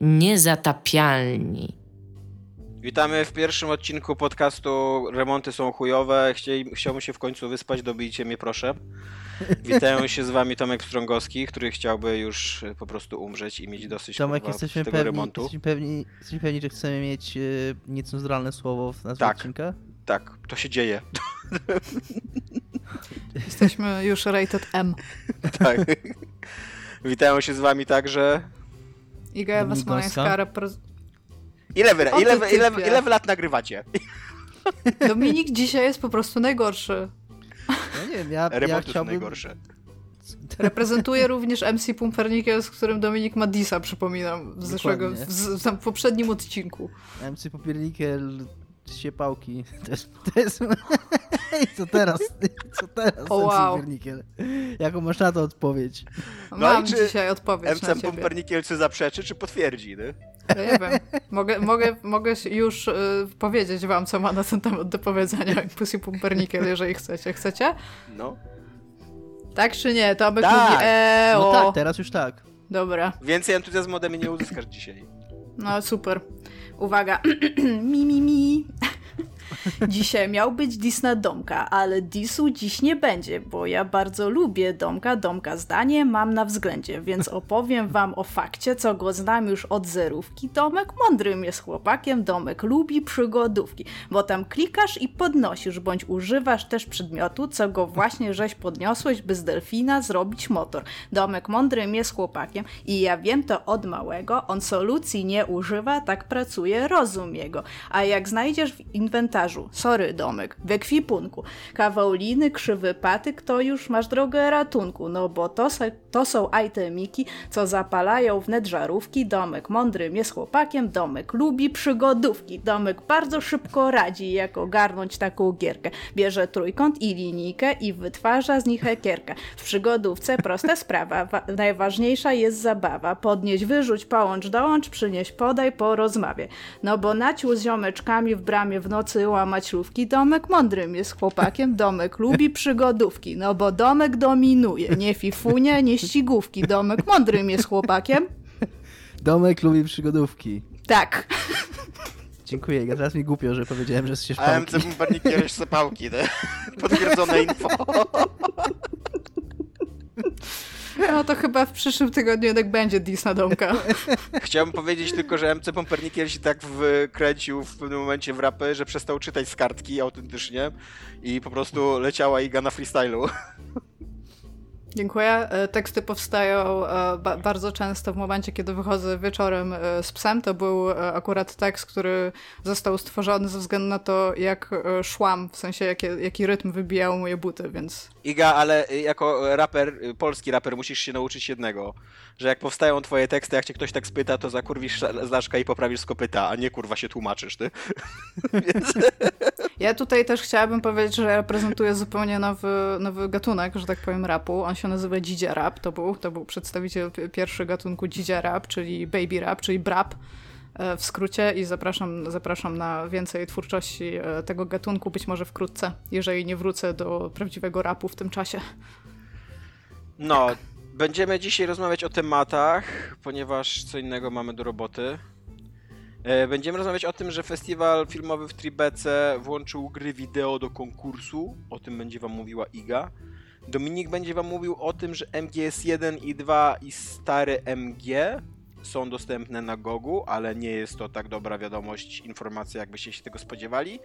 Niezatapialni. Witamy w pierwszym odcinku podcastu Remonty są chujowe. Chcieli, chciałbym się w końcu wyspać, dobijcie mnie proszę. Witają się z wami Tomek Strągowski, który chciałby już po prostu umrzeć i mieć dosyć Tomek, kurwa, jesteśmy tego pewni, remontu. jesteśmy, pewni, jesteśmy pewni, że chcemy mieć y, niecenzuralne słowo w nazwie Tak. odcinka? Tak, to się dzieje. Jesteśmy już rated M. tak. Witają się z wami także. Iga Ewa Smoleńska, repre- Ile wy, ile, ile, ile wy lat nagrywacie? Dominik dzisiaj jest po prostu najgorszy. No nie wiem, ja, ja chciałbym... najgorsze. Reprezentuje również MC Pumpernickel, z którym Dominik ma disa, przypominam, z zeszłego, w, z, w poprzednim odcinku. MC Popiernikel, siepałki. To jest... To co teraz? Co teraz, O, wow. Jaką masz na to odpowiedź? No Mam i czy dzisiaj odpowiedź MC na ciebie. Pumpernickel czy zaprzeczy, czy potwierdzi, nie? Ja nie wiem. Mogę, mogę, mogę już y, powiedzieć wam, co ma na ten temat do powiedzenia MC Pumpernickel, jeżeli chcecie. Chcecie? No. Tak czy nie? Tomek Tak. mówi eee, No tak, teraz już tak. Dobra. Więcej entuzjazmu ode mnie nie uzyskasz dzisiaj. No super. Uwaga. mi, mi, mi. Dzisiaj miał być dis na Domka, ale disu dziś nie będzie, bo ja bardzo lubię Domka. Domka zdanie mam na względzie, więc opowiem wam o fakcie, co go znam już od zerówki. Domek mądrym jest chłopakiem, Domek lubi przygodówki, bo tam klikasz i podnosisz, bądź używasz też przedmiotu, co go właśnie żeś podniosłeś, by z delfina zrobić motor. Domek mądrym jest chłopakiem i ja wiem to od małego, on solucji nie używa, tak pracuje rozum jego. A jak znajdziesz w inwentarzu, sorry domek, w ekwipunku, kawał liny, krzywy patyk, to już masz drogę ratunku, no bo to, to są itemiki, co zapalają wnet żarówki. Domek mądrym jest chłopakiem, domek lubi przygodówki, domek bardzo szybko radzi, jak ogarnąć taką gierkę. Bierze trójkąt i linijkę i wytwarza z nich ekierkę. W przygodówce prosta sprawa, wa- najważniejsza jest zabawa. Podnieść, wyrzuć, połącz, dołącz, przynieś, podaj, porozmawiaj. No bo nacił z ziomeczkami w bramie w nocy łamać lówki, domek mądrym jest chłopakiem, domek lubi przygodówki, no bo domek dominuje, nie fifunie, nie ścigówki, domek mądrym jest chłopakiem. Domek lubi przygodówki. Tak. Dziękuję. Ja teraz mi głupio, że powiedziałem, że jesteś A pałki. MC Pumpernickel jeszcze pałki? Potwierdzone info. No to chyba w przyszłym tygodniu jednak będzie dis na domka. Chciałbym powiedzieć tylko, że MC Pumpernickel się tak wkręcił w pewnym momencie w rapy, że przestał czytać z kartki autentycznie i po prostu leciała Iga na freestylu. Dziękuję. E, Teksty powstają e, ba bardzo często w momencie, kiedy wychodzę wieczorem e, z psem. To był akurat tekst, który został stworzony ze względu na to, jak szłam, w sensie jaki, jaki rytm wybijały moje buty, więc Iga, ale jako raper, polski raper musisz się nauczyć jednego, że jak powstają twoje teksty, jak cię ktoś tak spyta, to zakurwisz zaszka i poprawisz z kopyta, a nie kurwa się tłumaczysz, ty. Więc... Ja tutaj też chciałabym powiedzieć, że reprezentuję zupełnie nowy, nowy gatunek, że tak powiem, rapu. On się nazywa dzidzia rap. To był, to był przedstawiciel pi- pierwszy gatunku dzidzia rap, czyli baby rap, czyli brap e, w skrócie i zapraszam, zapraszam na więcej twórczości e, tego gatunku, być może wkrótce, jeżeli nie wrócę do prawdziwego rapu w tym czasie. No, będziemy dzisiaj rozmawiać o tematach, ponieważ co innego mamy do roboty. E, Będziemy rozmawiać o tym, że festiwal filmowy w Tribece włączył gry wideo do konkursu. O tym będzie wam mówiła Iga. Dominik będzie wam mówił o tym, że MGS1 i 2 i stary MG są dostępne na Gogu, ale nie jest to tak dobra wiadomość, informacja, jakbyście się tego spodziewali.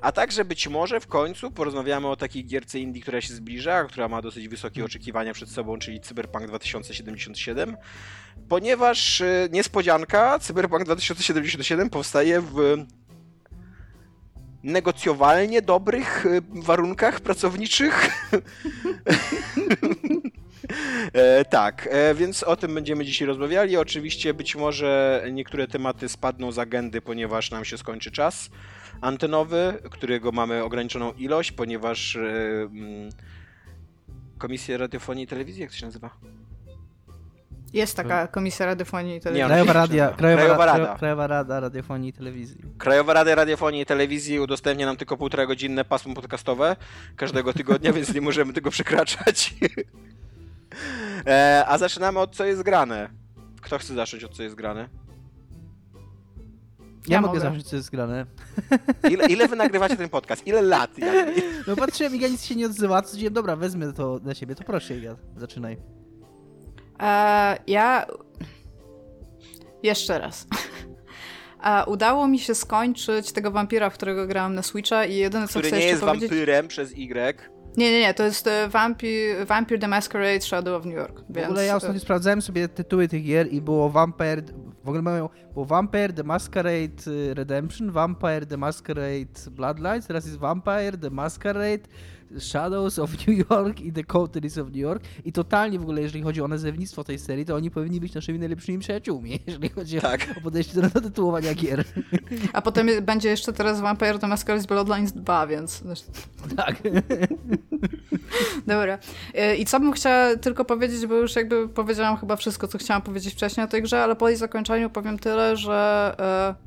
A także być może w końcu porozmawiamy o takiej gierce indie, która się zbliża, która ma dosyć wysokie oczekiwania przed sobą, czyli Cyberpunk 2077. Ponieważ e, niespodzianka, Cyberpunk 2077 powstaje w negocjowalnie dobrych e, warunkach pracowniczych. E, tak, e, więc o tym będziemy dzisiaj rozmawiali. Oczywiście być może niektóre tematy spadną z agendy, ponieważ nam się skończy czas antenowy, którego mamy ograniczoną ilość, ponieważ e, mm, Komisja Radiofonii i Telewizji, jak to się nazywa? Jest taka komisja radiofonii i telewizji. Krajowa, Radia. Krajowa, Krajowa Rada. Rada. Krajowa Rada Radiofonii i Telewizji. Krajowa Rada Radiofonii i Telewizji udostępnia nam tylko półtora godzinne pasmo podcastowe każdego tygodnia, więc nie możemy tego przekraczać. e, a zaczynamy od co jest grane. Kto chce zacząć od co jest grane? Ja, Ja mogę mogę. zacząć, co jest grane. Ile, ile wy nagrywacie ten podcast? Ile lat? Jak... No patrzyłem, Iga nic się nie odzywa, co stwierdziłem, dobra, wezmę to na siebie, to proszę Iga, zaczynaj. E, ja. Jeszcze raz. E, udało mi się skończyć tego wampira, w którego grałam na Switcha i jedyne co Który chcę nie jeszcze jest powiedzieć... wampirem przez Y. Nie, nie, nie, to jest e, Vampire, Vampire the Masquerade Shadow of New York. W Więc... ogóle ja ostatnio sprawdzałem sobie tytuły tych gier i było Vampire, w ogóle mają, było Vampire The Masquerade y, Redemption, Vampire The Masquerade Bloodlines, teraz jest Vampire The Masquerade Shadows of New York i The Coteries of New York i totalnie w ogóle, jeżeli chodzi o nazewnictwo tej serii, to oni powinni być naszymi najlepszymi przyjaciółmi, jeżeli chodzi Tak. o podejście do, tytułowania gier. A potem będzie jeszcze teraz Vampire the Masquerade Bloodlines 2, więc... tak. Dobra. E, I co bym chciała tylko powiedzieć, bo już jakby powiedziałam chyba wszystko, co chciałam powiedzieć wcześniej o tej grze, ale po jej zakończeniu powiem tyle, że e,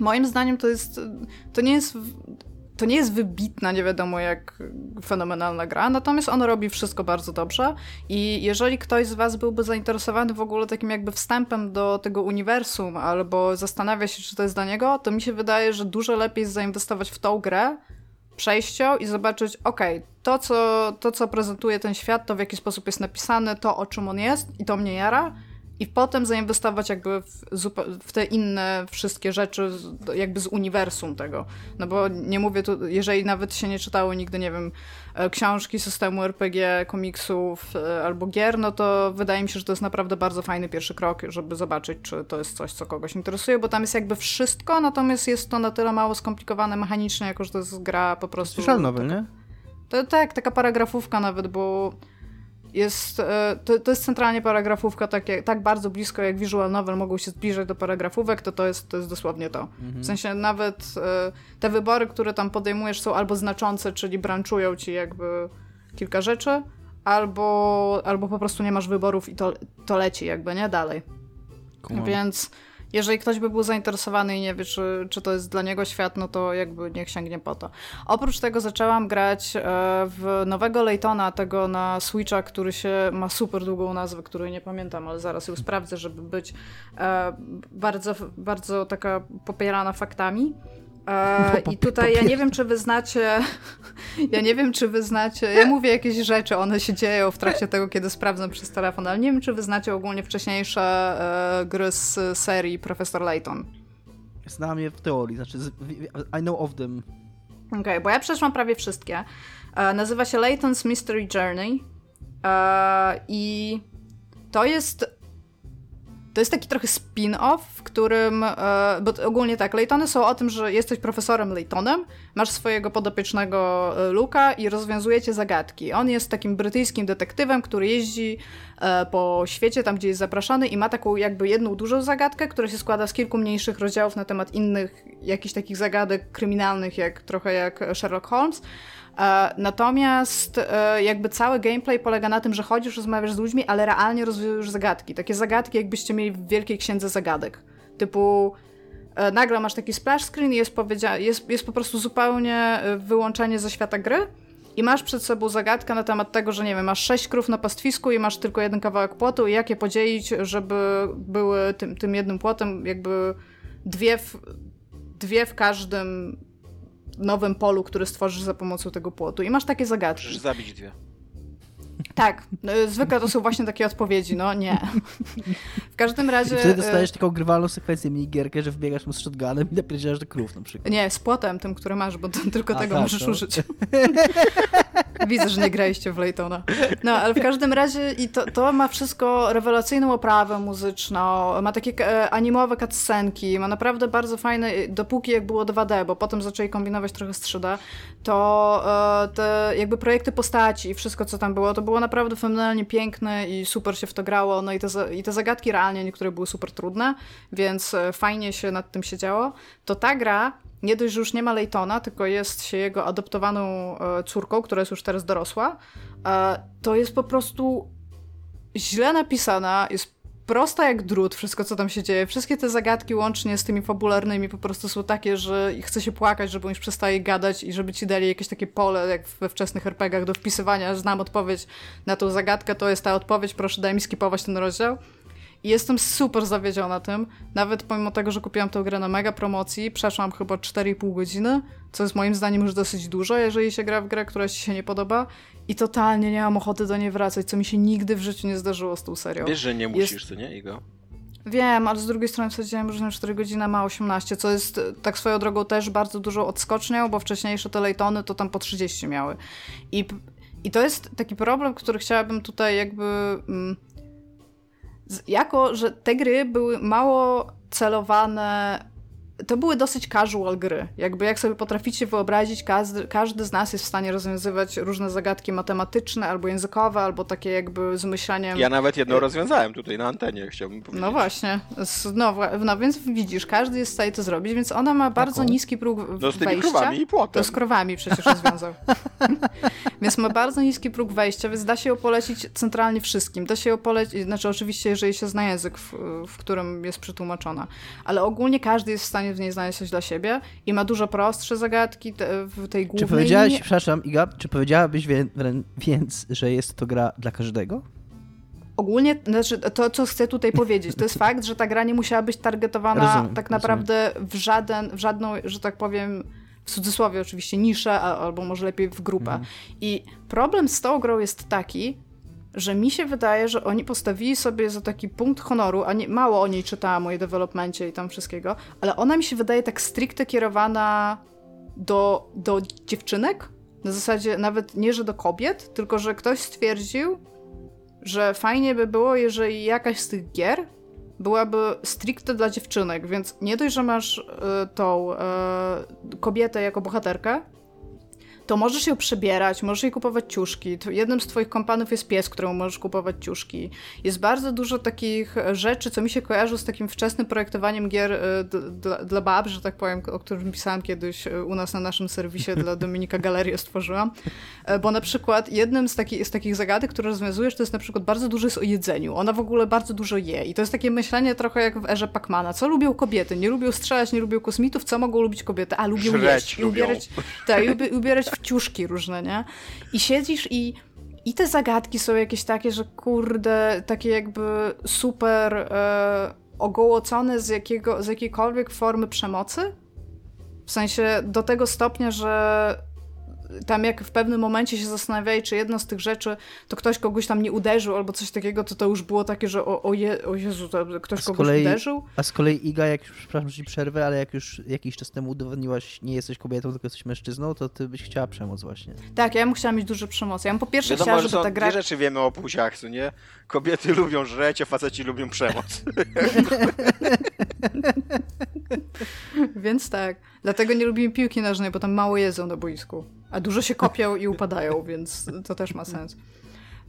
moim zdaniem to jest, to nie jest, to nie jest wybitna, nie wiadomo jak fenomenalna gra, natomiast ona robi wszystko bardzo dobrze i jeżeli ktoś z was byłby zainteresowany w ogóle takim jakby wstępem do tego uniwersum albo zastanawia się, czy to jest dla niego, to mi się wydaje, że dużo lepiej jest zainwestować w tą grę, przejść ją i zobaczyć, okej, to, co, to co prezentuje ten świat, to w jaki sposób jest napisane, to o czym on jest i to mnie jara i potem zainwestować jakby w, w te inne wszystkie rzeczy jakby z uniwersum tego. No bo nie mówię tu, jeżeli nawet się nie czytało nigdy, nie wiem, e, książki, systemu RPG, komiksów e, albo gier, no to wydaje mi się, że to jest naprawdę bardzo fajny pierwszy krok, żeby zobaczyć, czy to jest coś, co kogoś interesuje, bo tam jest jakby wszystko, natomiast jest to na tyle mało skomplikowane mechanicznie, jako że to jest gra po prostu... Słyszałem novel, nie? To tak, taka paragrafówka nawet, bo jest, e, to, to jest centralnie paragrafówka, tak, jak, tak bardzo blisko jak visual novel mogą się zbliżać do paragrafówek, to to jest, to jest dosłownie to. W sensie nawet e, te wybory, które tam podejmujesz są albo znaczące, czyli branczują ci jakby kilka rzeczy, albo, albo po prostu nie masz wyborów i to, to leci jakby, nie? Dalej. Kumam. Więc jeżeli ktoś by był zainteresowany i nie wie, czy, czy to jest dla niego świat, no to jakby niech sięgnie po to. Oprócz tego zaczęłam grać e, w nowego Laytona, tego na Switcha, który się ma super długą nazwę, której nie pamiętam, ale zaraz ją sprawdzę, żeby być e, bardzo, bardzo taka popierana faktami. E, I tutaj ja nie wiem, czy wy znacie. Ja nie wiem, czy wy znacie. Ja mówię jakieś rzeczy, one się dzieją w trakcie tego, kiedy sprawdzam przez telefon, ale nie wiem, czy wy znacie ogólnie wcześniejsze e, gry z serii Profesor Layton. Znam je w teorii, znaczy z- I know of them. Okej, bo ja przeszłam prawie wszystkie. E, nazywa się Layton's Mystery Journey. E, I to jest. To jest taki trochę spin-off, w którym. E, bo ogólnie tak, Laytony są o tym, że jesteś profesorem Laytonem, masz swojego podopiecznego e, Luka i rozwiązujecie zagadki. On jest takim brytyjskim detektywem, który jeździ e, po świecie, tam gdzie jest zapraszany i ma taką jakby jedną dużą zagadkę, która się składa z kilku mniejszych rozdziałów na temat innych jakichś takich zagadek kryminalnych, jak trochę jak Sherlock Holmes. E, Natomiast e, jakby cały gameplay polega na tym, że chodzisz, rozmawiasz z ludźmi, ale realnie rozwiązujesz zagadki. Takie zagadki, jakbyście mieli w wielkiej księdze zagadek. Typu e, nagle masz taki splash screen i jest, jest, jest po prostu zupełnie wyłączenie ze świata gry i masz przed sobą zagadkę na temat tego, że nie wiem, masz sześć krów na pastwisku i masz tylko jeden kawałek płotu i jak je podzielić, żeby były tym, tym jednym płotem jakby dwie w, dwie w każdym nowym polu, który stworzysz za pomocą tego płotu. I masz takie zagadki. Możesz zabić dwie. Tak, y, zwykle to są właśnie takie odpowiedzi, no nie. W każdym I razie... wtedy y, dostajesz taką grywalną sekwencję minigierkę, że wbiegasz mu z shotgunem i napierdzielasz do krów na przykład. Nie, z płotem tym, który masz, bo tylko A, tego tak, możesz to- użyć. Widzę, że nie graliście w Laytona. No, ale w każdym razie i to, to ma wszystko rewelacyjną oprawę muzyczną, ma takie e, animowe cutscenki, ma naprawdę bardzo fajne, dopóki jak było 2D, bo potem zaczęli kombinować trochę z 3D, to e, te jakby projekty postaci i wszystko, co tam było, to było naprawdę fenomenalnie piękne i super się w to grało, no i te, i te zagadki realnie niektóre były super trudne, więc e, fajnie się nad tym siedziało. To ta gra nie dość, że już nie ma Laytona, tylko jest się jego adoptowaną e, córką, która jest już teraz dorosła, e, to jest po prostu źle napisana, jest prosta jak drut, wszystko co tam się dzieje. Wszystkie te zagadki łącznie z tymi fabularnymi po prostu są takie, że chce się płakać, żeby już przestaje gadać i żeby ci dali jakieś takie pole, jak we wczesnych RPGach do wpisywania, znam odpowiedź na tą zagadkę, to jest ta odpowiedź, proszę daj mi skipować ten rozdział. I jestem super zawiedziona tym. Nawet pomimo tego, że kupiłam tę grę na mega promocji, przeszłam chyba 4,5 godziny, co jest moim zdaniem już dosyć dużo, jeżeli się gra w grę, która ci się nie podoba. I totalnie nie mam ochoty do niej wracać, co mi się nigdy w życiu nie zdarzyło z tą serią. Wiesz, że nie musisz, Jest- co nie, Igo? Wiem, ale z drugiej strony wsadziłem, że na 4 godziny ma 18, co jest e, tak swoją drogą też bardzo dużo odskocznią, bo wcześniejsze te Laytony to tam po 30 miały. I, i to jest taki problem, który chciałabym tutaj jakby... Mm, jako, że te gry były mało celowane... To były dosyć casual gry. Jakby jak sobie potraficie wyobrazić, każdy, każdy z nas jest w stanie rozwiązywać różne zagadki matematyczne, albo językowe, albo takie jakby z myśleniem... Ja nawet jedno rozwiązałem tutaj na antenie, chciałbym powiedzieć. No właśnie, no, no więc widzisz, każdy jest w stanie to zrobić, więc ona ma bardzo Jaką? niski próg w- No z tymi wejścia. krowami i płotem. To z krowami przecież rozwiązał. więc ma bardzo niski próg wejścia, więc da się ją polecić centralnie wszystkim. Da się ją polecić, znaczy oczywiście, jeżeli się zna język, w, w którym jest przetłumaczona. Ale ogólnie każdy jest w stanie w niej znaleźć coś dla siebie i ma dużo prostsze zagadki w tej głównej Czy powiedziałaś, przepraszam, Iga, czy powiedziałabyś więc, że jest to gra dla każdego? Ogólnie, znaczy to, co chcę tutaj powiedzieć, to jest fakt, że ta gra nie musiała być targetowana Rozumiem, tak rozumiem. naprawdę w żaden, w żadną, że tak powiem, w cudzysłowie oczywiście, niszę, albo może lepiej w grupę. Mhm. I problem z tą grą jest taki, że mi się wydaje, że oni postawili sobie za taki punkt honoru, a nie, mało o niej czytałam, o jej i tam wszystkiego, ale ona mi się wydaje tak stricte kierowana do, do dziewczynek. Na zasadzie nawet nie, że do kobiet, tylko że ktoś stwierdził, że fajnie by było, jeżeli jakaś z tych gier byłaby stricte dla dziewczynek, więc nie dość, że masz y, tą y, kobietę jako bohaterkę, to możesz ją przebierać, możesz jej kupować ciuszki. To Jednym z twoich kompanów jest pies, któremu możesz kupować ciuszki. Jest bardzo dużo takich rzeczy, co mi się kojarzy z takim wczesnym projektowaniem gier y, d- dla, dla bab, że tak powiem, o którym pisałam kiedyś y, u nas na naszym serwisie dla Dominika Galerię stworzyłam. E, Bo na przykład jednym z, taki, z takich zagadek, które rozwiązujesz, to jest na przykład bardzo dużo jest o jedzeniu. Ona w ogóle bardzo dużo je. I to jest takie myślenie trochę jak w erze Pacmana. Co lubią kobiety? Nie lubią strzelać, nie lubią kosmitów. Co mogą lubić kobiety? A, lubią Żreć jeść. I lubią. ubierać, tak, i ubi- ubierać w ciuszki różne, nie? I siedzisz i i te zagadki są jakieś takie, że kurde, takie jakby super e, ogołocone z, jakiego, z jakiejkolwiek formy przemocy. W sensie do tego stopnia, że tam jak w pewnym momencie się zastanawiali, czy jedno z tych rzeczy, to ktoś kogoś tam nie uderzył albo coś takiego, to to już było takie, że o, o, je, o Jezu, to ktoś kogoś kolei- uderzył. A z kolei Iga, jak już, przepraszam, że ci przerwę, ale jak już jakiś czas temu udowodniłaś, nie jesteś kobietą, tylko jesteś mężczyzną, to ty byś chciała przemoc właśnie. Tak, ja bym chciała mieć dużo przemocy. Ja bym po pierwsze Wiadomo, chciała, że żeby ta gra... dwie rzeczy wiemy o płciach, co nie? Kobiety lubią żreć, a faceci lubią przemoc. Więc tak. Dlatego nie lubimy piłki nożnej, bo tam mało jedzą na boisku. A dużo się kopią i upadają, więc to też ma sens.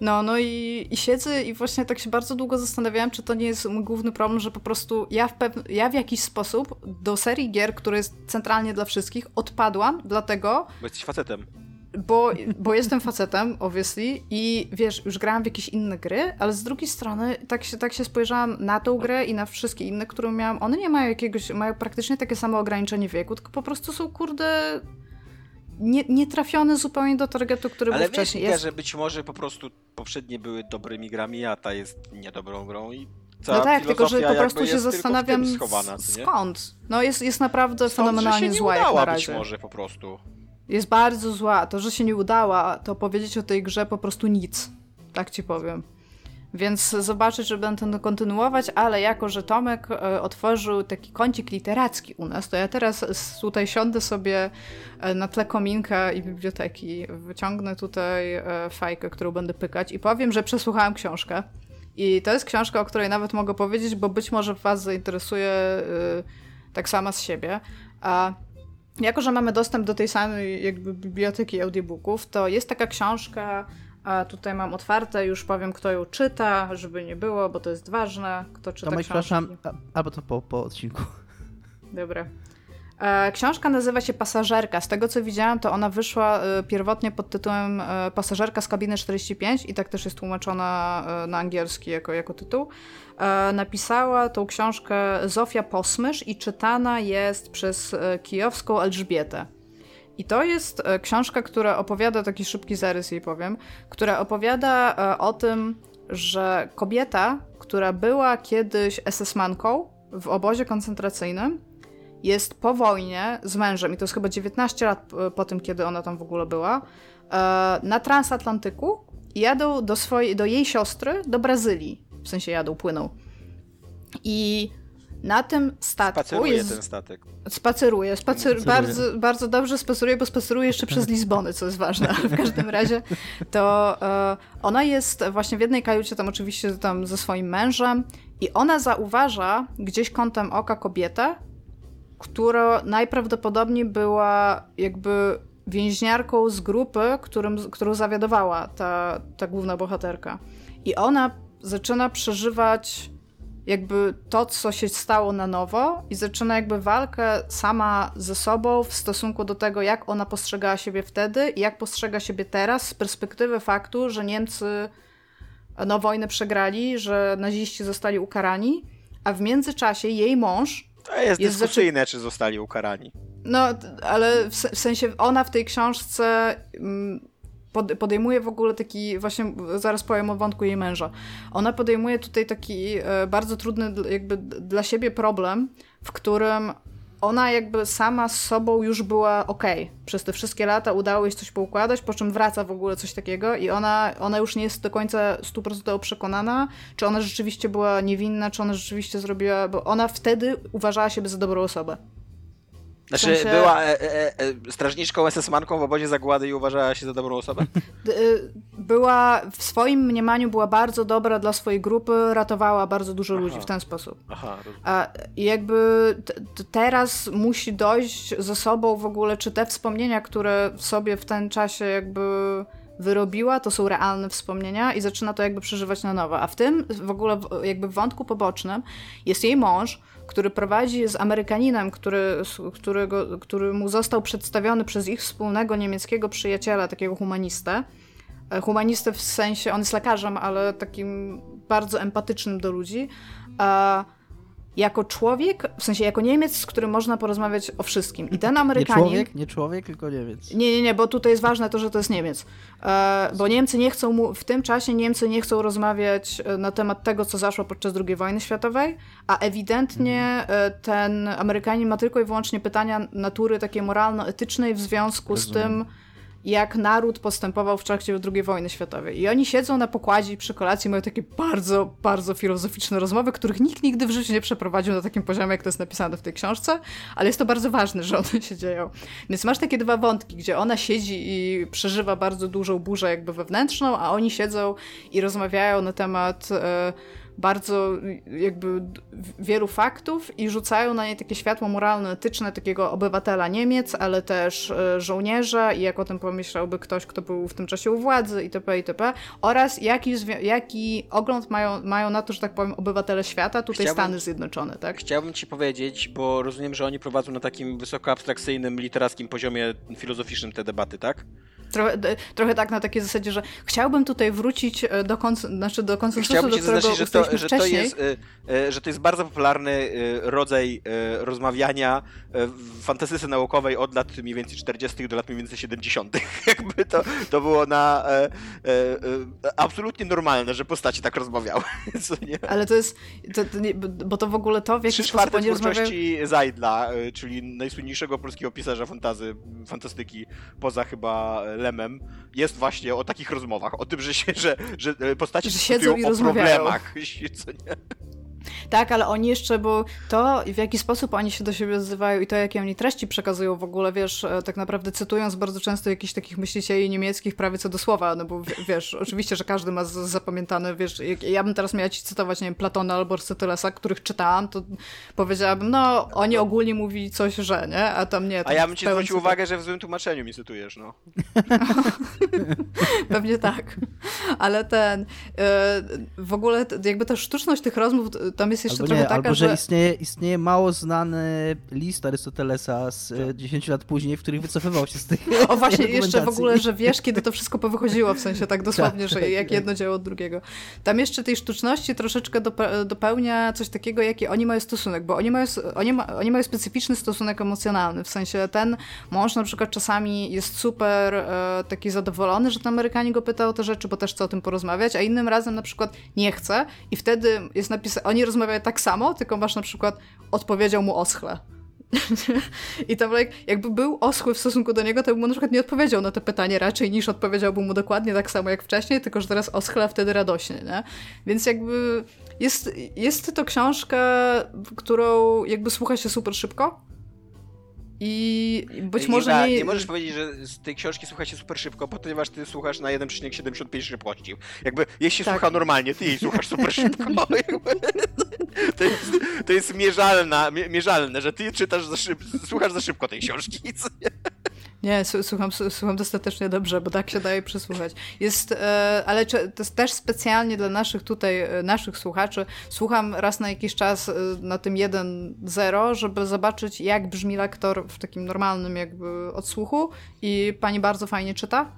No, no i, i siedzę i właśnie tak się bardzo długo zastanawiałam, czy to nie jest mój główny problem, że po prostu ja w, pew- ja w jakiś sposób do serii gier, która jest centralnie dla wszystkich, odpadłam, dlatego, Bo jesteś facetem. bo, bo jestem facetem, obviously, i wiesz, już grałam w jakieś inne gry, ale z drugiej strony tak się, tak się spojrzałam na tą grę i na wszystkie inne, które miałam. One nie mają jakiegoś, mają praktycznie takie samo ograniczenie wieku, tylko po prostu są, kurde, nie, nie trafione zupełnie do targetu, który Ale był wiesz, wcześniej. Iga, Jest, że być może po prostu poprzednie były dobrymi grami, a ta jest niedobrą grą i cała no tak, tylko że po prostu się zastanawiam schowana, skąd. No jest, jest naprawdę Stąd, fenomenalnie że się zła nie jak udała na być razie. może po prostu. Jest bardzo zła. To, że się nie udała, to powiedzieć o tej grze po prostu nic. Tak ci powiem. Więc zobaczyć, że będę to kontynuować, ale jako, że Tomek e, otworzył taki kącik literacki u nas, to ja teraz tutaj siądę sobie e, na tle kominka i biblioteki, wyciągnę tutaj e, fajkę, którą będę pykać i powiem, że przesłuchałam książkę. I to jest książka, o której nawet mogę powiedzieć, bo być może was zainteresuje tak sama z siebie. A jako, że mamy dostęp do tej samej jakby biblioteki audiobooków, to jest taka książka, a tutaj mam otwarte, już powiem, kto ją czyta, żeby nie było, bo to jest ważne, kto czyta Tomek, książki. przepraszam, albo to po, po odcinku. Dobra. E, Książka nazywa się Pasażerka. Z tego co widziałam, to ona wyszła e, pierwotnie pod tytułem e, Pasażerka z kabiny 45 i tak też jest tłumaczona na angielski jako, jako tytuł. Napisała tą książkę Zofia Posmysz i czytana jest przez kijowską Elżbietę. I to jest e, książka, która opowiada, taki szybki zarys jej powiem, która opowiada e, o tym, że kobieta, która była kiedyś SS-manką w obozie koncentracyjnym, jest po wojnie z mężem, i to jest chyba 19 lat po tym, kiedy ona tam w ogóle była, e, na transatlantyku i jadą do, swojej, do jej siostry do Brazylii. W sensie jadą, płyną. I na tym statku Spaceruje jest... ten statek. Spaceruje, spacer... Spaceruje. Bardzo, bardzo dobrze spaceruje, bo spaceruje jeszcze przez Lizbony, co jest ważne, ale w każdym razie to e, ona jest właśnie w jednej kajucie tam oczywiście tam ze swoim mężem i ona zauważa gdzieś kątem oka kobietę, która najprawdopodobniej była jakby więźniarką z grupy, którym, którą zawiadowała ta, ta główna bohaterka. I ona zaczyna przeżywać jakby to, co się stało na nowo i zaczyna jakby walkę sama ze sobą w stosunku do tego, jak ona postrzegała siebie wtedy i jak postrzega siebie teraz z perspektywy faktu, że Niemcy no, wojnę przegrali, że naziści zostali ukarani, a w międzyczasie jej mąż To jest, Jest dyskusyjne, czy zostali ukarani. no, ale w, w sensie ona w tej książce mm, pod, podejmuje w ogóle taki, właśnie zaraz powiem o wątku jej męża. Ona podejmuje tutaj taki e, bardzo trudny jakby dla siebie problem, w którym ona jakby sama z sobą już była okej. Przez te wszystkie lata udało jej coś poukładać, po czym wraca w ogóle coś takiego i ona, ona już nie jest do końca stuprocentowo przekonana, czy ona rzeczywiście była niewinna, czy ona rzeczywiście zrobiła, bo ona wtedy uważała siebie za dobrą osobę. Znaczy, sensie- była e, e, e, strażniczką SS-manką w obozie zagłady i uważała się za dobrą osobę? Y, była w swoim mniemaniu była bardzo dobra dla swojej grupy, ratowała bardzo dużo Aha. ludzi w ten sposób. Aha, jakby teraz musi dojść ze sobą w ogóle, czy te wspomnienia, które w sobie w ten czasie jakby wyrobiła, to są realne wspomnienia i zaczyna to jakby przeżywać na nowo. A w tym w ogóle jakby w wątku pobocznym jest jej mąż, który prowadzi z Amerykaninem, który, którego, który mu został przedstawiony przez ich wspólnego niemieckiego przyjaciela, takiego humanistę. E, Humanistę w sensie, on jest lekarzem, ale takim bardzo empatycznym do ludzi. E, jako człowiek, w sensie jako Niemiec, z którym można porozmawiać o wszystkim. I ten Nie Amerykanin... człowiek, nie człowiek, tylko Niemiec. Nie, nie, nie, bo tutaj jest ważne to, że to jest Niemiec. E, bo Niemcy nie chcą mu, w tym czasie Niemcy nie chcą rozmawiać e, na temat tego, co zaszło podczas II wojny światowej, a ewidentnie e, ten Amerykanin ma tylko i wyłącznie pytania natury takiej moralno-etycznej w związku z Rozumiem. tym, jak naród postępował w trakcie II wojny światowej. I oni siedzą na pokładzie i przy kolacji mają takie bardzo, bardzo filozoficzne rozmowy, których nikt nigdy w życiu nie przeprowadził na takim poziomie, jak to jest napisane w tej książce, ale jest to bardzo ważne, że one się dzieją. Więc masz takie dwa wątki, gdzie ona siedzi i przeżywa bardzo dużą burzę jakby wewnętrzną, a oni siedzą i rozmawiają na temat e, bardzo jakby wielu faktów i rzucają na nie takie światło moralno-etyczne takiego obywatela Niemiec, ale też e, żołnierza i jak o tym pomyślałby ktoś, kto był w tym czasie u władzy itp. itp. oraz jaki, jaki ogląd mają, mają na to, że tak powiem, obywatele świata, tutaj Chciałbym- Stany Zjednoczone, tak? Chciałbym ci powiedzieć, bo rozumiem, że oni prowadzą na takim wysoko abstrakcyjnym, literackim poziomie filozoficznym te debaty, tak? Trochę, trochę tak na takiej zasadzie, że chciałbym tutaj wrócić e, do, kons- znaczy do konsensusu, Chciałbym do którego zaznaczyć, że to, ustaliliśmy że to jest, y, y, że to jest bardzo popularny y, rodzaj rozmawiania w fantastyce naukowej od lat mniej więcej 40. do lat mniej więcej 70. Jakby to, to było na e, e, e, absolutnie normalne, że postacie tak rozmawiały. Ale to jest, to, to nie, bo to w ogóle to, w jaki Trzy czwarte oni rozmawiają... twórczości Zajdla, czyli najsłynniejszego polskiego pisarza fantazy, fantastyki, poza chyba Lemem, jest właśnie o takich rozmowach, o tym, że, się, że, że e, postacie Że siedzą i o rozmawiają. problemach. Tak, ale oni jeszcze, bo to w jaki sposób oni się do siebie odzywają i to, jakie oni treści przekazują w ogóle, wiesz, e, tak naprawdę cytując bardzo często jakichś takich myślicieli niemieckich prawie co do słowa, no bo wiesz, oczywiście, że każdy ma zapamiętane, wiesz, ja bym teraz miała ci cytować, nie wiem, Platona albo Arystotelesa, których czytałam, to powiedziałabym, no, oni ogólnie mówili coś, że, nie? A tam nie. A tam ja bym ci zwrócił uwagę, że w złym tłumaczeniu mi cytujesz, no. Pewnie tak. Ale ten. e, W ogóle jakby ta sztuczność tych rozmów, tam jest jeszcze albo trochę nie, taka, albo że, że... istnieje, istnieje mało znany list Arystotelesa z Tak. e, 10 lat później, w których wycofywał się z tych O właśnie, jeszcze w ogóle, że wiesz, kiedy to wszystko powychodziło, w sensie tak dosłownie, Tak, że tak, jak tak. jedno dzieło od drugiego. Tam jeszcze tej sztuczności troszeczkę dope- dopełnia coś takiego, jaki oni mają stosunek, bo oni mają, oni, ma, oni mają specyficzny stosunek emocjonalny, w sensie ten mąż na przykład czasami jest super e, taki zadowolony, że ten Amerykanie go pyta o te rzeczy, bo też chce o tym porozmawiać, a innym razem na przykład nie chce i wtedy jest napisane, oni rozmawiają tak samo, tylko masz na przykład odpowiedział mu oschle. I tam like, jakby był oschły w stosunku do niego, to bym mu na przykład nie odpowiedział na to pytanie raczej niż odpowiedziałbym mu dokładnie tak samo jak wcześniej, tylko że teraz oschla wtedy radośnie, nie? Więc jakby jest, jest to książka, którą jakby słucha się super szybko i być nie, może da- nie... nie możesz powiedzieć, że z tej książki słucha się super szybko, ponieważ ty słuchasz na 1,75 szybkości. Jakby, jeśli Tak. słucha normalnie, ty jej słuchasz super szybko. Jakby, to, jest, to jest mierzalna, mie- mierzalne, że ty czytasz za szyb, słuchasz za szybko tej książki. nie? Słucham, słucham dostatecznie dobrze, bo tak się daje przesłuchać. Jest, e, ale to jest też specjalnie dla naszych tutaj, e, naszych słuchaczy, słucham raz na jakiś czas e, na tym 1.0, żeby zobaczyć, jak brzmi lektor w takim normalnym jakby odsłuchu i pani bardzo fajnie czyta.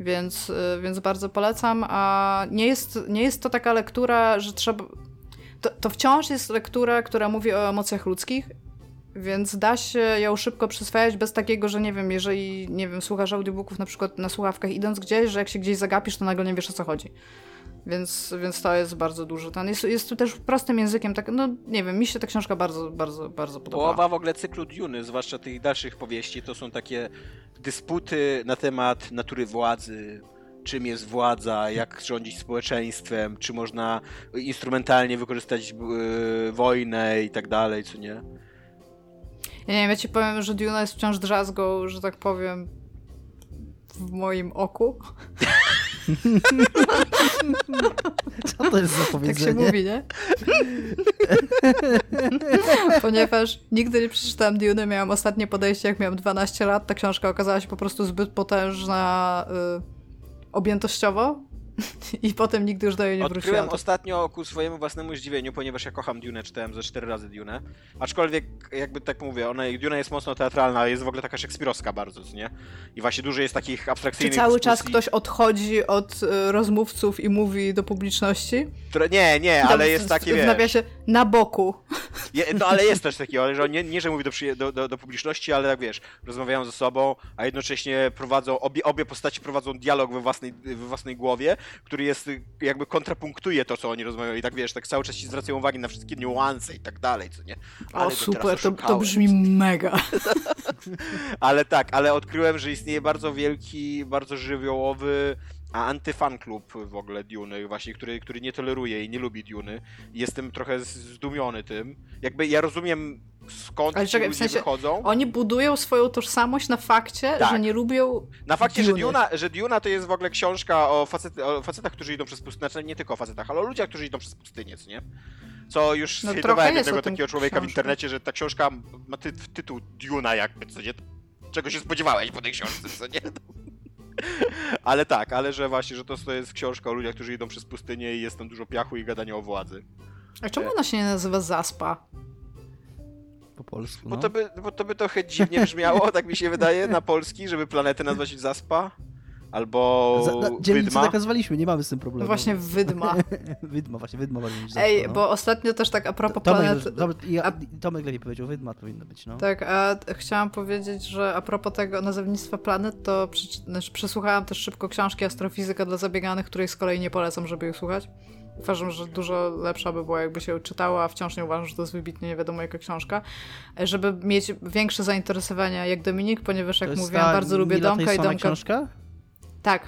Więc, więc bardzo polecam. A nie jest, nie jest to taka lektura, że trzeba. To, to wciąż jest lektura, która mówi o emocjach ludzkich więc da się ją szybko przyswajać bez takiego, że nie wiem, jeżeli, nie wiem, słuchasz audiobooków na przykład na słuchawkach idąc gdzieś, że jak się gdzieś zagapisz, to nagle nie wiesz o co chodzi. Więc, więc to jest bardzo duży. Ten jest, jest tu też prostym językiem, tak, no nie wiem, mi się ta książka bardzo, bardzo, bardzo podobała. Połowa w ogóle cyklu Duny, zwłaszcza tych dalszych powieści, to są takie dysputy na temat natury władzy, czym jest władza, jak rządzić społeczeństwem, czy można instrumentalnie wykorzystać yy, wojnę i tak dalej, co nie? Ja nie wiem, ja ci powiem, że Duna jest wciąż drzazgą, że tak powiem, w moim oku. Co to jest za Tak się powiedzenie? mówi, nie? Ponieważ nigdy nie przeczytałam Dune, miałam ostatnie podejście, jak miałam 12 lat. Ta książka okazała się po prostu zbyt potężna y, objętościowo i potem nigdy już do niej nie Odkryłem wróciłam. ostatnio ku swojemu własnemu zdziwieniu, ponieważ ja kocham Dune, czytałem ze cztery razy Dune. Aczkolwiek, jakby tak mówię, ona, Duna jest mocno teatralna, ale jest w ogóle taka szekspirowska bardzo, nie? I właśnie dużo jest takich Czy abstrakcyjnych cały czas dyskusji, ktoś odchodzi od y, rozmówców i mówi do publiczności? Które, nie, nie, Tam ale w- jest takie, W wiesz... nawiasie na boku. Je, no ale jest też ale że nie, nie że mówi do, do, do, do publiczności, ale tak wiesz, rozmawiają ze sobą, a jednocześnie prowadzą, obie, obie postaci prowadzą dialog we własnej, we własnej głowie, który jest jakby kontrapunktuje to, co oni rozmawiają i tak wiesz, tak cały czas ci zwracają uwagi na wszystkie niuanse i tak dalej, co nie? Ale O super, to, to brzmi mega. Ale tak, ale odkryłem, że istnieje bardzo wielki, bardzo żywiołowy a antyfan klub w ogóle Duny, właśnie, który, który nie toleruje i nie lubi Duny. Jestem trochę zdumiony tym. Jakby ja rozumiem skąd Ale ci czekaj, w sensie wychodzą. Oni budują swoją tożsamość na fakcie, Tak. że nie lubią Na fakcie, że Duny. Duna, że Duna to jest w ogóle książka o, facety, o facetach, którzy idą przez pustynię, znaczy nie tylko o facetach, ale o ludziach, którzy idą przez pustynię, co nie? Co już No, jest jednego takiego człowieka w internecie, że ta książka ma ty, tytuł Duna jakby, co nie? Czego się spodziewałeś po tej książce, co nie? Ale tak, ale że właśnie, że to, to jest książka o ludziach, którzy idą przez pustynię i jest tam dużo piachu i gadania o władzy. A czemu ona się nie nazywa Zaspa? Po polsku, Bo, no. to by, bo to by trochę dziwnie brzmiało, tak mi się wydaje, na polski, żeby planetę nazwać Zaspa. Albo Za, na, dzielnicy Wydma. zakazywaliśmy, nie mamy z tym problemu. No właśnie Wydma. Wydma, właśnie, Wydma bardziej niż Ej, Zaspa, no. bo ostatnio też tak a propos Tomek, planet... Tomek, ja, a- Tomek lepiej powiedział, Wydma powinno być, no. Tak, a chciałam powiedzieć, że a propos tego nazewnictwa planet, to przeczy- znaczy, przesłuchałam też szybko książki Astrofizyka dla zabieganych, której z kolei nie polecam, żeby ją słuchać. Uważam, że dużo lepsza by była, jakby się czytała, a wciąż nie uważam, że to jest wybitnie nie wiadomo jaka książka. Żeby mieć większe zainteresowania jak Dominik, ponieważ To jak jest mówiłam, ta bardzo lubię Domka i Tysona Domka... książka? Tak.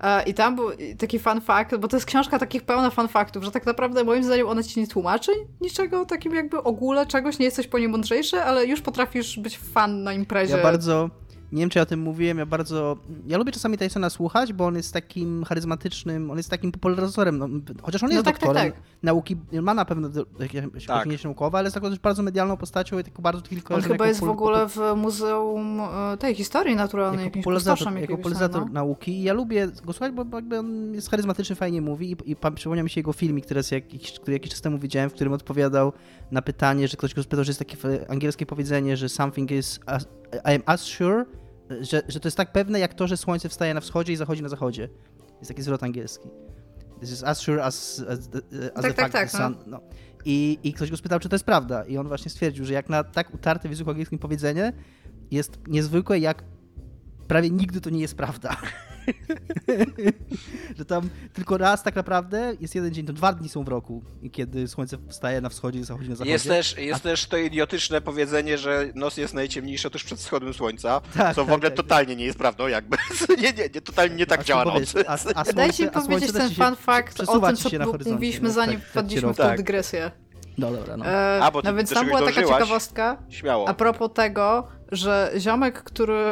E, I tam był taki fun fact, bo to jest książka takich pełna fun faktów, że tak naprawdę moim zdaniem ona ci nie tłumaczy niczego, takim jakby ogóle czegoś, nie jesteś po niej mądrzejszy, ale już potrafisz być fan na imprezie. Ja bardzo, nie wiem czy ja o tym mówiłem, ja bardzo, ja lubię czasami Tysona słuchać, bo on jest takim charyzmatycznym, on jest takim popularyzatorem, no, chociaż on No jest tak, tak, doktorem tak. nauki, ma na pewno jakieś Tak. tak. naukowe, ale jest taką też bardzo medialną postacią i taką bardzo kilka On chyba jest w ogóle w Muzeum e, tej historii naturalnej, jako popularyzator, jako popularyzator no. nauki i ja lubię go słuchać, bo jakby on jest charyzmatyczny, fajnie mówi i, i przypomniał mi się jego filmik, który, jest jakiś, który jakiś czas temu widziałem, w którym odpowiadał na pytanie, że ktoś go spytał, że jest takie angielskie powiedzenie, że something is as, I am as sure, że, że to jest tak pewne jak to, że słońce wstaje na wschodzie i zachodzi na zachodzie. Jest taki zwrot angielski. This is as sure as, as, as Tak, the tak, fact tak, the sun. No. I, I ktoś go spytał, czy to jest prawda. I on właśnie stwierdził, że jak na tak utarte w języku angielskim powiedzenie jest niezwykłe, jak prawie nigdy to nie jest prawda. że tam tylko raz tak naprawdę jest jeden dzień, to dwa dni są w roku, kiedy słońce wstaje na wschodzie i zachodzi na zachodzie. Jest też, jest też to idiotyczne powiedzenie, że noc jest najciemniejsza tuż przed wschodem słońca, Tak, co w tak, ogóle tak. totalnie nie jest prawdą, jakby. Nie, nie, nie totalnie nie tak A działa noc. A, a słońce, Dajcie mi a powiedzieć ten fun fact o tym, co mówiliśmy no, zanim tak, tak wpadliśmy w tą Tak. dygresję. No dobra, no. E, A, bo ty no więc tam była taka ciekawostka, Śmiało. A propos tego, że ziomek, który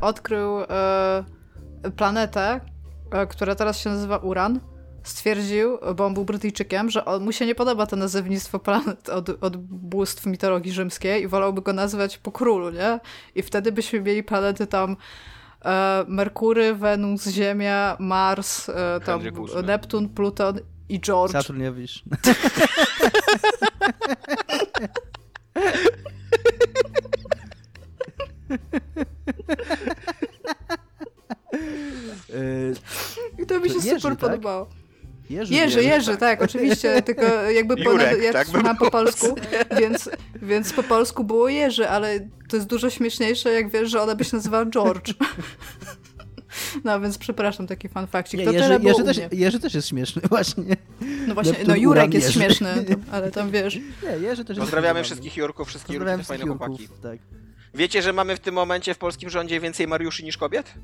odkrył e, planetę, e, która teraz się nazywa Uran, stwierdził, bo on był Brytyjczykiem, że on, mu się nie podoba to nazewnictwo planet od, od bóstw mitologii rzymskiej i wolałby go nazwać po królu, nie? I wtedy byśmy mieli planety tam e, Merkury, Wenus, Ziemia, Mars, e, tam. Neptun, Pluton i George. Saturn nie wiesz. I to mi się Jerzy, super tak? podobało. Jerzy, Jerzy, Jerzy, tak, oczywiście, tylko jakby Jurek, ja tak słucham po polsku, więc, więc po polsku było Jerzy, ale to jest dużo śmieszniejsze, jak wiesz, że ona by się nazywała George. No więc przepraszam, taki. Nie, To Jerzy, tyle Jerzy, też. Jerzy też jest śmieszny, właśnie. No właśnie, Neptun, no Jurek Uran, jest Jerzy. śmieszny, ale tam wiesz. Nie, Jerzy też jest Pozdrawiamy zabawny. wszystkich Jurków, Pozdrawiam te fajne wszystkich chłopaki. Jurków, tak. Wiecie, że mamy w tym momencie w polskim rządzie więcej Mariuszy niż kobiet?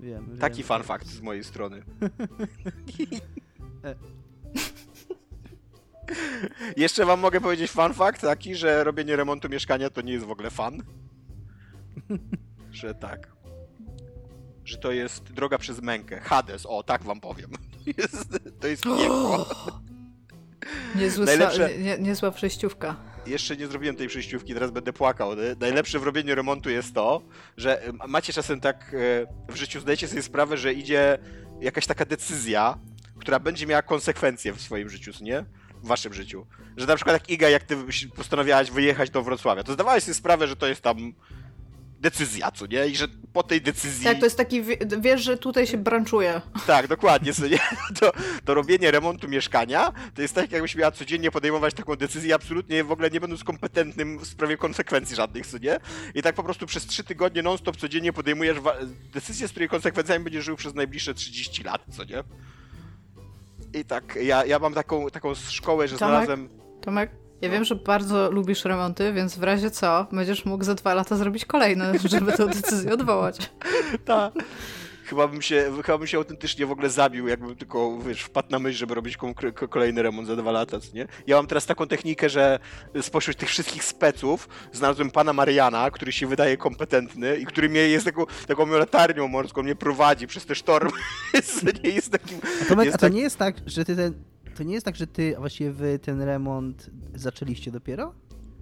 Wiem, Taki wiem. fun fact z mojej strony. E. Jeszcze wam mogę powiedzieć fun fact taki, że robienie remontu mieszkania to nie jest w ogóle fan. że tak. Że to jest droga przez mękę. Hades, o tak wam powiem. To jest, to jest piekło. Niezły Najlepsze... nie, niezła przejściówka. Jeszcze nie zrobiłem tej przejściówki, teraz będę płakał. Najlepsze w robieniu remontu jest to, że macie czasem tak e, w życiu, zdajecie sobie sprawę, że idzie jakaś taka decyzja, która będzie miała konsekwencje w swoim życiu, nie? W waszym życiu. Że na przykład jak Iga, jak ty postanowiałaś wyjechać do Wrocławia, to zdawałeś sobie sprawę, że to jest tam decyzja, co nie? I że po tej decyzji... Tak, to jest taki, wie- wiesz, że tutaj się branczuje. Tak, dokładnie. Co nie? To, to robienie remontu mieszkania to jest tak, jakbyś miała codziennie podejmować taką decyzję, absolutnie w ogóle nie będąc kompetentnym w sprawie konsekwencji żadnych, co nie? I tak po prostu przez trzy tygodnie non-stop codziennie podejmujesz decyzję, z której konsekwencjami będziesz żył przez najbliższe 30 lat, co nie? I tak, ja, ja mam taką, taką szkołę, że Tomek? znalazłem... Tomek, ja wiem, że bardzo lubisz remonty, więc w razie co, będziesz mógł za dwa lata zrobić kolejne, żeby tę decyzję odwołać. Ta. Chyba bym, się, chyba bym się autentycznie w ogóle zabił, jakbym tylko, wiesz, wpadł na myśl, żeby robić kolejny remont za dwa lata, co nie? Ja mam teraz taką technikę, że spośród tych wszystkich speców znalazłem pana Mariana, który się wydaje kompetentny i który mnie jest taką, taką latarnią morską, mnie prowadzi przez te sztormy. Jest- nie jest takim... A, Tomek, jest a to tak- nie jest tak, że ty ten... To nie jest tak, że ty właściwie wy ten remont zaczęliście dopiero?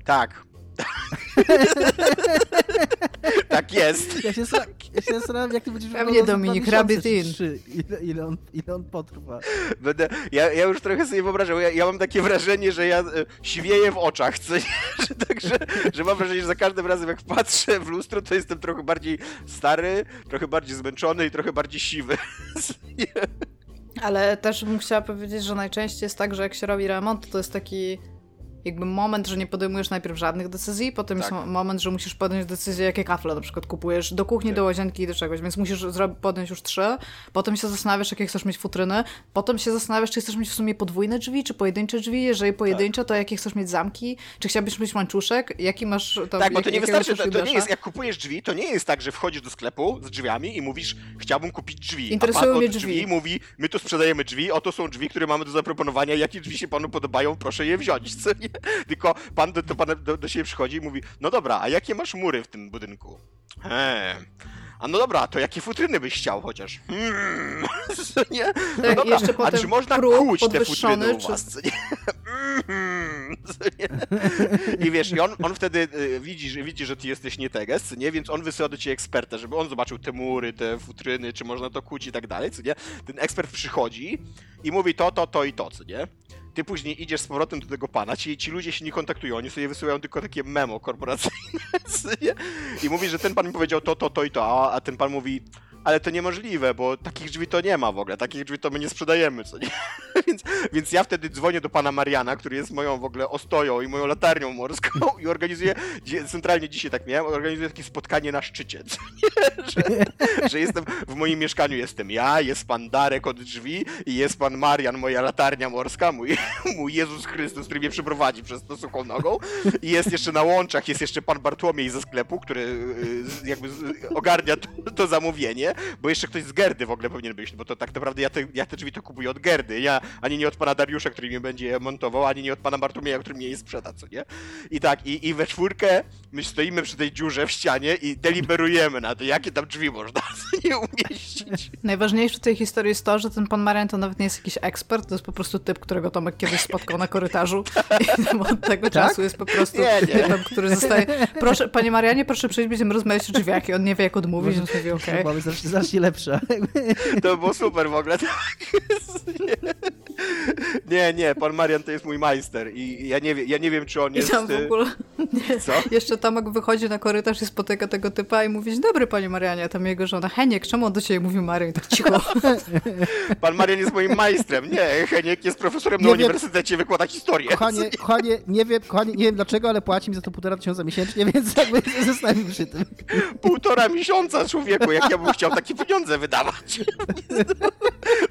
Tak. tak jest. Ja się, ja się zastanawiam, jak ty będziesz Pewnie, Dominik, trzy. Ile, ile, on, ile on potrwa. Będę, ja, ja już trochę sobie wyobrażam, ja, ja mam takie wrażenie, że ja e, siwieję w oczach, co nie? Że, także, że mam wrażenie, że za każdym razem jak patrzę w lustro, to jestem trochę bardziej stary, trochę bardziej zmęczony i trochę bardziej siwy. Ale też bym chciała powiedzieć, że najczęściej jest tak, że jak się robi remont, to jest taki jakby moment, że nie podejmujesz najpierw żadnych decyzji, potem Tak. jest mo- moment, że musisz podjąć decyzję, jakie kafle na przykład kupujesz do kuchni, Tak. do łazienki i do czegoś, więc musisz podjąć już trzy, potem się zastanawiasz, jakie chcesz mieć futryny, potem się zastanawiasz, czy chcesz mieć w sumie podwójne drzwi, czy pojedyncze drzwi, jeżeli pojedyncze, to jakie chcesz mieć zamki, czy chciałbyś mieć łańczuszek, jaki masz tam, Tak, bo jak- to nie wystarczy, to, to nie jest, jak kupujesz drzwi, to nie jest tak, że wchodzisz do sklepu z drzwiami i mówisz, chciałbym kupić drzwi. Interesują a pan mnie od drzwi. mówi, my tu sprzedajemy drzwi, oto są drzwi, które mamy do zaproponowania, jakie drzwi się panu podobają, proszę je wziąć, co nie? Tylko pan do, to pan do, do siebie przychodzi i mówi, no dobra, a jakie masz mury w tym budynku? Eee. A no dobra, to jakie futryny byś chciał chociaż? Hmm, nie? No dobra, jeszcze a czy można kuć te futryny u czy- was, co nie? I wiesz, i on, on wtedy y, widzi, że, widzi, że ty jesteś nie teges, nie? Więc on wysyła do ciebie eksperta, żeby on zobaczył te mury, te futryny, czy można to kuć i tak dalej, co nie? Ten ekspert przychodzi i mówi to, to, to i to, co nie? Ty później idziesz z powrotem do tego pana, ci, ci ludzie się nie kontaktują, oni sobie wysyłają tylko takie memo korporacyjne? I mówi, że ten pan mi powiedział to, to, to i to, a, a ten pan mówi, ale to niemożliwe, bo takich drzwi to nie ma w ogóle, takich drzwi to my nie sprzedajemy, co nie? więc, więc ja wtedy dzwonię do pana Mariana, który jest moją w ogóle ostoją i moją latarnią morską i organizuję, centralnie dzisiaj tak miałem, organizuję takie spotkanie na szczycie, co nie? Że, że jestem, w moim mieszkaniu jestem ja, jest pan Darek od drzwi i jest pan Marian, moja latarnia morska, mój, mój Jezus Chrystus, który mnie przeprowadzi przez to suchą nogą i jest jeszcze na łączach, jest jeszcze pan Bartłomiej ze sklepu, który y, jakby ogarnia to, to zamówienie, bo jeszcze ktoś z Gerdy w ogóle powinien być, bo to tak naprawdę ja te, ja te drzwi to kupuję od Gerdy, ja, ani nie od pana Dariusza, który mi będzie je montował, ani nie od pana Bartłomieja, który mnie je sprzeda, co nie? I tak, i, i we czwórkę my stoimy przy tej dziurze w ścianie i deliberujemy na to, jakie tam drzwi można nie umieścić. Najważniejsze w tej historii jest to, że ten pan Marian to nawet nie jest jakiś ekspert, to jest po prostu typ, którego Tomek kiedyś spotkał na korytarzu i od tego czasu jest po prostu Nie, nie. typem, który zostaje... Proszę, panie Marianie, proszę przyjść, będziemy rozmawiać o drzwiach i on nie wie jak odmówić, więc mówi okej. Chyba znacznie, lepsza. To było super w ogóle, tak. Nie, nie, pan Marian to jest mój majster i ja nie, wie, ja nie wiem, czy on I jest... tam w y, ogóle... Nie. Co? Jeszcze Tomek wychodzi na korytarz i spotyka tego typa i mówi, dobry panie Marianie, a tam jego żona, Heniek, czemu on do ciebie mówi Marian? I tak cicho. Pan Marian jest moim majstrem. Nie, Heniek jest profesorem na Nie wiem. uniwersytecie, wykłada historię. Kochanie, kochanie, nie wiem, kochanie, nie wiem dlaczego, ale płaci mi za to półtora tysiąca miesięcznie, więc jakby przy tym. Półtora miesiąca, człowieku, jak ja bym chciał takie pieniądze wydawać.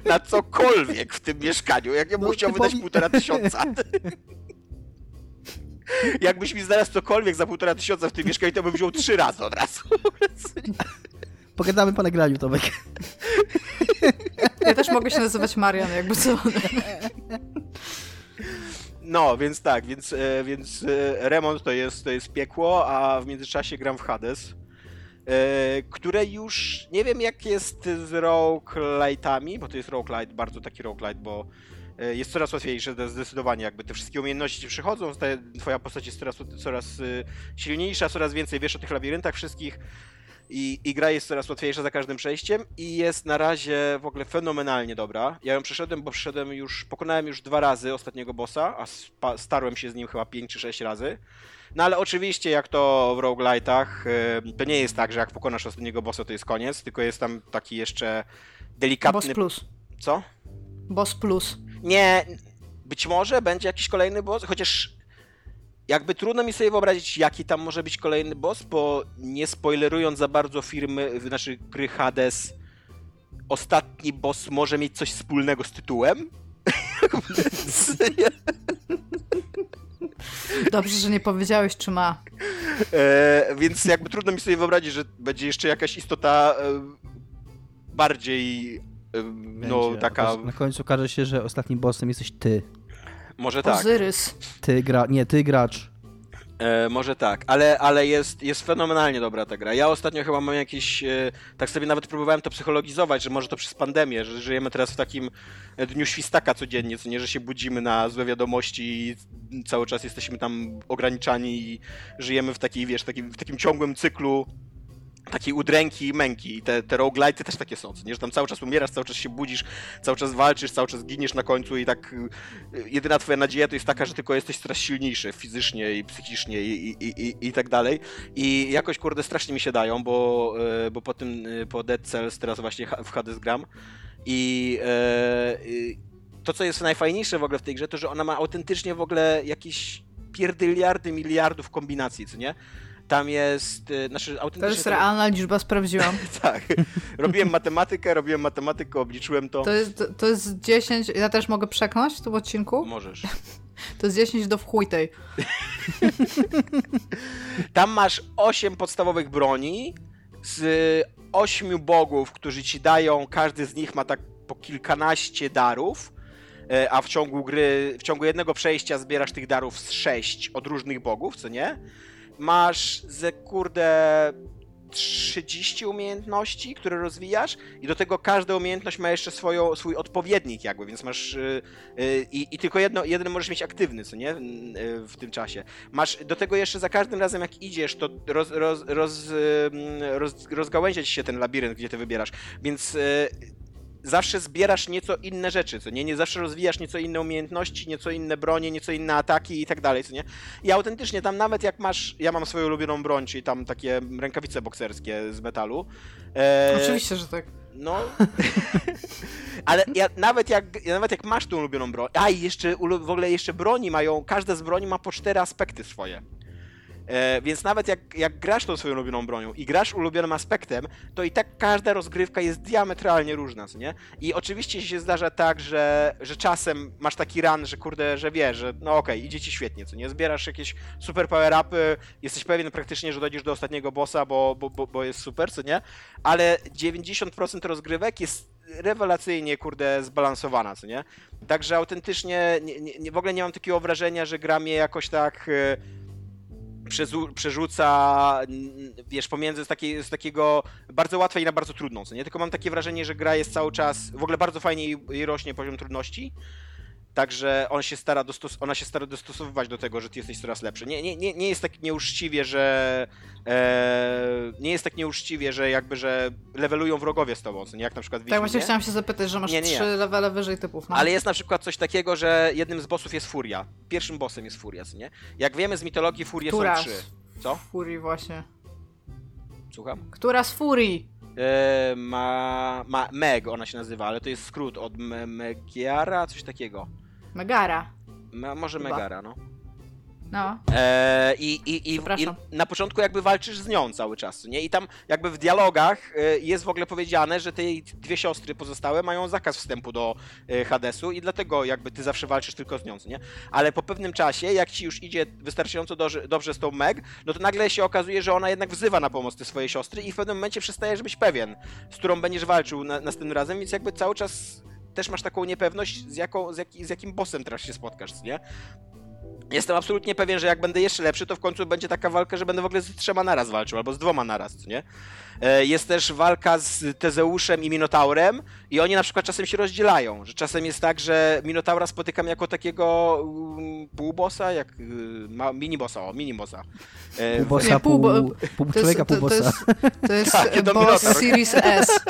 Na cokolwiek w tym mieszkaniu, jak ja bym No, chciał typowi- wydać półtora tysiąca. Jakbyś mi znalazł cokolwiek za półtora tysiąca w tym mieszkaniu, to bym wziął trzy razy od razu. Pogadamy po nagraniu, Tomek. Ja też mogę się nazywać Marian, jakby co. No, więc tak, więc, e, więc e, remont to jest, to jest piekło, a w międzyczasie gram w Hades, które już nie wiem jak jest z roguelite'ami, bo to jest roguelite, bardzo taki roguelite, bo e, jest coraz łatwiejsze zdecydowanie, jakby te wszystkie umiejętności ci przychodzą, twoja postać jest coraz, coraz e, silniejsza, coraz więcej wiesz o tych labiryntach wszystkich i, i gra jest coraz łatwiejsza za każdym przejściem i jest na razie w ogóle fenomenalnie dobra. Ja ją przeszedłem, bo przeszedłem już, pokonałem już dwa razy ostatniego bossa, a starłem się z nim chyba 5 czy 6 razy. No ale oczywiście jak to w roguelite'ach, y, to nie jest tak, że jak pokonasz ostatniego bossa to jest koniec, tylko jest tam taki jeszcze delikatny... Boss plus. Co? Boss plus. Nie, być może będzie jakiś kolejny boss, chociaż jakby trudno mi sobie wyobrazić, jaki tam może być kolejny boss, bo nie spoilerując za bardzo firmy, znaczy gry Hades, ostatni boss może mieć coś wspólnego z tytułem. Dobrze, że nie powiedziałeś, czy ma. e, więc jakby trudno mi sobie wyobrazić, że będzie jeszcze jakaś istota e, bardziej e, no Będzie. taka, Na końcu okaże się, że ostatnim bossem jesteś ty. może tak. Ozyrys. Ty gra, nie, ty gracz. E, może tak, ale, ale jest, jest fenomenalnie dobra ta gra. Ja ostatnio chyba mam jakieś. E, tak sobie nawet próbowałem to psychologizować, że może to przez pandemię, że żyjemy teraz w takim e, dniu świstaka codziennie, co nie, że się budzimy na złe wiadomości i cały czas jesteśmy tam ograniczani i żyjemy w takiej, wiesz, takim, w takim ciągłym cyklu takiej udręki i męki. I te, te roguelite'y też takie są, nie? że tam cały czas umierasz, cały czas się budzisz, cały czas walczysz, cały czas giniesz na końcu i tak y, jedyna twoja nadzieja to jest taka, że tylko jesteś coraz silniejszy fizycznie i psychicznie i, i, i, i tak dalej. I jakoś, kurde, strasznie mi się dają, bo, y, bo po tym, y, po Dead Cells teraz właśnie w Hades gram i e, to, co jest najfajniejsze w ogóle w tej grze, to, że ona ma autentycznie w ogóle jakieś pierdyliardy miliardów kombinacji, co nie? Tam jest, y, znaczy To autentycznie... jest realna liczba, sprawdziłam. Tak. Robiłem matematykę, robiłem matematykę, obliczyłem to. To jest, to jest 10, ja też mogę przeknąć w tym odcinku? Możesz. To jest 10 do wchuj tej. Tam masz 8 podstawowych broni z 8 bogów, którzy ci dają, każdy z nich ma tak po kilkanaście darów. e, a w ciągu gry, w ciągu jednego przejścia zbierasz tych darów z sześć od różnych bogów, co nie? Masz ze kurde 30 umiejętności, które rozwijasz i do tego każda umiejętność ma jeszcze swoją, swój odpowiednik jakby, więc masz yy, i tylko jedno, jeden możesz mieć aktywny, co nie, yy, w tym czasie. Masz do tego jeszcze za każdym razem jak idziesz, to roz, roz, roz, roz, rozgałęzia ci się ten labirynt, gdzie ty wybierasz, więc y, zawsze zbierasz nieco inne rzeczy, co nie? Nie zawsze rozwijasz nieco inne umiejętności, nieco inne bronie, nieco inne ataki i tak dalej, co nie? I autentycznie tam nawet jak masz, ja mam swoją ulubioną broń, czyli tam takie rękawice bokserskie z metalu. E... Oczywiście, że tak. No, ale ja, nawet, jak, nawet jak masz tą ulubioną broń, a i jeszcze w ogóle jeszcze broni mają, każda z broni ma po cztery aspekty swoje. E, więc nawet jak, jak grasz tą swoją ulubioną bronią i grasz ulubionym aspektem, to i tak każda rozgrywka jest diametralnie różna, co nie? I oczywiście się zdarza tak, że, że czasem masz taki run, że kurde, że wiesz, że no okej, okay, idzie ci świetnie, co nie? Zbierasz jakieś super power-upy, jesteś pewien praktycznie, że dojdziesz do ostatniego bossa, bo, bo, bo, bo jest super, co nie? Ale 90% rozgrywek jest rewelacyjnie, kurde, zbalansowana, co nie? Także autentycznie nie, nie, w ogóle nie mam takiego wrażenia, że gra mnie jakoś tak e, przerzuca, wiesz, pomiędzy z, takiej, z takiego bardzo łatwej na bardzo trudną, co nie? Tylko mam takie wrażenie, że gra jest cały czas, w ogóle bardzo fajnie jej rośnie poziom trudności, Także on się stara dostos- ona się stara dostosowywać do tego, że ty jesteś coraz lepszy. Nie, nie, nie, nie jest tak nieuczciwie, że e, nie jest tak nieuczciwie, że jakby, że levelują wrogowie z tobą, co nie jak na przykład Tak, właśnie chciałam się zapytać, że masz nie, nie, trzy levele wyżej typów. No. Ale jest na przykład coś takiego, że jednym z bossów jest Furia. Pierwszym bossem jest Furia, co nie? Jak wiemy z mitologii Furie Która są trzy. Co? Furii właśnie. Słucham? Która z Furii? E, ma, ma Meg, ona się nazywa, ale to jest skrót od Me Megiara, coś takiego. Megara. Me, może Chyba. Megara, no. No. E, i, i, i, I na początku jakby walczysz z nią cały czas, nie? I tam jakby w dialogach e, jest w ogóle powiedziane, że te dwie siostry pozostałe mają zakaz wstępu do e, Hadesu i dlatego jakby ty zawsze walczysz tylko z nią, nie? Ale po pewnym czasie, jak ci już idzie wystarczająco dobrze, dobrze z tą Meg, no to nagle się okazuje, że ona jednak wzywa na pomoc te swoje siostry i w pewnym momencie przestajesz być pewien, z którą będziesz walczył na, następnym razem, więc jakby cały czas też masz taką niepewność, z, jaką, z, jak, z jakim bossem teraz się spotkasz, nie? Jestem absolutnie pewien, że jak będę jeszcze lepszy, to w końcu będzie taka walka, że będę w ogóle z trzema naraz walczył, albo z dwoma naraz, nie? E, jest też walka z Tezeuszem i Minotaurem i oni na przykład czasem się rozdzielają, że czasem jest tak, że Minotaura spotykam jako takiego um, półbossa, jak y, ma, minibossa, o, minibossa. E, półbossa, pół, pół, pół człowieka, półbossa. To jest, to jest tak, boss Series S.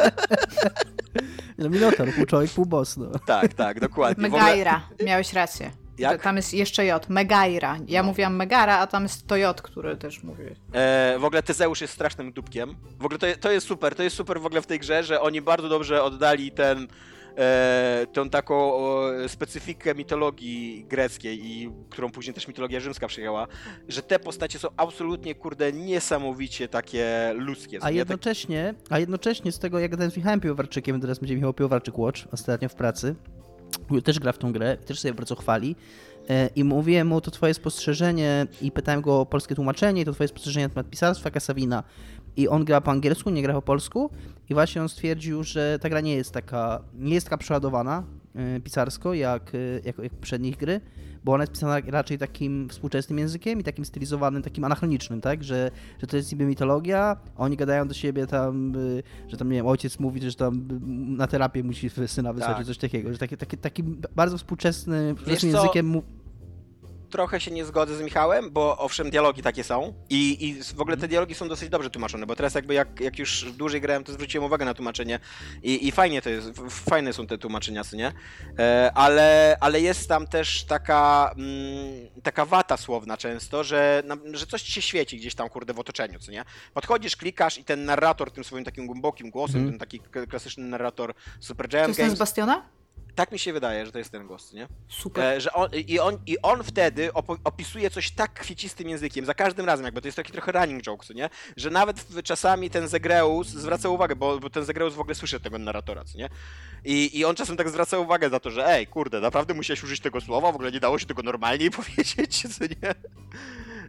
No Minotaur, pół człowiek, pół boss, no. Tak, tak, dokładnie. Megaira, ogóle... miałeś rację. Jak? Tam jest jeszcze J, Megaira. Ja no. mówiłam Megara, a tam jest to J, który też mówiłeś. E, w ogóle Tezeusz jest strasznym dupkiem. W ogóle to, to jest super, to jest super w ogóle w tej grze, że oni bardzo dobrze oddali ten e, tą taką o, specyfikę mitologii greckiej i którą później też mitologia rzymska przyjęła, że te postacie są absolutnie, kurde, niesamowicie takie ludzkie. A jednocześnie, a jednocześnie z tego, jak ten słuchałem piłowarczykiem, teraz będzie Michał Piłowarczyk Watch ostatnio w pracy, też gra w tą grę, też sobie bardzo chwali. E, I mówiłem mu to twoje spostrzeżenie i pytałem go o polskie tłumaczenie i to twoje spostrzeżenie na temat pisarstwa Kasawina. I on gra po angielsku, nie gra po polsku i właśnie on stwierdził, że ta gra nie jest taka, nie jest taka przeładowana pisarsko jak, e, jak, jak poprzednich gry, bo ona jest pisana raczej takim współczesnym językiem i takim stylizowanym, takim anachronicznym, tak? Że, że to jest niby mitologia, oni gadają do siebie tam, y, że tam, nie wiem, ojciec mówi, że tam na terapię musi syna wysłać, tak. coś takiego, że taki, taki, taki bardzo współczesny, współczesnym językiem trochę się nie zgodzę z Michałem, bo owszem, dialogi takie są i, i w ogóle te mhm. dialogi są dosyć dobrze tłumaczone, bo teraz jakby jak, jak już dłużej grałem, to zwróciłem uwagę na tłumaczenie i, i fajnie to jest, fajne są te tłumaczenia, nie? E, ale, ale jest tam też taka, mm, taka wata słowna często, że, że coś ci się świeci gdzieś tam, kurde, w otoczeniu, co nie? Podchodzisz, klikasz i ten narrator tym swoim takim głębokim głosem, mm. ten taki klasyczny narrator Super Giant To jest z Bastiona? Tak mi się wydaje, że to jest ten głos, nie? Super. E, że on, i, on, I on wtedy opisuje coś tak kwiecistym językiem, za każdym razem, jakby to jest taki trochę running joke, nie? Że nawet czasami ten Zegreus zwraca uwagę, bo, bo ten Zegreus w ogóle słyszy tego narratora, co nie? I, I on czasem tak zwraca uwagę na to, że ej, kurde, naprawdę musiałeś użyć tego słowa, w ogóle nie dało się tego normalniej powiedzieć, co nie?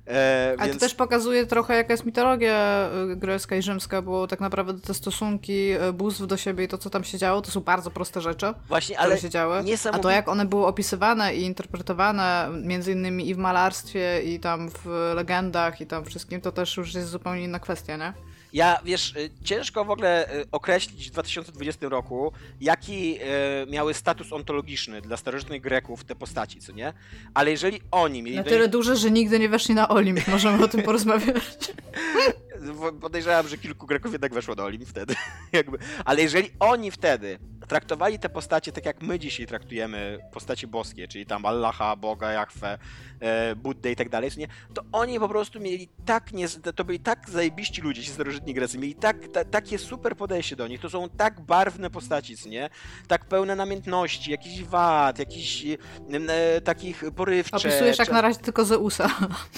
E, Ale więc... to też pokazuje trochę, jaka jest mitologia y, grecka i rzymska, bo tak naprawdę te stosunki y, bóstw do siebie i to, co tam się działo, to są bardzo proste rzeczy, Właśnie, które ale się działy. A to, jak one były opisywane i interpretowane, między innymi i w malarstwie, i tam w legendach, i tam wszystkim, to też już jest zupełnie inna kwestia, nie? Ja, wiesz, y, ciężko w ogóle y, określić w 2020 roku, jaki y, miały status ontologiczny dla starożytnych Greków te postaci, co nie? Ale jeżeli oni mieli Na tyle nich, duże, że nigdy nie weszli na Olimp, możemy o tym porozmawiać. podejrzewam, że kilku Greków jednak weszło do Olimp wtedy, jakby. Ale jeżeli oni wtedy traktowali te postacie tak, jak my dzisiaj traktujemy postacie boskie, czyli tam Allaha, Boga, Jahwe, e, Buddę i tak dalej, nie? To oni po prostu mieli tak, nie, to byli tak zajebiści ludzie, ci starożytni Grecy, mieli tak, ta, takie super podejście do nich, to są tak barwne postaci, nie? Tak pełne namiętności, jakichś wad, jakichś e, takich porywcze. Opisujesz jak czy- na razie tylko Zeusa.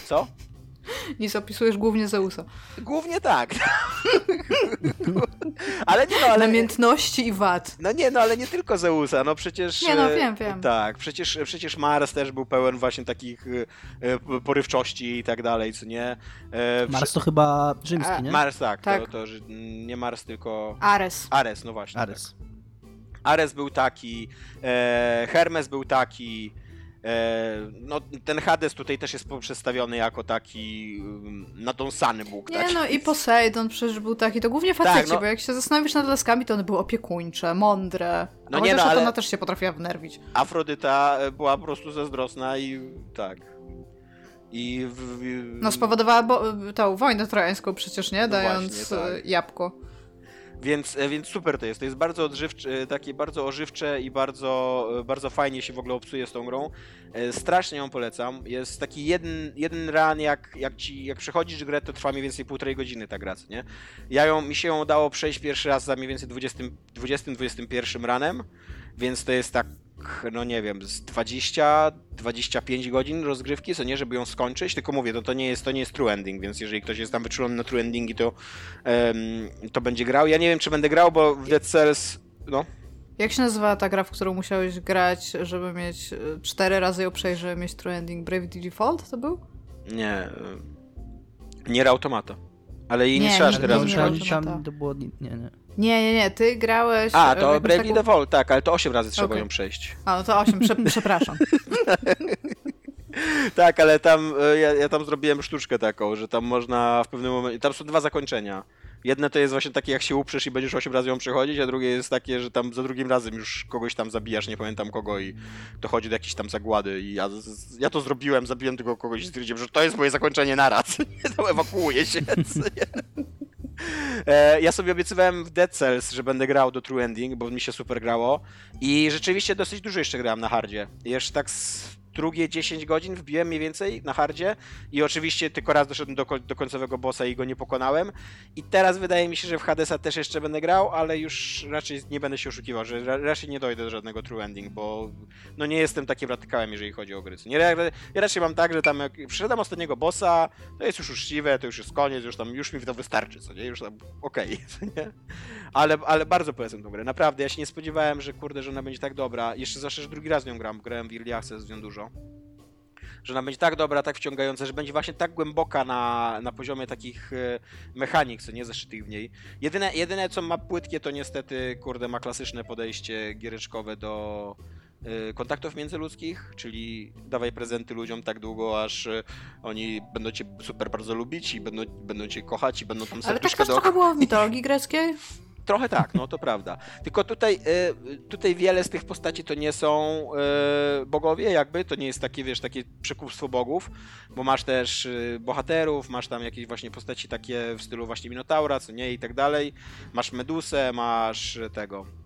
Co? Nic, opisujesz głównie Zeusa. Głównie tak. ale nie no, ale... Namiętności i wad. No nie, no ale nie tylko Zeusa, no przecież... Nie, no, e, wiem, wiem. Tak, przecież, przecież Mars też był pełen właśnie takich e, e, porywczości i tak dalej, co nie? Mars to chyba rzymski, A, nie? Mars, tak, Tak. To, to że nie Mars, tylko Ares. Ares, no właśnie. Ares. Tak. Ares był taki, e, Hermes był taki, no ten Hades tutaj też jest przedstawiony jako taki nadąsany Bóg, Nie tak? no i Poseidon przecież był taki, to głównie faceci, Tak, no. bo jak się zastanowisz nad laskami, to one były opiekuńcze, mądre. No No nie, no, ale- ona też się potrafiła wnerwić. Afrodyta e, była po prostu zazdrosna i tak. I w, No spowodowała bo, tą wojnę trojańską przecież, nie? No Dając właśnie, tak. e, jabłko. Więc, e, więc super to jest. To jest bardzo odżywcze, takie bardzo ożywcze i bardzo, e, bardzo fajnie się w ogóle obsuje z tą grą. E, Strasznie ją polecam. Jest taki jeden, jeden run, jak, jak, ci, jak przechodzisz grę, to trwa mniej więcej półtorej godziny ta gra, nie? Ja ją, mi się ją udało przejść pierwszy raz za mniej więcej 20-21 ranem, więc to jest tak, no nie wiem, z 20-25 godzin rozgrywki, co nie, żeby ją skończyć, tylko mówię, to, to, nie jest, to nie jest true ending, więc jeżeli ktoś jest tam wyczulony na true endingi, to, em, to będzie grał. Ja nie wiem, czy będę grał, bo w Dead Cells, no, Jak się nazywa ta gra, w którą musiałeś grać, żeby mieć e, cztery razy ją przejść, żeby mieć True Ending? Bravely Default to był? nie, em, Nier Automata. Ale jej nie, Nie, trzeba nie, cztery nie, razy nie, przechodzić. tam to było... Nie, nie. Nie, nie, nie, ty grałeś... A, e, to Bravely taką- Default, tak, ale to 8 razy trzeba Okej. ją przejść. A, no to osiem, prze, przepraszam. Tak, ale tam e, ja, ja tam zrobiłem sztuczkę taką, że tam można w pewnym momencie. Tam są dwa zakończenia. Jedne to jest właśnie takie, jak się uprzesz i będziesz 8 razy ją przechodzić, a drugie jest takie, że tam za drugim razem już kogoś tam zabijasz, nie pamiętam kogo i dochodzi do jakiejś tam zagłady i ja, ja to zrobiłem, zabiłem tylko kogoś i stwierdziłem, że to jest moje zakończenie naraz. to ewakuuję się. E, Ja sobie obiecywałem w Dead Cells, że będę grał do True Ending, bo mi się super grało. I rzeczywiście dosyć dużo jeszcze grałem na hardzie. Jeszcze tak z drugie 10 godzin wbiłem mniej więcej na hardzie i oczywiście tylko raz doszedłem do, do końcowego bossa i go nie pokonałem. I teraz wydaje mi się, że w Hadesa też jeszcze będę grał, ale już raczej nie będę się oszukiwał, że ra- raczej nie dojdę do żadnego True Ending, bo no nie jestem takim radykałem, jeżeli chodzi o gry. Nie, ja, raczej mam tak, że tam jak przyszedłem ostatniego bossa, to jest już uczciwe, to już jest koniec, już tam, już mi to wystarczy, co nie? Już tam, okej, co nie? Ale, ale bardzo polecam tą grę, naprawdę, ja się nie spodziewałem, że kurde, że ona będzie tak dobra, jeszcze zwłaszcza, że drugi raz nią gram, grałem w Access w nią dużo, że ona będzie tak dobra, tak wciągająca, że będzie właśnie tak głęboka na, na poziomie takich e, mechanik, co nie zaszytych w niej. Jedyne, jedyne, co ma płytkie, to niestety, kurde, ma klasyczne podejście giereczkowe do e, kontaktów międzyludzkich, czyli dawaj prezenty ludziom tak długo, aż e, oni będą cię super bardzo lubić i będą, będą cię kochać i będą tam Ale tak serduszka też do trochę było w mitologii greckiej. Trochę tak, no to prawda. Tylko tutaj, y, tutaj wiele z tych postaci to nie są y, bogowie, jakby, to nie jest takie, wiesz, takie przekupstwo bogów, bo masz też y, bohaterów, masz tam jakieś właśnie postaci takie w stylu właśnie Minotaura, co nie, i tak dalej. Masz Medusę, masz tego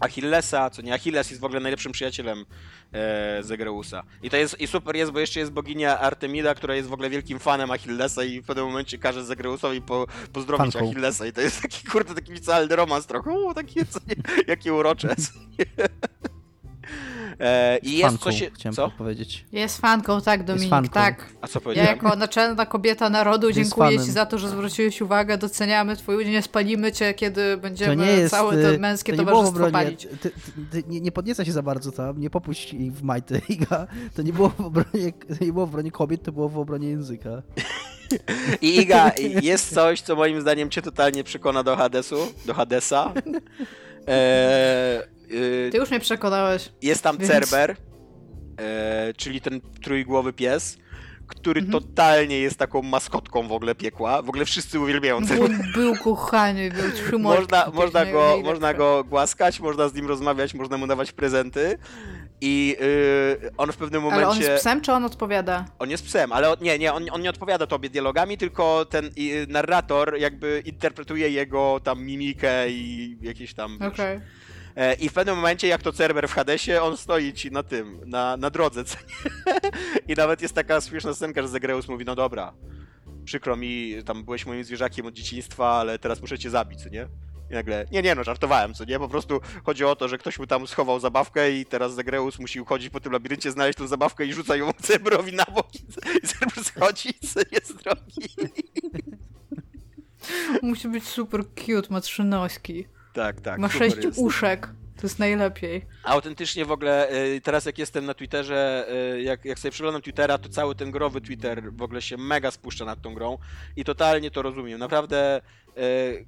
Achillesa, co nie, Achilles jest w ogóle najlepszym przyjacielem e, Zegreusa. I to jest, i super jest, bo jeszcze jest boginia Artemida, która jest w ogóle wielkim fanem Achillesa i w pewnym momencie każe Zegreusowi po, pozdrowić Fanką. Achillesa i to jest taki, kurde, taki licealny romans trochę, u, taki, co nie, jakie urocze. co nie. E, I jest Fanką, co się... chciałem Co? powiedzieć. Jest fanką, tak, Dominik, fanką. tak. A co Ja powiedziałem? jako naczelna kobieta narodu Jest dziękuję fanem. Ci za to, że zwróciłeś uwagę, doceniamy Twój udział, nie spalimy Cię, kiedy To będziemy nie jest... całe to y, męskie to nie było w towarzystwo obronie, palić. ty, ty, ty, nie, nie podnieca się za bardzo tam, nie popuść ich w majty, Iga. To nie było w obronie, to nie było w obronie kobiet, to było w obronie języka. I Iga, jest coś, co moim zdaniem cię totalnie przekona do Hadesu, do Hadesa. E, y, Ty już mnie przekonałeś. jest tam Więc- Cerber, e, czyli ten trójgłowy pies, który Mhm. totalnie jest taką maskotką w ogóle piekła. W ogóle wszyscy uwielbiają Był, Cerbera. był kochany, był trzymaj. Można, można, go, można go głaskać, można z nim rozmawiać, można mu dawać prezenty. I y, on w pewnym momencie. Ale on jest psem, czy on odpowiada? On jest psem, ale on, nie, nie, on, on nie odpowiada tobie dialogami, tylko ten narrator jakby interpretuje jego tam mimikę i jakieś tam. Okej. E, I w pewnym momencie, jak to Cerber w Hadesie, on stoi ci na tym, na, na drodze. I nawet jest taka śmieszna scenka, że Zagreus mówi, no dobra, przykro mi, tam byłeś moim zwierzakiem od dzieciństwa, ale teraz muszę cię zabić, co nie? I nagle, nie, nie, no żartowałem, co nie? Po prostu chodzi o to, że ktoś mu tam schował zabawkę i teraz Zagreus musi chodzić po tym labiryncie, znaleźć tą zabawkę i rzuca ją Cerberowi na bok i i Cerber schodzi co nie z drogi. Musi być super cute, ma. Tak, tak. ma sześć jest. uszek. To jest najlepiej. Autentycznie w ogóle y, teraz jak jestem na Twitterze, y, jak, jak sobie przeglądam Twittera, to cały ten growy Twitter w ogóle się mega spuszcza nad tą grą i totalnie to rozumiem. Naprawdę, y,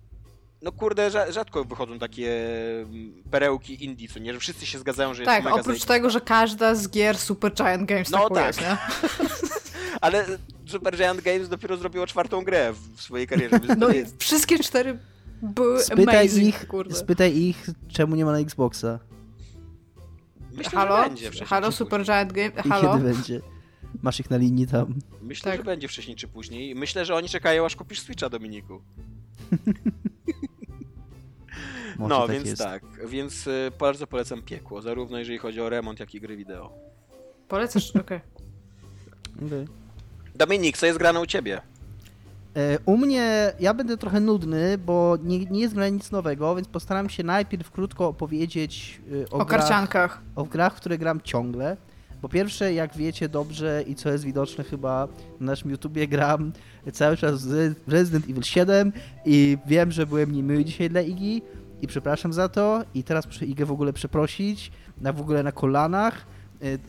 no kurde, rza- rzadko wychodzą takie mm, perełki indie, co nie, że wszyscy się zgadzają, że jest Tak, mega oprócz tego, że każda z gier Super Giant Games No tak tak. jest, nie? Ale Super Giant Games dopiero zrobiło czwartą grę w swojej karierze, No jest... wszystkie cztery były Spytaj amazing, ich, kurde. spytaj ich, czemu nie ma na Xboxa. Myślę, Halo? że będzie wcześniej Halo, Super. Giant Game? I Halo? kiedy będzie? Masz ich na linii tam. Myślę, Tak. że będzie wcześniej czy później. Myślę, że oni czekają, aż kupisz Switcha, Dominiku. No, tak więc jest. tak. Więc y, bardzo polecam piekło, zarówno jeżeli chodzi o remont, jak i gry wideo. Polecasz? Okej. Okej. Dominik, co jest grane u ciebie? E, U mnie ja będę trochę nudny, bo nie, nie jest grane nic nowego, więc postaram się najpierw krótko opowiedzieć e, o, O grach, karciankach. o grach, w które gram ciągle. Po pierwsze, jak wiecie dobrze i co jest widoczne chyba na naszym YouTubie, gram cały czas w Resident Evil 7 i wiem, że byłem niemiły dzisiaj dla Igi i przepraszam za to i teraz muszę Igę w ogóle przeprosić, na w ogóle na kolanach.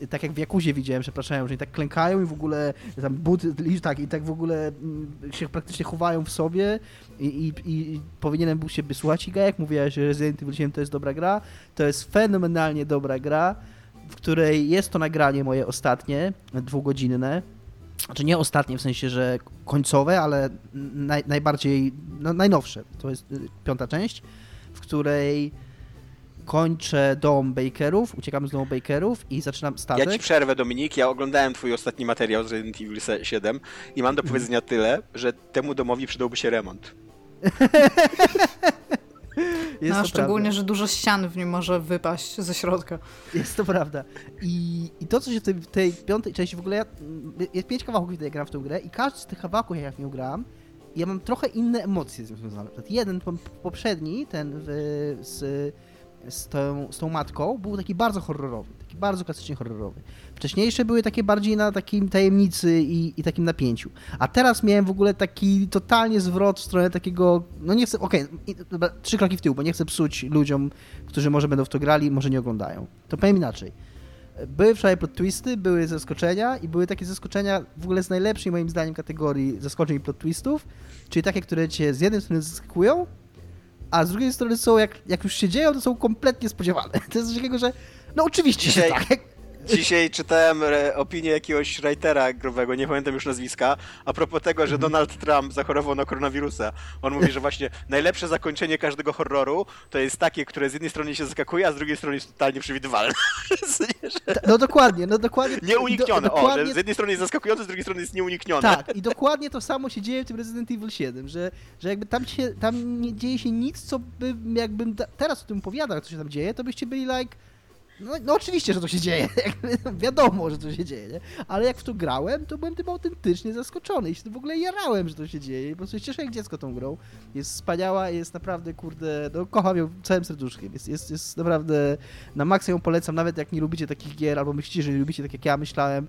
E, Tak jak w Jakuzie widziałem, przepraszam, że oni tak klękają i w ogóle tam buty, tak, i tak w ogóle mm, się praktycznie chowają w sobie i, i, i powinienem był się słuchać Iga, jak mówiłaś, że Resident Evil 7 to jest dobra gra, to jest fenomenalnie dobra gra, w której jest to nagranie moje ostatnie, dwugodzinne. Znaczy nie ostatnie, w sensie, że końcowe, ale naj, najbardziej, no, najnowsze. To jest y, piąta część, w której kończę dom Bakerów, uciekam z domu Bakerów i zaczynam statek. Ja ci przerwę, Dominik. Ja oglądałem twój ostatni materiał z Resident Evil 7 i mam do powiedzenia tyle, że temu domowi przydałby się remont. Jest no, szczególnie, prawda. że dużo ścian w nim może wypaść ze środka. Jest to prawda. I, i to, co się w tej, w tej piątej części, w ogóle ja, jest pięć kawałków, kiedy ja gram w tę grę i każdy z tych kawałków, jak ja w nią gram, ja mam trochę inne emocje z tym związane. Na przykład jeden, po- poprzedni, ten w, z, z, tą, z tą matką, był taki bardzo horrorowy, taki bardzo klasycznie horrorowy. Wcześniejsze były takie bardziej na takim tajemnicy i, i takim napięciu. A teraz miałem w ogóle taki totalnie zwrot w stronę takiego, no nie chcę, okej, dobra, trzy kroki w tył, bo nie chcę psuć ludziom, którzy może będą w to grali, może nie oglądają. To powiem inaczej. Były wczoraj plot twisty, były zaskoczenia i były takie zaskoczenia w ogóle z najlepszej moim zdaniem kategorii zaskoczeń i plot twistów, czyli takie, które cię z jednej strony zaskakują, a z drugiej strony są, jak, jak już się dzieją, to są kompletnie spodziewane. To jest coś takiego, że no oczywiście, Dzisiaj- że tak. Dzisiaj czytałem e, opinię jakiegoś writera growego, nie pamiętam już nazwiska, a propos tego, że Donald Trump zachorował na koronawirusa. On mówi, że właśnie najlepsze zakończenie każdego horroru to jest takie, które z jednej strony się zaskakuje, a z drugiej strony jest totalnie przewidywalne. No dokładnie, no dokładnie. Nieuniknione. Do, O, dokładnie, że z jednej strony jest zaskakujące, z drugiej strony jest nieuniknione. Tak, i dokładnie to samo się dzieje w tym Resident Evil 7, że, że jakby tam się, tam nie dzieje się nic, co by, jakbym teraz o tym opowiadał, co się tam dzieje, to byście byli like, no, no oczywiście, że to się dzieje, jakby wiadomo, że to się dzieje, nie? ale jak w to grałem, to byłem tym autentycznie zaskoczony. I się w ogóle jarałem, że to się dzieje, po prostu się cieszę jak dziecko tą grą, jest wspaniała, jest naprawdę, kurde, no kocham ją całym serduszkiem, jest, jest, jest naprawdę, na maksa ją polecam, nawet jak nie lubicie takich gier, albo myślicie, że nie lubicie tak jak ja myślałem,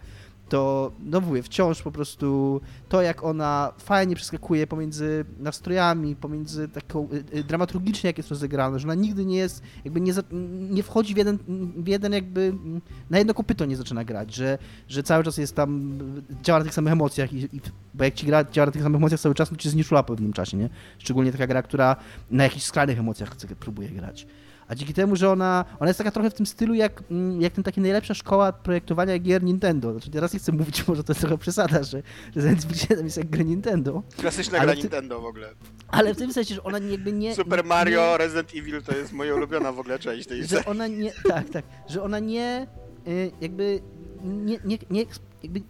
to no mówię, wciąż po prostu to, jak ona fajnie przeskakuje pomiędzy nastrojami, pomiędzy taką y, y, dramaturgicznie, jak jest rozegrane, że ona nigdy nie jest, jakby nie, nie wchodzi w jeden, w jeden jakby, na jedno kopyto nie zaczyna grać, że, że cały czas jest tam, działa na tych samych emocjach, i, i, bo jak ci gra działa na tych samych emocjach cały czas, to ci zniszczula po pewnym czasie, nie? Szczególnie taka gra, która na jakichś skrajnych emocjach chce, próbuje grać. A dzięki temu, że ona, ona jest taka trochę w tym stylu, jak, mm, jak ten taki najlepsza szkoła projektowania gier Nintendo. Znaczy, teraz nie chcę mówić, może to jest trochę przesada, że Evil 7 jest jak gry Nintendo. Klasyczna Ale gra ty- Nintendo w ogóle. Ale w tym sensie, że ona jakby nie... Super nie- Mario, Resident Evil to jest moja ulubiona w ogóle część tej że ona nie, tak, tak, że ona nie, y, jakby, nie, nie, nie jakby,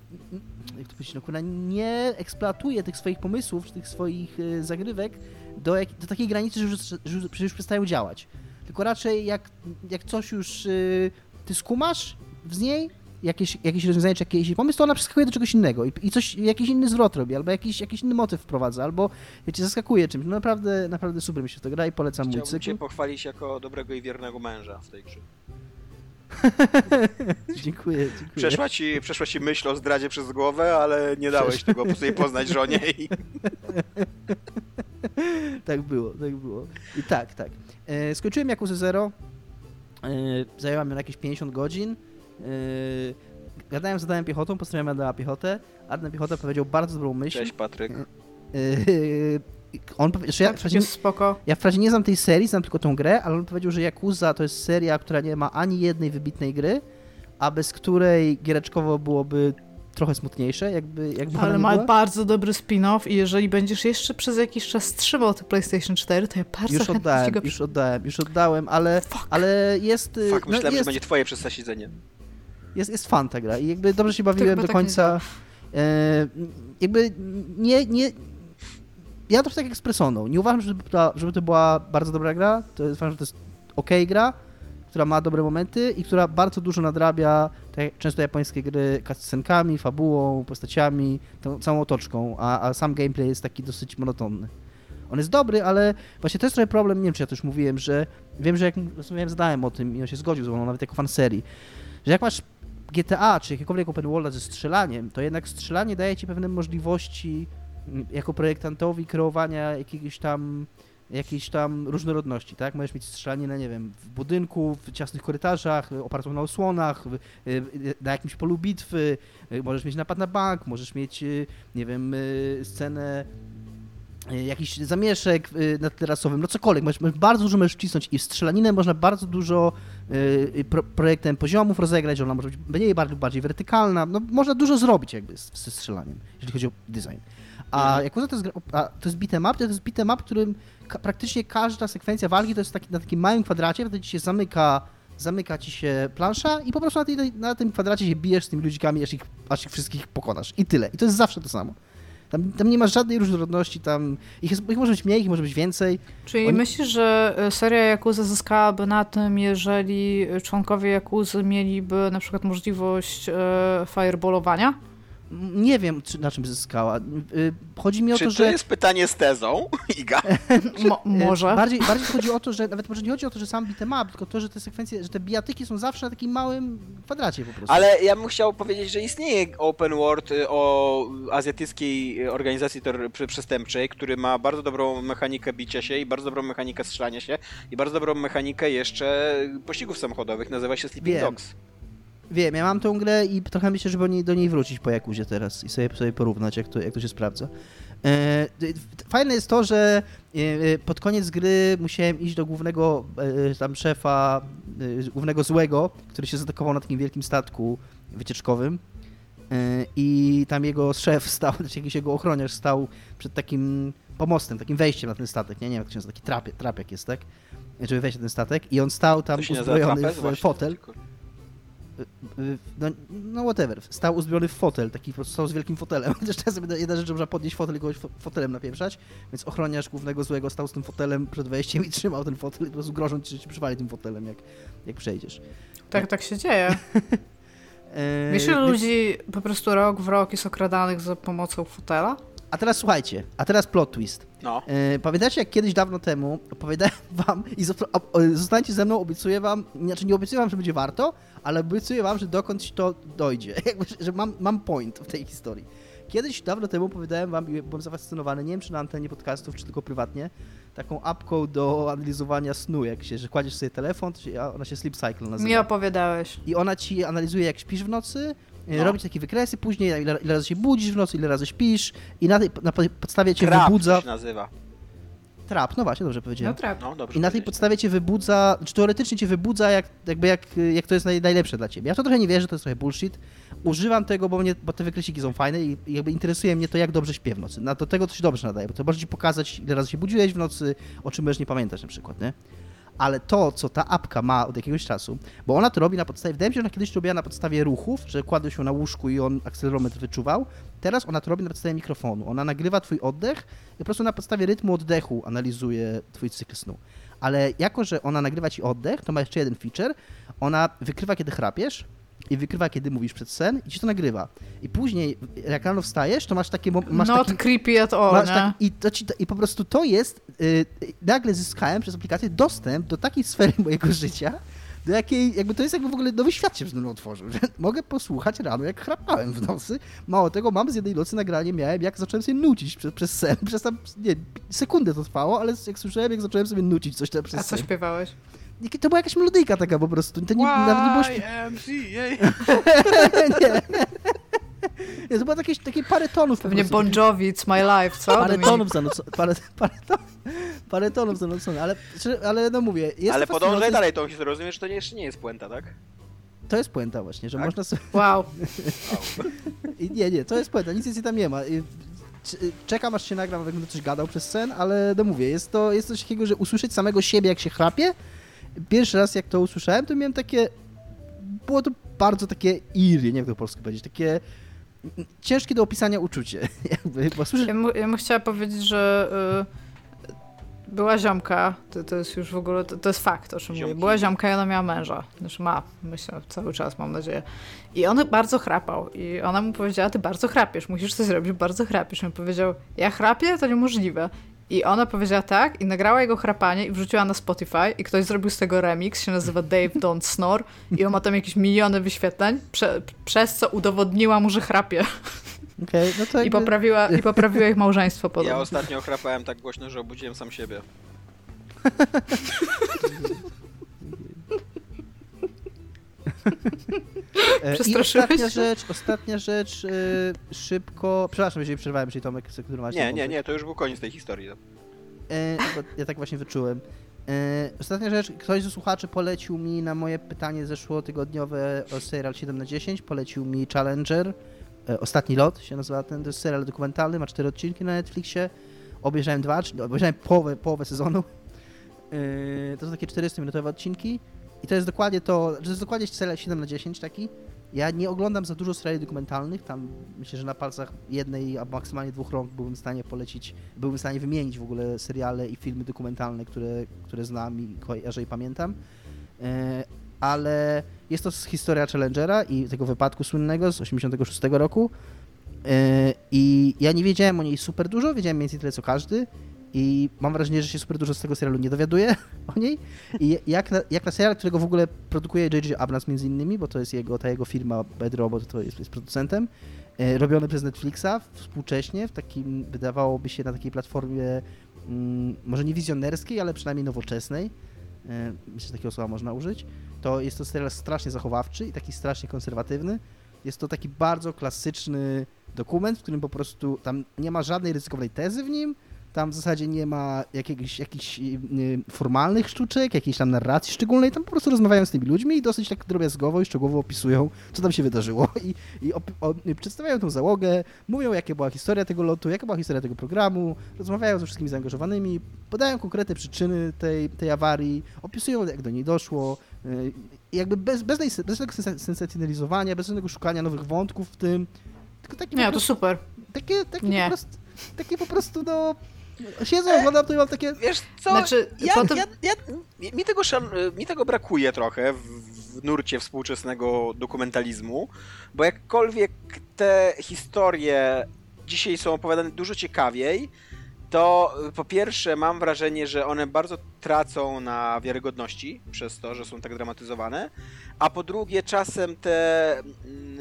jak to powiedzieć, no, ona nie eksploatuje tych swoich pomysłów, czy tych swoich y, zagrywek do, jak, do takiej granicy, że że już, że już przestają działać. Tylko raczej jak, jak coś już y, ty skumasz z niej, jakieś, jakieś rozwiązanie, czy jakiś pomysł, to ona przeskakuje do czegoś innego i, i coś, jakiś inny zwrot robi, albo jakiś, jakiś inny motyw wprowadza, albo cię zaskakuje czymś. No naprawdę, naprawdę super mi się to gra i polecam mój Chciałbym cykl. cię pochwalić jako dobrego i wiernego męża w tej grze. Dziękuję, dziękuję. Przeszła ci, przeszła ci myśl o zdradzie przez głowę, ale nie dałeś Przeszła. tego po sobie poznać żonie i Tak było, tak było. I tak, tak. E, skończyłem Yakuza Zero. E, zajęła mnie jakieś 50 godzin. E, gadałem z Adamem Piechotą, postanowiłem Adama Piechotę. Adam Piechota powiedział bardzo dobrą myśl. Cześć Patryk. E, on powie, że ja, Tak, spoko. ja wprawdzie nie znam tej serii, znam tylko tą grę, ale on powiedział, że Yakuza to jest seria, która nie ma ani jednej wybitnej gry, a bez której giereczkowo byłoby trochę smutniejsze, jakby, jakby Ale ma była. bardzo dobry spin-off i jeżeli będziesz jeszcze przez jakiś czas trzymał to PlayStation 4, to ja bardzo Już chętnie oddałem, go już oddałem, już oddałem, ale, Fuck. ale jest, y, Fak, no, myślałem, że jest, będzie twoje przez to siedzenie. jest, jest fan ta gra i jakby dobrze się bawiłem do tak nie końca. E, jakby nie, nie... Ja to tak jak z Personą. Nie uważam, żeby to, żeby to była bardzo dobra gra. To jest, uważam, że to jest okej gra, która ma dobre momenty i która bardzo dużo nadrabia jak często japońskie gry cutscenkami, fabułą, postaciami, tą całą otoczką, a, a sam gameplay jest taki dosyć monotonny. On jest dobry, ale właśnie to jest trochę problem, nie wiem czy ja to już mówiłem, że wiem, że jak rozmawiałem z Dałem o tym i on się zgodził ze mną, nawet jako fan serii, że jak masz GTA czy jakiekolwiek open world ze strzelaniem, to jednak strzelanie daje ci pewne możliwości jako projektantowi kreowania jakiegoś tam jakiejś tam różnorodności, tak? Możesz mieć strzelanie na, nie wiem, w budynku, w ciasnych korytarzach, y, opartą na osłonach, y, y, na jakimś polu bitwy, możesz mieć napad na bank, możesz mieć, nie wiem, scenę jakiś zamieszek na tle rasowym, no cokolwiek, możesz, bardzo dużo możesz wcisnąć i w strzelaninę można bardzo dużo pro, projektem poziomów rozegrać, ona może być mniej bardziej, bardziej wertykalna, no można dużo zrobić jakby z, ze strzelaniem, jeżeli chodzi o design. A Mhm. Yakuza to jest, a to jest beat'em up, to jest beat'em up, w którym ka- praktycznie każda sekwencja walki to jest taki, na takim małym kwadracie, wtedy ci się zamyka, zamyka ci się plansza i po prostu na, tej, na tym kwadracie się bijesz z tymi ludzikami, aż ich, aż ich wszystkich pokonasz. I tyle. I to jest zawsze to samo. Tam, tam nie ma żadnej różnorodności, tam ich, jest, ich może być mniej, ich może być więcej. Czyli Oni- myślisz, że e, seria Yakuza zyskałaby na tym, jeżeli członkowie Yakuzy mieliby na przykład możliwość e, fireballowania? Nie wiem, czy, na czym zyskała. Y, Chodzi mi o Czy to, to, że... jest pytanie z tezą, Iga? Mo- E, może. Bardziej, bardziej chodzi o to, że nawet może nie chodzi o to, że sam beat'em up, tylko to, że te sekwencje, że te bijatyki są zawsze na takim małym kwadracie po prostu. Ale ja bym chciał powiedzieć, że istnieje open world y, o azjatyckiej y, organizacji przestępczej, który ma bardzo dobrą mechanikę bicia się i bardzo dobrą mechanikę strzelania się i bardzo dobrą mechanikę jeszcze pościgów samochodowych. Nazywa się Sleeping Wiem. Dogs. Wiem, ja mam tą grę i trochę myślę, żeby do niej wrócić po Jakuzie teraz i sobie, sobie porównać, jak to, jak to się sprawdza. E, fajne jest to, że e, e, pod koniec gry musiałem iść do głównego tam szefa, głównego złego, który się zaatakował na takim wielkim statku wycieczkowym. I tam jego szef stał, znaczy jakiś jego ochroniarz stał przed takim pomostem, takim wejściem na ten statek. Nie, nie wiem, jak to się nazywa, taki trapie, trapiak jest, tak? Żeby wejść na ten statek. I on stał tam uzbrojony w fotel. Y, No, no whatever, stał uzbrojony w fotel, taki po prostu stał z wielkim fotelem. Chociaż czasem jedna- rzecz, można podnieść fotel i kogoś fo- fotelem napieprzać, więc ochroniarz głównego złego stał z tym fotelem przed wejściem i trzymał ten fotel i po prostu grożąc ci, że ci przywali tym fotelem, jak, jak przejdziesz. Tak, tak się dzieje. Eee, Wiesz, ile ludzi po prostu rok w rok jest okradanych za pomocą fotela? A teraz słuchajcie, a teraz plot twist. No. E, pamiętacie, jak kiedyś dawno temu opowiadałem wam i o- zostańcie ze mną, obiecuję wam, znaczy nie obiecuję wam, że będzie warto, ale obiecuję wam, że dokądś to dojdzie, że- mam, mam point w tej historii. Kiedyś dawno temu opowiadałem wam i byłem zafascynowany, nie wiem czy na antenie podcastów, czy tylko prywatnie, taką apką do analizowania snu, jak się, że kładziesz sobie telefon, to się, a ona się Sleep Cycle nazywa. Mi opowiadałeś. I ona ci analizuje, jak śpisz w nocy, No. no. robi ci takie wykresy później, ile, ile razy się budzisz w nocy, ile razy śpisz i na, tej, na podstawie cię Krab wybudza... to się nazywa. Trap, no właśnie, dobrze No powiedziałem. trap. No, dobrze I na tej podstawie cię wybudza, czy teoretycznie cię wybudza, jak, jakby jak, jak to jest naj, najlepsze dla ciebie. Ja w to trochę nie wierzę, to jest trochę bullshit. Używam tego, bo, mnie, bo te wykresiki są fajne i, i jakby interesuje mnie to, jak dobrze śpię w nocy. Na do tego to się dobrze nadaje, bo to może ci pokazać, ile razy się budziłeś w nocy, o czym możesz nie pamiętać na przykład, nie? Ale to, co ta apka ma od jakiegoś czasu, bo ona to robi na podstawie, wydaje mi się, że ona kiedyś robiła na podstawie ruchów, że kładł się na łóżku i on akcelerometr wyczuwał. Teraz ona to robi na podstawie mikrofonu. Ona nagrywa twój oddech i po prostu na podstawie rytmu oddechu analizuje twój cykl snu. Ale jako, że ona nagrywa ci oddech, to ma jeszcze jeden feature. Ona wykrywa, kiedy chrapiesz i wykrywa, kiedy mówisz przed sen i ci to nagrywa. I później, jak rano wstajesz, to masz takie... Masz Not taki, creepy at all, tak, i, to ci, I po prostu to jest. y, nagle zyskałem przez aplikację dostęp do takiej sfery mojego życia, do jakiej. Jakby to jest jakby w ogóle nowy świat się przed mną otworzył. Mogę posłuchać rano, jak chrapałem w nocy. Mało tego, mam z jednej nocy nagranie, miałem, jak zacząłem sobie nucić przez, przez sen. Przez tam, nie, sekundę to trwało, ale jak słyszałem, jak zacząłem sobie nucić coś tam przez A co sen. śpiewałeś? To była jakaś melodyjka taka po prostu. To nie, nawet nie było śpiew... YMCA. nie. nie, to było jakieś, takie parę tonów po Pewnie prostu. Bon Jovi, It's My Life, co? Parę tonów zanocone, parę, parę, parę tonów zanocone, ale, ale no mówię, jest Ale podążaj dalej tą historię, rozumiesz, że to nie, jeszcze nie jest puenta, tak? To jest puenta właśnie, że Tak? można sobie... Wow. I Nie, nie, to jest puenta, nic więcej tam nie ma. Czekam aż się nagram, jak będę coś gadał przez sen, ale no mówię, jest to jest coś takiego, że usłyszeć samego siebie, jak się chrapie. Pierwszy raz, jak to usłyszałem, to miałem takie... Było to bardzo takie eerie, nie wiem jak to po polsku powiedzieć, takie ciężkie do opisania uczucie. Jakby, bo słyszę, Ja, mu, ja bym chciała powiedzieć, że y, była ziomka, to, to jest już w ogóle, to, to jest fakt, o czym mówię. Ziomki. Była ziomka i ona miała męża. Znaczy ma, myślę, cały czas, mam nadzieję. I on bardzo chrapał. I ona mu powiedziała, ty bardzo chrapiesz, musisz coś zrobić, bardzo chrapiesz. I on powiedział, ja chrapię? To niemożliwe. I ona powiedziała tak i nagrała jego chrapanie i wrzuciła na Spotify i ktoś zrobił z tego remix, się nazywa Dave Don't Snore i on ma tam jakieś miliony wyświetleń, prze, przez co udowodniła mu, że chrapie okej, no to i jakby... poprawiła, i poprawiła ich małżeństwo Ja podobno. ostatnio chrapałem tak głośno, że obudziłem sam siebie. E, I Przestraszyłeś ostatnia się? rzecz, ostatnia rzecz, e, szybko, przepraszam, jeżeli przerwałem, jeżeli Tomek chce kontynuować. Nie, nie, nie, to już był koniec tej historii. E, bo ja tak właśnie wyczułem. Ostatnia rzecz, ktoś ze słuchaczy polecił mi na moje pytanie zeszłotygodniowe o serial 7 na 10 polecił mi Challenger, Ostatni Lot się nazywa ten, to jest serial dokumentalny, ma cztery odcinki na Netflixie, obejrzałem dwa, czyli obejrzałem połowę, połowę sezonu. To są takie 40-minutowe odcinki i to jest dokładnie to, to jest dokładnie serial 7 na 10 taki. Ja nie oglądam za dużo seriali dokumentalnych, tam myślę, że na palcach jednej, a maksymalnie dwóch rąk byłbym w stanie polecić, byłbym w stanie wymienić w ogóle seriale i filmy dokumentalne, które, które znam i kojarzę i pamiętam. E, ale jest to historia Challengera i tego wypadku słynnego z 86 roku. E, I ja nie wiedziałem o niej super dużo, wiedziałem mniej więcej tyle co każdy. I mam wrażenie, że się super dużo z tego serialu nie dowiaduję o niej. I jak na, jak na serial, którego w ogóle produkuje J.J. Abrams między innymi, bo to jest jego, ta jego firma Bad Robot, to jest, jest producentem, e, robiony przez Netflixa współcześnie, w takim, wydawałoby się, na takiej platformie mm, może nie wizjonerskiej, ale przynajmniej nowoczesnej. E, myślę, że takiego słowa można użyć. To jest to serial strasznie zachowawczy i taki strasznie konserwatywny. Jest to taki bardzo klasyczny dokument, w którym po prostu tam nie ma żadnej ryzykownej tezy w nim, tam w zasadzie nie ma jakiegoś, jakichś y, y, formalnych sztuczek, jakiejś tam narracji szczególnej, tam po prostu rozmawiają z tymi ludźmi i dosyć tak drobiazgowo i szczegółowo opisują, co tam się wydarzyło i, i op- o, przedstawiają tą załogę, mówią, jaka była historia tego lotu, jaka była historia tego programu, rozmawiają ze wszystkimi zaangażowanymi, podają konkretne przyczyny tej, tej awarii, opisują, jak do niej doszło, y, i jakby bez, bez, bez tego sensa- sensacjonalizowania, bez żadnego szukania nowych wątków w tym, tylko takie Nie, to prostu super. takie, takie Nie. po prostu, takie po prostu, no, siedzę, oglądam to i mam takie, Wiesz co, Znaczy, ja, potem- ja, ja, mi, tego szan, mi tego brakuje trochę w, w nurcie współczesnego dokumentalizmu, bo jakkolwiek te historie dzisiaj są opowiadane dużo ciekawiej, to y, po pierwsze mam wrażenie, że one bardzo tracą na wiarygodności przez to, że są tak dramatyzowane, a po drugie czasem te, mm,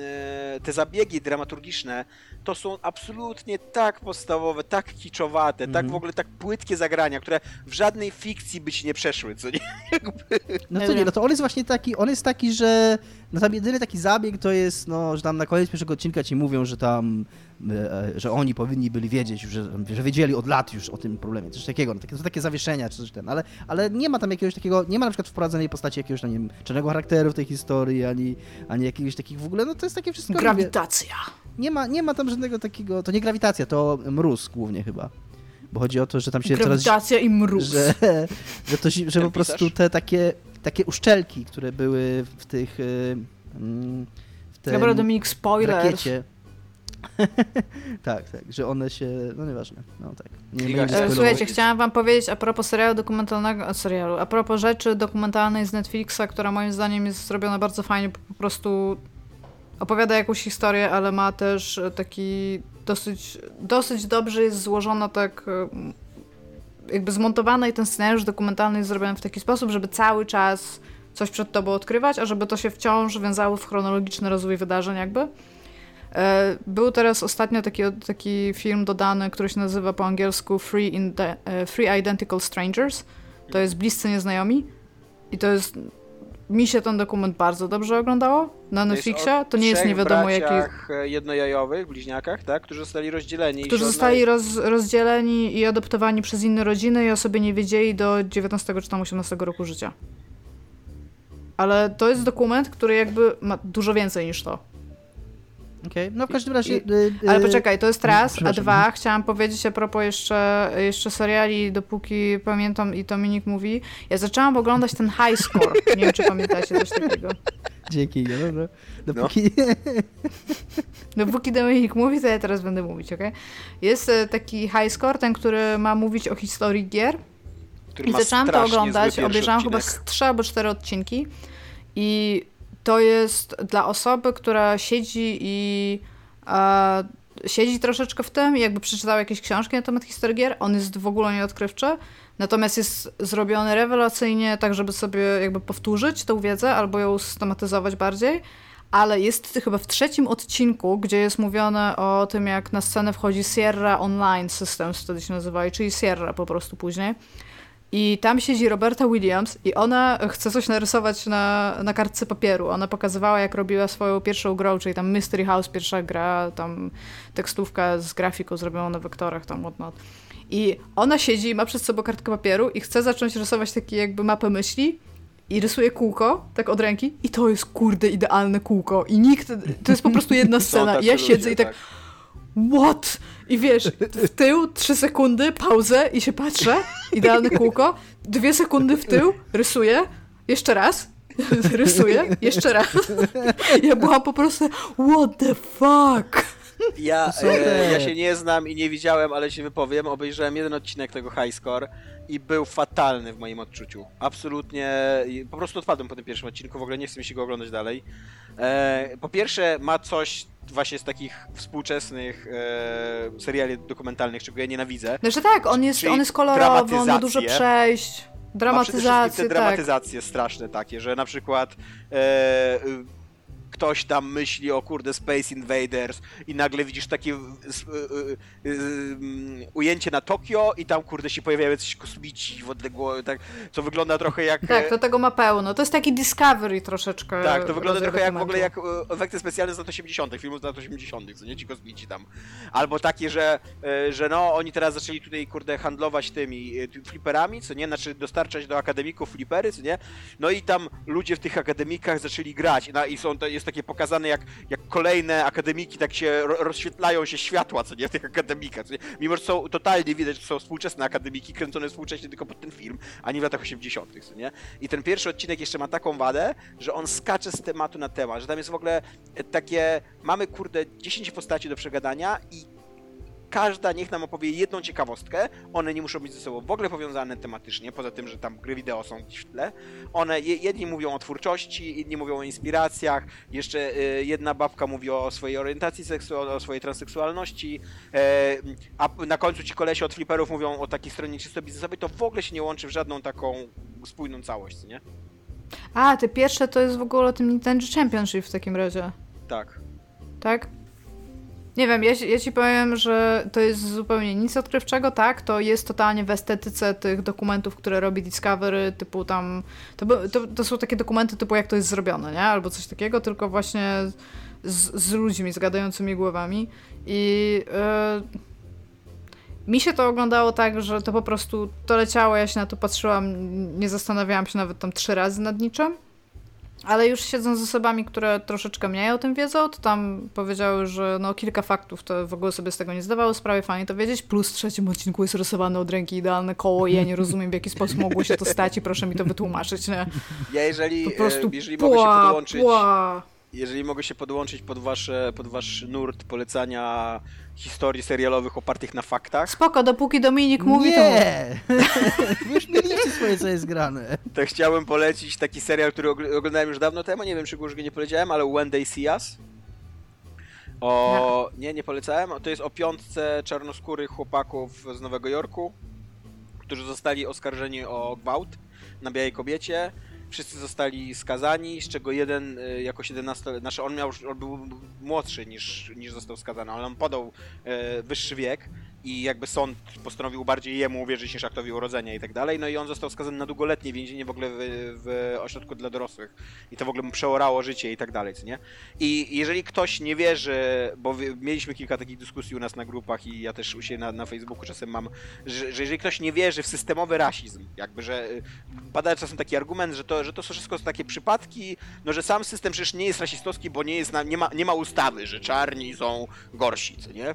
e, te zabiegi dramaturgiczne to są absolutnie tak podstawowe, tak kiczowate, tak Mhm. w ogóle tak płytkie zagrania, które w żadnej fikcji by ci nie przeszły, co nie? No to nie, no to on jest właśnie taki, on jest taki, że no tam jedyny taki zabieg to jest, no, że tam na koniec pierwszego odcinka ci mówią, że tam, e, że oni powinni byli wiedzieć, że, że wiedzieli od lat już o tym problemie, coś takiego, no, takie, to są takie zawieszenia, czy coś ten, ale, ale nie ma tam jakiegoś takiego, nie ma na przykład wprowadzonej postaci jakiegoś, no, nie wiem, czarnego charakteru w tej historii, ani, ani jakiegoś takich w ogóle, no to jest takie wszystko, mówię, Grawitacja. Nie ma, nie ma tam żadnego takiego, to nie grawitacja, to mróz głównie chyba, bo chodzi o to, że tam się coraz Grawitacja i mróz. że, że, to, że po prostu pisarz? te takie, takie uszczelki, które były w tych y, mm, w tym Dobra, Dominik, spoiler. rakiecie. tak, tak, że one się, no nieważne, no tak. Nie E, spoilować. Słuchajcie, chciałam wam powiedzieć a propos serialu dokumentalnego, a, serialu, a propos rzeczy dokumentalnej z Netflixa, która moim zdaniem jest zrobiona bardzo fajnie, po prostu opowiada jakąś historię, ale ma też taki dosyć, dosyć dobrze jest złożona tak e, jakby zmontowana i ten scenariusz dokumentalny jest zrobiony w taki sposób, żeby cały czas coś przed tobą odkrywać, a żeby to się wciąż wiązało w chronologiczny rozwój wydarzeń jakby. E, Był teraz ostatnio taki, taki film dodany, który się nazywa po angielsku Free, e, Free Identical Strangers. To jest Bliscy Nieznajomi. I to jest... Mi się ten dokument bardzo dobrze oglądało na Netflixie. To nie jest nie wiadomo jaki... e, jednojajowych, bliźniakach, tak? Którzy zostali rozdzieleni. Którzy zostali roz, rozdzieleni i adoptowani przez inne rodziny i o sobie nie wiedzieli do 19 czy tam 18 roku życia. Ale to jest dokument, który jakby ma dużo więcej niż to. Okej, no w każdym razie... I- y, y, Ale poczekaj, to jest raz, a dwa, chciałam powiedzieć a propos jeszcze, jeszcze seriali, dopóki pamiętam i Dominik mówi, ja zaczęłam oglądać ten High Score, nie wiem czy pamiętacie coś takiego. Dzięki, no dobra. Dopóki... Dopóki Dominik mówi, to ja teraz będę mówić, ok? Jest e, taki High Score, ten, który ma mówić o historii gier który i zaczęłam to oglądać, obejrzałam chyba odcinek. trzy albo cztery odcinki i to jest dla osoby, która siedzi i e, siedzi troszeczkę w tym jakby przeczytała jakieś książki na temat historii gier, on jest w ogóle nieodkrywczy, natomiast jest zrobiony rewelacyjnie, tak żeby sobie jakby powtórzyć tą wiedzę albo ją systematyzować bardziej, ale jest chyba w trzecim odcinku, gdzie jest mówione o tym, jak na scenę wchodzi Sierra Online Systems, wtedy się nazywali, czyli Sierra po prostu później. I tam siedzi Roberta Williams i ona chce coś narysować na, na kartce papieru. Ona pokazywała, jak robiła swoją pierwszą grę, czyli tam Mystery House, pierwsza gra, tam tekstówka z grafiką zrobiona na wektorach, tam whatnot. I ona siedzi ma przed sobą kartkę papieru i chce zacząć rysować takie jakby mapę myśli i rysuje kółko, tak od ręki i to jest kurde idealne kółko i nikt, to jest po prostu jedna scena i ja siedzę ludzie, i tak what? I wiesz, w tył, trzy sekundy, pauzę i się patrzę, idealne kółko, dwie sekundy w tył, rysuję, jeszcze raz, rysuję, jeszcze raz. Ja byłam po prostu, what the fuck? Ja, e, ja się nie znam i nie widziałem, ale się wypowiem. Obejrzałem jeden odcinek tego High Score i był fatalny w moim odczuciu. Absolutnie. Po prostu odpadłem po tym pierwszym odcinku, w ogóle nie chce mi się go oglądać dalej. E, po pierwsze, ma coś właśnie z takich współczesnych e, seriali dokumentalnych, czego ja nienawidzę. Znaczy tak, on jest, on jest kolorowy, on ma dużo przejść, dramatyzację, te tak. dramatyzacje straszne takie, że na przykład e, ktoś tam myśli o kurde Space Invaders i nagle widzisz takie y, y, y, y, ujęcie na Tokio i tam kurde się pojawiają jacyś kosmici w odległości, tak, co wygląda trochę jak... Tak, e, to tego ma pełno. To jest taki Discovery troszeczkę. tak, to wygląda trochę jak w ogóle jak e, efekty specjalne z lat 80., filmów z lat 80., co nie ci kosmici tam. Albo takie, że, e, że no oni teraz zaczęli tutaj kurde handlować tymi ty- fliperami, co nie, znaczy dostarczać do akademików flipery, co nie. No i tam ludzie w tych akademikach zaczęli grać no, i są, to jest takie pokazane jak, jak kolejne akademiki tak się ro, rozświetlają się światła, co nie, w tych akademikach, co nie? Mimo, że są totalnie widać, że są współczesne akademiki kręcone współcześnie tylko pod ten film, a nie w latach 80., co nie. I ten pierwszy odcinek jeszcze ma taką wadę, że on skacze z tematu na temat, że tam jest w ogóle e, takie, mamy kurde 10 postaci do przegadania i każda niech nam opowie jedną ciekawostkę. One nie muszą być ze sobą w ogóle powiązane tematycznie, poza tym, że tam gry wideo są gdzieś w tle. One, jedni mówią o twórczości, inni mówią o inspiracjach, jeszcze y, jedna babka mówi o swojej orientacji seksualnej, o swojej transseksualności, e, a na końcu ci kolesie od fliperów mówią o takiej stronie czysto biznesowej, to w ogóle się nie łączy w żadną taką spójną całość, nie? A, te pierwsze to jest w ogóle o tym Nintendo Championship w takim razie. Tak. Tak? Nie wiem, ja, ja ci powiem, że to jest zupełnie nic odkrywczego, tak? To jest totalnie w estetyce tych dokumentów, które robi Discovery, typu tam. To, to, to są takie dokumenty typu jak to jest zrobione, nie? Albo coś takiego, tylko właśnie z, z ludźmi, z gadającymi głowami. I. Yy, mi się to oglądało tak, że to po prostu to leciało, ja się na to patrzyłam, nie zastanawiałam się nawet tam trzy razy nad niczym. Ale już siedząc z osobami, które troszeczkę mniej o tym wiedzą, to tam powiedziały, że no kilka faktów to w ogóle sobie z tego nie zdawało sprawy, fajnie to wiedzieć. Plus w trzecim odcinku jest rysowane od ręki idealne koło i ja nie rozumiem w jaki sposób mogło się to stać i proszę mi to wytłumaczyć, nie? Ja jeżeli, po prostu e, jeżeli mogę się podłączyć... Pła. Jeżeli mogę się podłączyć pod, wasze, pod wasz nurt polecania historii serialowych opartych na faktach. Spoko, dopóki Dominik mówi, nie. to Wy już mieliście swoje, co jest grane. To chciałem polecić taki serial, który oglądałem już dawno temu, nie wiem, czy go już nie poleciałem, ale When They See Us. O... Nie, nie polecałem. To jest o piątce czarnoskórych chłopaków z Nowego Jorku, którzy zostali oskarżeni o gwałt na białej kobiecie wszyscy zostali skazani, z czego jeden y, jako 17, znaczy on miał, on był młodszy niż, niż został skazany, ale on podał e, wyższy wiek i jakby sąd postanowił bardziej jemu uwierzyć niż aktowi urodzenia i tak dalej, no i on został skazany na długoletnie więzienie w ogóle w, w ośrodku dla dorosłych i to w ogóle mu przeorało życie i tak dalej, co nie? I jeżeli ktoś nie wierzy, bo mieliśmy kilka takich dyskusji u nas na grupach i ja też u siebie na, na Facebooku czasem mam, że, że jeżeli ktoś nie wierzy w systemowy rasizm, jakby, że y, pada czasem taki argument, że to, że to są wszystko takie przypadki, no że sam system przecież nie jest rasistowski, bo nie, jest na, nie, ma, nie ma ustawy, że czarni są gorsi, co nie?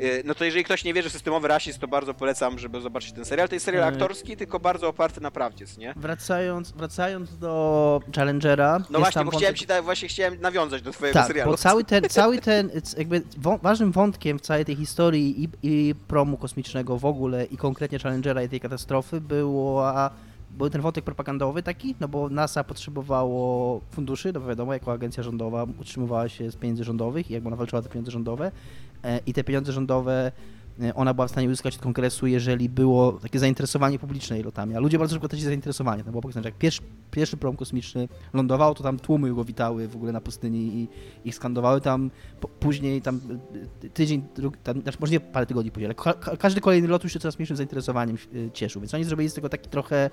Y, no to jeżeli ktoś nie wierzy w systemowy rasizm, to bardzo polecam, żeby zobaczyć ten serial. To jest serial mm. aktorski, tylko bardzo oparty na prawdzie, nie? Wracając, wracając do Challengera... No właśnie, bo wątek... chciałem ci da, właśnie chciałem nawiązać do twojego tak, serialu. bo cały ten, cały ten jakby ważnym wątkiem w całej tej historii i, i promu kosmicznego w ogóle i konkretnie Challengera i tej katastrofy była był ten wątek propagandowy taki, no bo NASA potrzebowało funduszy, no bo wiadomo, jako agencja rządowa utrzymywała się z pieniędzy rządowych i jakby ona walczyła te pieniądze rządowe e, i te pieniądze rządowe e, ona była w stanie uzyskać od kongresu, jeżeli było takie zainteresowanie publiczne lotami. A ludzie bardzo szybko też zainteresowani. No bo pokazane, że jak pierwszy, pierwszy prom kosmiczny lądował, to tam tłumy go witały w ogóle na pustyni i ich skandowały tam. później tam e, tydzień, drugi, tam, znaczy może nie parę tygodni później, ale ka każdy kolejny lot już się coraz mniejszym zainteresowaniem cieszył. Więc oni zrobili z tego taki trochę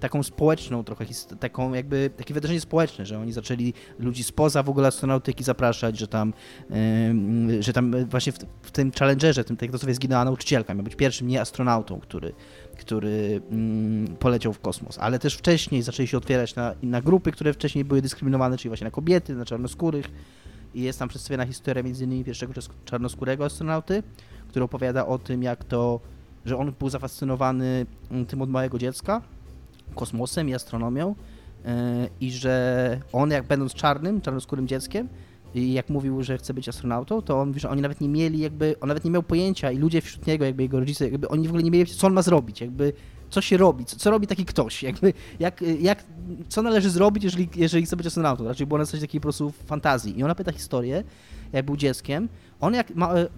taką społeczną trochę, taką jakby, takie wydarzenie społeczne, że oni zaczęli ludzi spoza w ogóle astronautyki zapraszać, że tam, yy, że tam właśnie w, w tym Challengerze, tym Tektosowie zginęła nauczycielka, miał być pierwszym nie astronautą, który, który yy, poleciał w kosmos, ale też wcześniej zaczęli się otwierać na, na grupy, które wcześniej były dyskryminowane, czyli właśnie na kobiety, na czarnoskórych. I jest tam przedstawiona historia między innymi pierwszego czarnoskórego astronauty, który opowiada o tym, jak to, że on był zafascynowany tym od małego dziecka, kosmosem i astronomią e, i że on jak będąc czarnym, czarnoskórym dzieckiem i jak mówił, że chce być astronautą, to on mówi, że oni nawet nie mieli jakby, on nawet nie miał pojęcia i ludzie wśród niego, jakby jego rodzice, jakby oni w ogóle nie mieli, co on ma zrobić, jakby co się robi, co, co robi taki ktoś, jakby jak, jak, co należy zrobić, jeżeli, jeżeli chce być astronautą, raczej było na coś takiej po prostu fantazji. I ona pyta historię, jak był dzieckiem, on jak ma, e,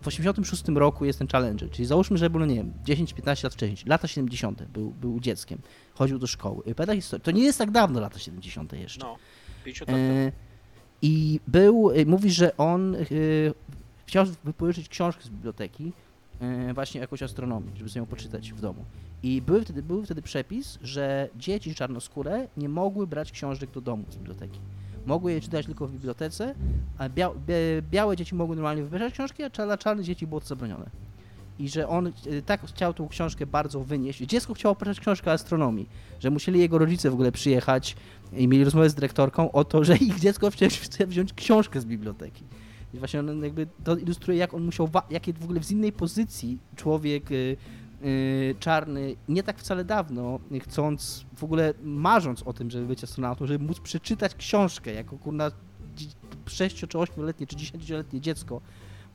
w 86 roku jest ten Challenger, czyli załóżmy, że był, no nie wiem, 10-15 lat wcześniej, lata 70. był, był dzieckiem, chodził do szkoły. Pyta historię. To nie jest tak dawno, lata 70. jeszcze. No, 50 lat e, I był, e, mówi, że on e, chciał wypożyczyć książkę z biblioteki, e, właśnie jakąś astronomię, żeby sobie ją poczytać w domu. I był wtedy, był wtedy przepis, że dzieci czarnoskóre nie mogły brać książek do domu z biblioteki mogły je czytać tylko w bibliotece, a bia białe dzieci mogły normalnie wybierać książki, a dla czarnych dzieci było to zabronione. I że on e, tak chciał tą książkę bardzo wynieść. Dziecko chciało przeczytać książkę o astronomii, że musieli jego rodzice w ogóle przyjechać i mieli rozmowę z dyrektorką o to, że ich dziecko chce wziąć książkę z biblioteki. I właśnie on jakby to ilustruje, jak on musiał, jakie w ogóle w innej pozycji człowiek y, Y, czarny nie tak wcale dawno, chcąc, w ogóle marząc o tym, żeby być astronautą, żeby móc przeczytać książkę jako kurna 6 czy 8-letnie czy 10-letnie dziecko,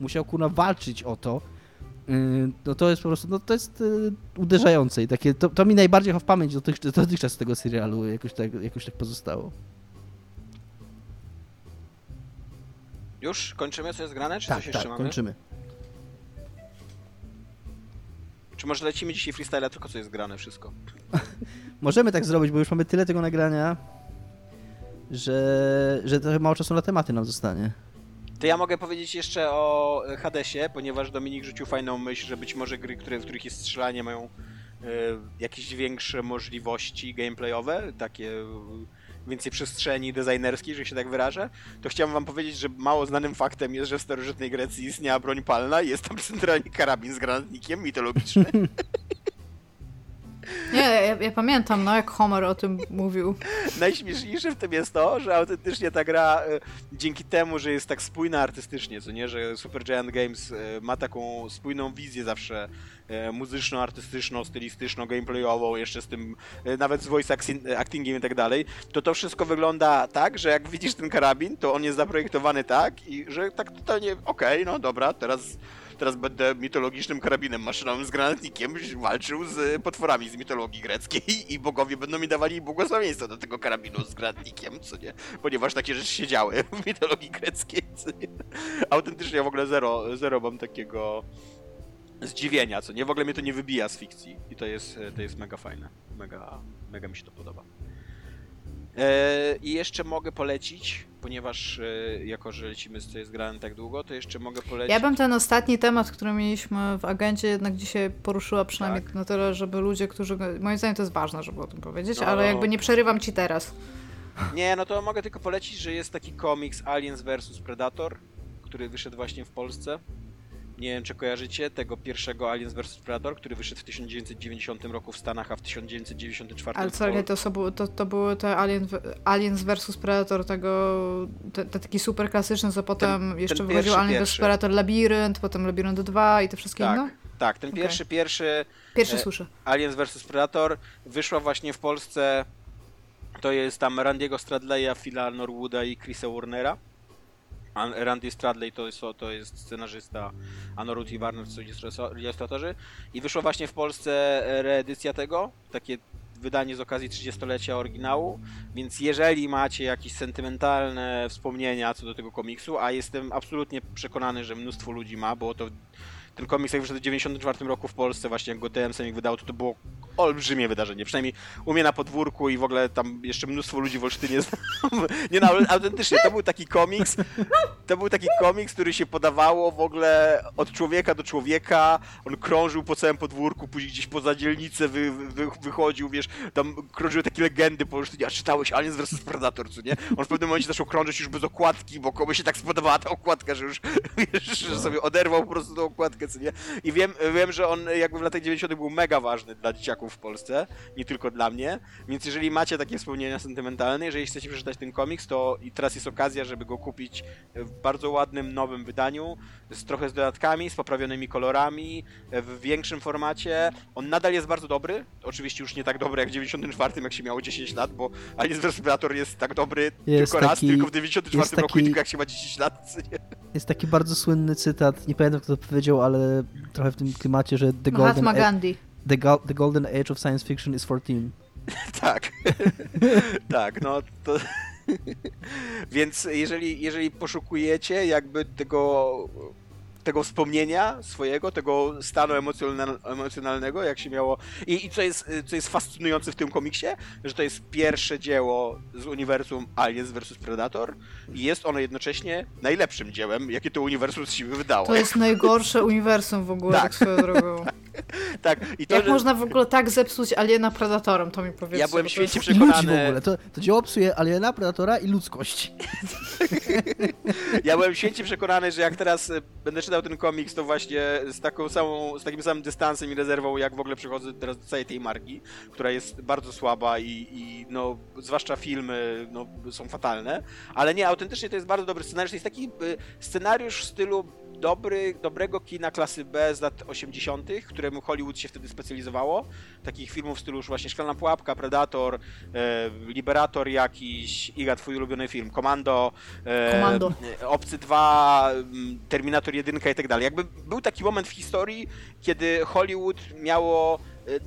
musiał kurna walczyć o to no to jest po prostu, no to jest yy, uderzające i takie, to, to mi najbardziej w pamięć dotychczas, dotychczas tego serialu jakoś tak, jakoś tak pozostało. Już? Kończymy, co jest grane, czy tak, coś jeszcze tak, mamy? kończymy. Czy może lecimy dzisiaj freestyle, tylko co jest grane, wszystko? Możemy tak zrobić, bo już mamy tyle tego nagrania, że, że trochę mało czasu na tematy nam zostanie. To ja mogę powiedzieć jeszcze o e, Hadesie, ponieważ Dominik rzucił fajną myśl, że być może gry, które, w których jest strzelanie mają e, jakieś większe możliwości gameplayowe, takie e, więcej przestrzeni designerskiej, że się tak wyrażę, to chciałem wam powiedzieć, że mało znanym faktem jest, że w starożytnej Grecji istniała broń palna i jest tam centralnie karabin z granatnikiem mitologiczny. Nie, ja, ja pamiętam, no jak Homer o tym mówił. Najśmieszniejsze w tym jest to, że autentycznie ta gra e, dzięki temu, że jest tak spójna artystycznie, co nie, że Supergiant Games e, ma taką spójną wizję zawsze e, muzyczną, artystyczną, stylistyczną, gameplayową, jeszcze z tym nawet z voice acti- actingiem i tak dalej, to to wszystko wygląda tak, że jak widzisz ten karabin, to on jest zaprojektowany tak i że tak totalnie okej, no dobra, teraz teraz będę mitologicznym karabinem maszynowym z granatnikiem walczył z potworami z mitologii greckiej i bogowie będą mi dawali błogosławieństwo do tego karabinu z granatnikiem, co nie? Ponieważ takie rzeczy się działy w mitologii greckiej, co nie? Autentycznie w ogóle zero, zero mam takiego zdziwienia, co nie? W ogóle mnie to nie wybija z fikcji i to jest, to jest mega fajne. Mega, mega mi się to podoba. E, I jeszcze mogę polecić, ponieważ e, jako, że lecimy z jest grane tak długo, to jeszcze mogę polecić. Ja bym ten ostatni temat, który mieliśmy w agencie, jednak dzisiaj poruszyła przynajmniej Tak. na tyle, żeby ludzie, którzy. Moim zdaniem to jest ważne, żeby o tym powiedzieć, No. ale jakby nie przerywam ci teraz. Nie, no to mogę tylko polecić, że jest taki komiks Aliens vs Predator, który wyszedł właśnie w Polsce. Nie wiem, czy kojarzycie tego pierwszego Aliens vs Predator, który wyszedł w 1990 roku w Stanach, a w 1994 Ale co, nie, to, są, to, to były te Alien, Aliens vs Predator, tego, te, te taki super klasyczny, co potem jeszcze ten wychodził pierwszy, Alien vs. Predator Labirynt, potem Labirynt 2 i te wszystkie Tak, inne? tak, ten pierwszy, pierwszy Pierwszy E, słyszę. Aliens vs Predator wyszła właśnie w Polsce. To jest tam Randiego Stradleya, Phila Norwooda i Chrisa Warnera. Randy Stradley to jest, to jest scenarzysta, a Norwood i Warner to ilustratorzy. I wyszła właśnie w Polsce reedycja tego, takie wydanie z okazji 30-lecia oryginału, więc jeżeli macie jakieś sentymentalne wspomnienia co do tego komiksu, a jestem absolutnie przekonany, że mnóstwo ludzi ma, bo to ten komiks jak wyszedł w 94 roku w Polsce, właśnie jak go TM Semik wydał, to to było olbrzymie wydarzenie, przynajmniej u mnie na podwórku i w ogóle tam jeszcze mnóstwo ludzi w Olsztynie znam. Nie no, autentycznie, to był taki komiks, to był taki komiks, który się podawało w ogóle od człowieka do człowieka, on krążył po całym podwórku, później gdzieś poza dzielnicę wy, wy, wychodził, wiesz, tam krążyły takie legendy po Olsztynie, a czytałeś Aliens vs Predator, co nie? On w pewnym momencie zaczął krążyć już bez okładki, bo komuś się tak spodobała ta okładka, że już, wiesz, że sobie oderwał po prostu tą okładkę, co nie? I wiem, wiem, że on jakby w latach 90 był mega ważny dla dzieciaków w Polsce, nie tylko dla mnie, więc jeżeli macie takie wspomnienia sentymentalne, jeżeli chcecie przeczytać ten komiks, to i teraz jest okazja, żeby go kupić w bardzo ładnym, nowym wydaniu, z trochę z dodatkami, z poprawionymi kolorami, w większym formacie. On nadal jest bardzo dobry, oczywiście już nie tak dobry jak w 94, jak się miało 10 lat, bo Aliens vs Predator jest tak dobry Jest tylko raz, taki- tylko w 94 jest roku i taki- tylko jak się ma 10 lat. Jest taki bardzo słynny cytat, nie pamiętam kto to powiedział, ale trochę w tym klimacie, że the golden, Mahatma a- Gandhi. the, go- the golden age of science fiction is 14. Tak. tak, no to. Więc jeżeli, jeżeli poszukujecie jakby tego, tego wspomnienia swojego, tego stanu emocjonal, emocjonalnego, jak się miało. I, I co, jest, co jest fascynujące w tym komiksie, że to jest pierwsze dzieło z uniwersum Aliens vs Predator i jest ono jednocześnie najlepszym dziełem, jakie to uniwersum z siebie wydało. To jest najgorsze uniwersum w ogóle, Tak. tak swoją drogą. Tak, i to, Jak że można w ogóle tak zepsuć Aliena Predatorem, to mi powiedzcie. ja byłem święcie jest- ludzi w przekonany. ogóle. To, to dzieło psuje aliena, predatora i ludzkość. Ja byłem święcie przekonany, że jak teraz e, będę czytał ten komiks, to właśnie z taką samą, z takim samym dystansem i rezerwą, jak w ogóle przychodzę teraz do całej tej marki, która jest bardzo słaba i, i no, zwłaszcza filmy, no, są fatalne, ale nie, autentycznie to jest bardzo dobry scenariusz, to jest taki e, scenariusz w stylu dobry, dobrego kina klasy B z lat 80., któremu Hollywood się wtedy specjalizowało. Takich filmów w stylu już właśnie Szklana Pułapka, Predator, e, Liberator jakiś, Iga, twój ulubiony film, Komando, e, Komando. Obcy 2, m, Terminator 1 i tak dalej. Jakby był taki moment w historii, kiedy Hollywood miało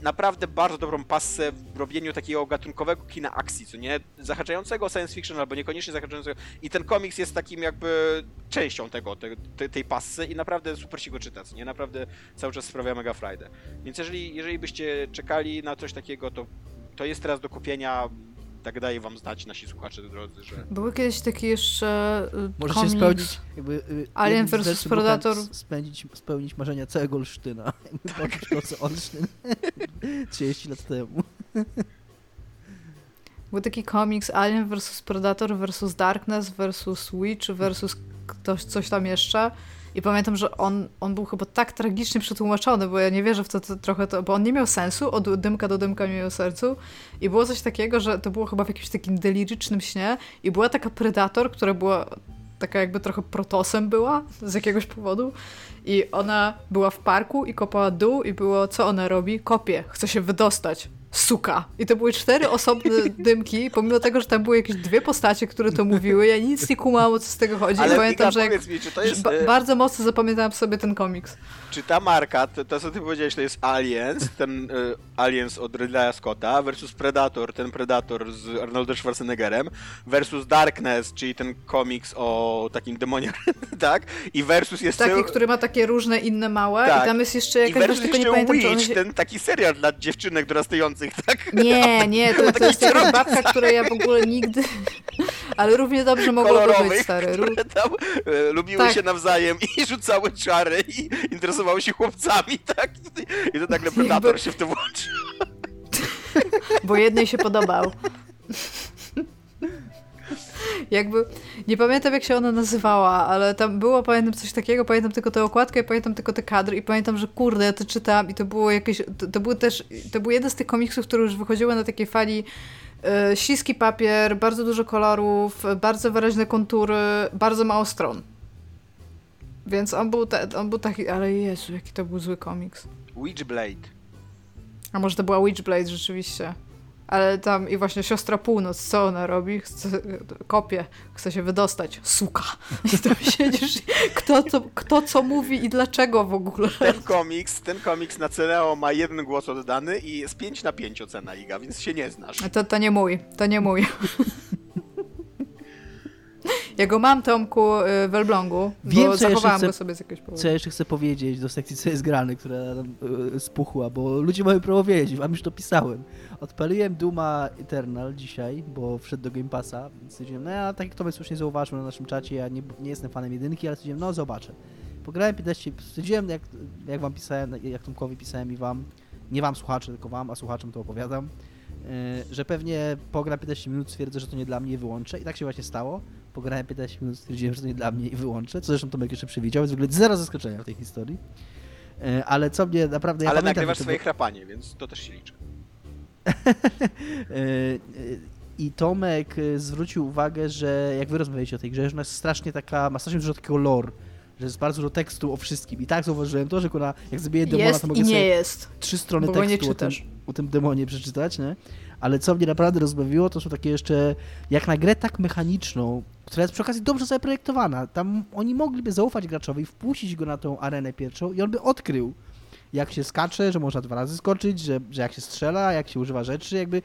naprawdę bardzo dobrą passę w robieniu takiego gatunkowego kina akcji, co nie? Zahaczającego science fiction albo niekoniecznie zahaczającego. I ten komiks jest takim jakby częścią tego, te, te, tej passy i naprawdę super się go czyta, co nie? Naprawdę cały czas sprawia mega frajdę. Więc jeżeli, jeżeli byście czekali na coś takiego, to, to jest teraz do kupienia. Tak daję wam znać, nasi słuchacze drodzy, że Były kiedyś taki jeszcze y, Możecie komiks. spełnić jakby... y, Alien rzeczy było Predator. Spędzić, spełnić marzenia całego Olsztyna. Poczuć to, co Olsztyn 30 lat temu. Był taki komiks Alien vs Predator vs Darkness vs Witch vs ktoś, coś tam jeszcze. I pamiętam, że on, on był chyba tak tragicznie przetłumaczony, bo ja nie wierzę w to, to trochę, to, bo on nie miał sensu, od dymka do dymka nie miał sercu. I było coś takiego, że to było chyba w jakimś takim delirycznym śnie i była taka Predator, która była taka jakby trochę protosem była z jakiegoś powodu. I ona była w parku i kopała dół i było, co ona robi? Kopie, chce się wydostać. Suka. I to były cztery osobne dymki, pomimo tego, że tam były jakieś dwie postacie, które to mówiły. Ja nic nie kumałam, co z tego chodzi. I Ale pamiętam, Iga, że jak, mi, to że jest... ba- e, bardzo mocno zapamiętałam sobie ten komiks. Czy ta marka, to, to co ty powiedziałeś, to jest Aliens, ten y, Aliens od Ridleya Scotta, versus Predator, ten Predator z Arnoldem Schwarzeneggerem, versus Darkness, czyli ten komiks o takim demonie, tak? I versus jest Taki, cały- który ma takie różne inne małe Tak. i tam jest jeszcze i jakaś, versus właśnie tylko nie jeszcze pamiętam, Witch, ten taki serial dla dziewczynek dorastających, tak? Nie, nie, to, to jest jakaś babka, której ja w ogóle nigdy... Ale równie dobrze mogłoby być, stary. Ró- tam e, lubiły Tak. się nawzajem i rzucały czary i interesowały się chłopcami, tak? I to nagle Predator się w to włączy. bo jednej się podobał. Jakby, nie pamiętam jak się ona nazywała, ale tam było, pamiętam coś takiego, pamiętam tylko tę okładkę i pamiętam tylko te kadry i pamiętam, że kurde, ja to czytałam i to było jakieś, to, to był też, to był jeden z tych komiksów, które już wychodziły na takiej fali e, śliski papier, bardzo dużo kolorów, bardzo wyraźne kontury, bardzo mało stron. Więc on był, te, on był taki, ale Jezu, jaki to był zły komiks. Witchblade. A może to była Witchblade rzeczywiście. Ale tam i właśnie siostra północ, co ona robi? Chce, kopie, chce się wydostać. Suka. I tam siedzisz, kto, co, kto co mówi i dlaczego w ogóle. Ten komiks, ten komiks na Ceneo ma jeden głos oddany i jest 5 na 5 ocena Iga, więc się nie znasz. To, to nie mój, to nie mój. Ja go mam, Tomku, y, w Elblągu, Wiem, bo zachowałam chcę- go sobie z jakiegoś powodu. Co ja jeszcze chcę powiedzieć do sekcji co jest grany, która nam y, spuchła, bo ludzie mają prawo wiedzieć, wam już to pisałem. Odpaliłem Duma Eternal dzisiaj, bo wszedł do Game Passa, więc stwierdziłem, no ja tak jak Tomek słusznie zauważył na naszym czacie, ja nie, nie jestem fanem jedynki, ale stwierdziłem, no zobaczę. Pograłem 15, stwierdziłem, jak, jak wam pisałem, jak Tomkowi pisałem i wam, nie wam słuchacze, tylko wam, a słuchaczom to opowiadam, y, że pewnie pogram 15 minut, stwierdzę, że to nie dla mnie wyłączę i tak się właśnie stało. Pograłem 15 minut, stwierdziłem, że to nie dla mnie i wyłączę, co zresztą Tomek jeszcze przewidział, więc w ogóle zero zaskoczenia w tej historii. E, Ale co mnie naprawdę... Ja Ale pamiętam, nagrywasz że to swoje chrapanie, więc to też się liczy. E, e, I Tomek zwrócił uwagę, że jak wy rozmawiacie o tej grze, że ona jest strasznie taka, ma strasznie dużo takiego lore, że jest bardzo dużo tekstu o wszystkim. I tak zauważyłem to, że ona, jak zabiję demona, Jest to i mogę nie sobie jest. trzy strony bo nie tekstu o tym, o tym demonie przeczytać, nie? Ale co mnie naprawdę rozbawiło, to są takie jeszcze, jak na grę tak mechaniczną, która jest przy okazji dobrze zaprojektowana. Tam oni mogliby zaufać graczowi, wpuścić go na tą arenę pierwszą i on by odkrył, jak się skacze, że można dwa razy skoczyć, że, że jak się strzela, jak się używa rzeczy, jakby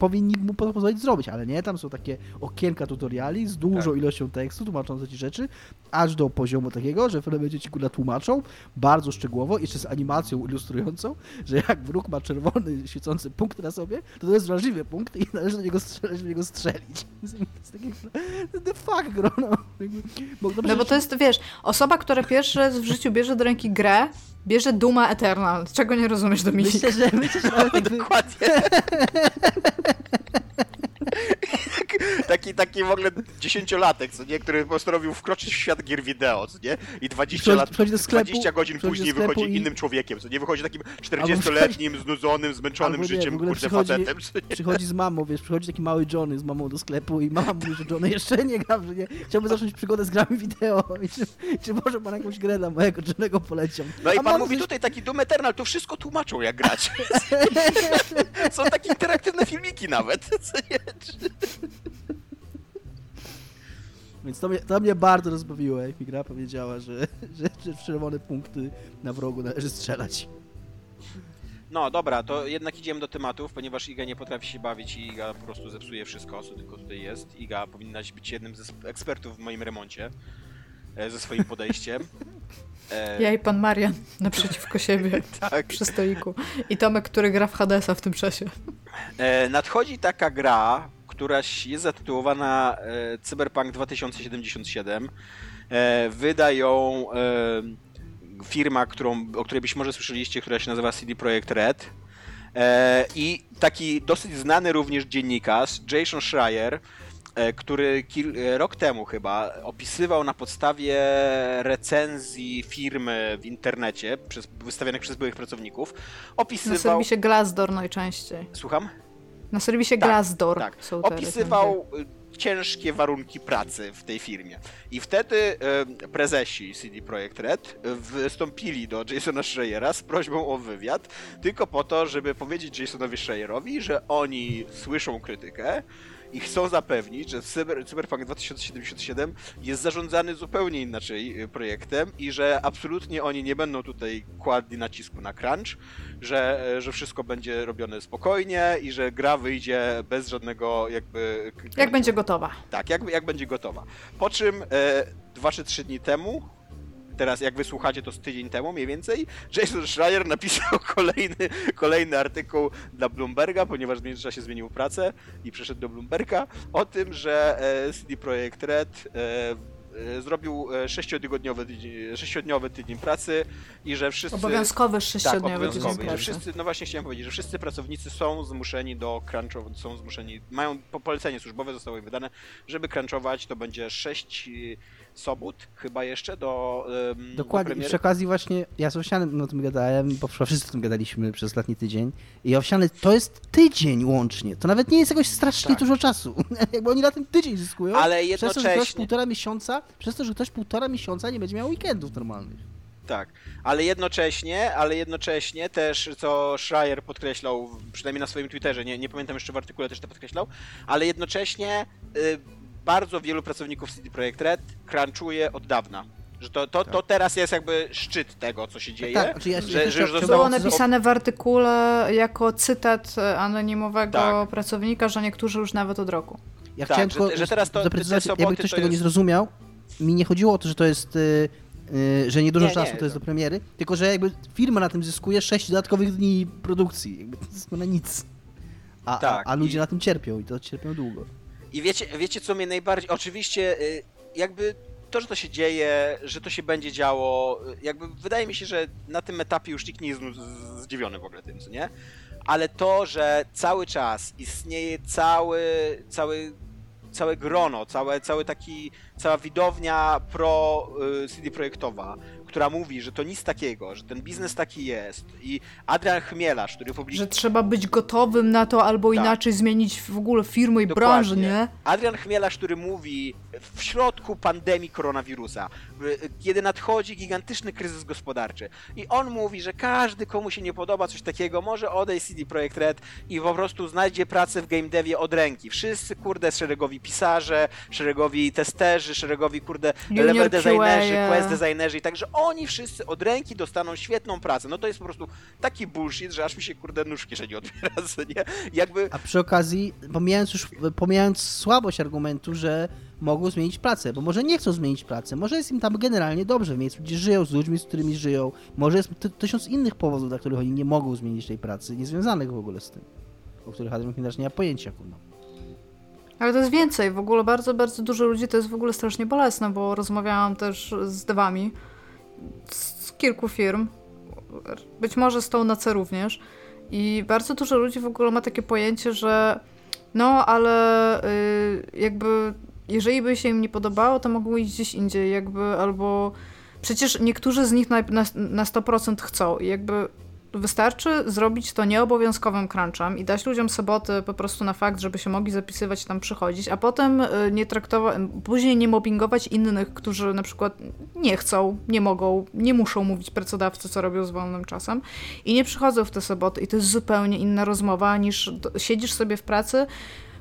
powinni mu po- pozwolić zrobić, ale nie, tam są takie okienka tutoriali z dużą Tak. ilością tekstu tłumaczące ci rzeczy, aż do poziomu takiego, że w pewnym momencie ci go tłumaczą bardzo szczegółowo, jeszcze z animacją ilustrującą, że jak wróg ma czerwony świecący punkt na sobie, to to jest wrażliwy punkt i należy do niego strzelić, do niego strzelić. To jest takie, the fuck, gro, no. No bo to jest, wiesz, osoba, która pierwszy raz w życiu bierze do ręki grę, bierze Duma Eternal. Czego nie rozumiesz, Dominik? Myślę, że, myślę, że nawet jakby, Dokładnie. taki, taki w ogóle dziesięciolatek, co nie, który postanowił wkroczyć w świat gier wideo, co nie? I 20 Przychodzi- lat, sklepu- 20 godzin później wychodzi i- innym człowiekiem, co nie? Wychodzi takim 40-letnim, znudzonym, zmęczonym nie, życiem, kurde, facetem? Przychodzi z mamą, wiesz, przychodzi taki mały Johnny z mamą do sklepu i mama mówi, że Johnny jeszcze nie gra, że nie. Chciałby zacząć przygodę z grami wideo i czy, czy może pan jakąś grę dla mojego Johnny'ego poleciał. No i A pan mama mówi coś- tutaj taki Doom Eternal, to wszystko tłumaczą jak grać. Są takie interaktywne filmiki nawet, co nie? Więc to mnie, to mnie bardzo rozbawiło, jak mi gra powiedziała, że, że, w czerwone punkty na wrogu należy strzelać. No dobra, to jednak idziemy do tematów, ponieważ Iga nie potrafi się bawić i Iga po prostu zepsuje wszystko, co tylko tutaj jest. Iga powinnaś być jednym sp- ekspertów w moim remoncie, ze swoim podejściem. E, Ja i pan Marian naprzeciwko siebie tak. przy stoliku. I Tomek, który gra w Hadesa w tym czasie. E, nadchodzi taka gra, która jest zatytułowana e, Cyberpunk 2077. E, wyda ją e, firma, którą, o której być może słyszeliście, która się nazywa CD Projekt Red. E, I taki dosyć znany również dziennikarz, Jason Schreier, e, który kil, e, rok temu chyba opisywał na podstawie recenzji firmy w internecie, przez, wystawionych przez byłych pracowników, Na opisywał... serwisie Glassdoor najczęściej. Słucham? Na serwisie Tak, Glassdoor Tak. Opisywał y, ciężkie warunki pracy w tej firmie. I wtedy y, prezesi CD Projekt Red wystąpili do Jasona Schreiera z prośbą o wywiad, tylko po to, żeby powiedzieć Jasonowi Schreierowi, że oni słyszą krytykę i chcą zapewnić, że Cyber, Cyberpunk 2077 jest zarządzany zupełnie inaczej y, projektem i że absolutnie oni nie będą tutaj kładli nacisku na crunch, że, że wszystko będzie robione spokojnie i że gra wyjdzie bez żadnego jakby... Jak będzie gotowa. Tak, jak, jak będzie gotowa. Po czym e, dwa czy trzy dni temu, teraz jak wysłuchacie to z tydzień temu mniej więcej, Jason Schreier napisał kolejny, kolejny artykuł dla Bloomberga, ponieważ w międzyczasie zmienił pracę i przeszedł do Bloomberga, o tym, że e, CD Projekt Red e, e, zrobił sześciotygodniowy tydzień, sześciodniowy tydzień pracy i że wszyscy... Obowiązkowy Tak, sześciodniowy tydzień obowiązkowy. Że pracy. wszyscy, no właśnie chciałem powiedzieć, że wszyscy pracownicy są zmuszeni do crunchu, są zmuszeni, mają po polecenie służbowe zostało wydane, żeby crunchować, to będzie 6 sobót chyba jeszcze do um, Dokładnie. Do I przy okazji właśnie, ja z Owsianym o tym gadałem, bo wszyscy o tym gadaliśmy przez ostatni tydzień. I Owsiany to jest tydzień łącznie. To nawet nie jest jakoś strasznie Tak. dużo czasu. Jakby oni na tym tydzień zyskują. Ale Przez to, że ktoś jednocześnie, półtora miesiąca, przez to, że ktoś półtora miesiąca nie będzie miał weekendów normalnych. tak, ale jednocześnie, ale jednocześnie też, co Schreier podkreślał, przynajmniej na swoim Twitterze, nie, nie pamiętam jeszcze w artykule też to podkreślał, ale jednocześnie y, bardzo wielu pracowników CD Projekt Red crunchuje od dawna. Że to, to, to teraz jest jakby szczyt tego, co się dzieje. Tak, znaczy ja- że, ja że już zostało Było napisane w artykule jako cytat e, anonimowego Tak. pracownika, że niektórzy już nawet od roku. Ja Tak, chciałem że- tylko że teraz to- zaprecyzować, te jakby ktoś to tego nie jest- zrozumiał, mi nie chodziło o to, że to jest, y, y, że niedużo Nie, czasu nie, to jest to- do premiery, tylko że jakby firma na tym zyskuje 6 dodatkowych dni produkcji. Jakby to jest na nic. A, Tak, a, a ludzie i- na tym cierpią i to cierpią długo. I wiecie, wiecie co mnie najbardziej. Oczywiście, y, jakby to, że to się dzieje, że to się będzie działo, y, jakby wydaje mi się, że na tym etapie już nikt nie jest zdziwiony w ogóle tym, co nie? Ale to, że cały czas istnieje cały, cały, całe grono, całe, cały taki, cała widownia pro y, CD Projektowa, która mówi, że to nic takiego, że ten biznes taki jest. I Adrian Chmielarz, który publikuje. Że trzeba być gotowym na to, albo Tak. inaczej zmienić w ogóle firmę i Dokładnie. branżę, nie? Adrian Chmielarz, który mówi w środku pandemii koronawirusa, kiedy nadchodzi gigantyczny kryzys gospodarczy i on mówi, że każdy, komu się nie podoba coś takiego, może odejść z CD Projekt Red i po prostu znajdzie pracę w game devie od ręki. Wszyscy, kurde, szeregowi pisarze, szeregowi testerzy, szeregowi, kurde, Junior level designerzy, QA. quest designerzy i także oni wszyscy od ręki dostaną świetną pracę. No to jest po prostu taki bullshit, że aż mi się, kurde, nóż w kieszeni otwiera, nie? Jakby A przy okazji, pomijając już, pomijając słabość argumentu, że mogą zmienić pracę, bo może nie chcą zmienić pracy, może jest im tam generalnie dobrze w miejscu, gdzie żyją, z ludźmi, z którymi żyją, może jest ty tysiąc innych powodów, dla których oni nie mogą zmienić tej pracy, niezwiązanych w ogóle z tym, o których Adrian Chmielarz nie ma pojęcia, kurwa. Ale to jest więcej. W ogóle bardzo, bardzo dużo ludzi to jest w ogóle strasznie bolesne, bo rozmawiałam też z dewami z z kilku firm, być może z tą na C również. I bardzo dużo ludzi w ogóle ma takie pojęcie, że No, ale y, jakby jeżeli by się im nie podobało, to mogą iść gdzieś indziej, jakby albo przecież niektórzy z nich na, na, na 100% chcą jakby Wystarczy zrobić to nieobowiązkowym crunchem i dać ludziom soboty po prostu na fakt, żeby się mogli zapisywać tam przychodzić, a potem y, nie traktować, później nie mobbingować innych, którzy na przykład nie chcą, nie mogą, nie muszą mówić pracodawcy, co robią z wolnym czasem i nie przychodzą w te soboty i to jest zupełnie inna rozmowa niż siedzisz sobie w pracy,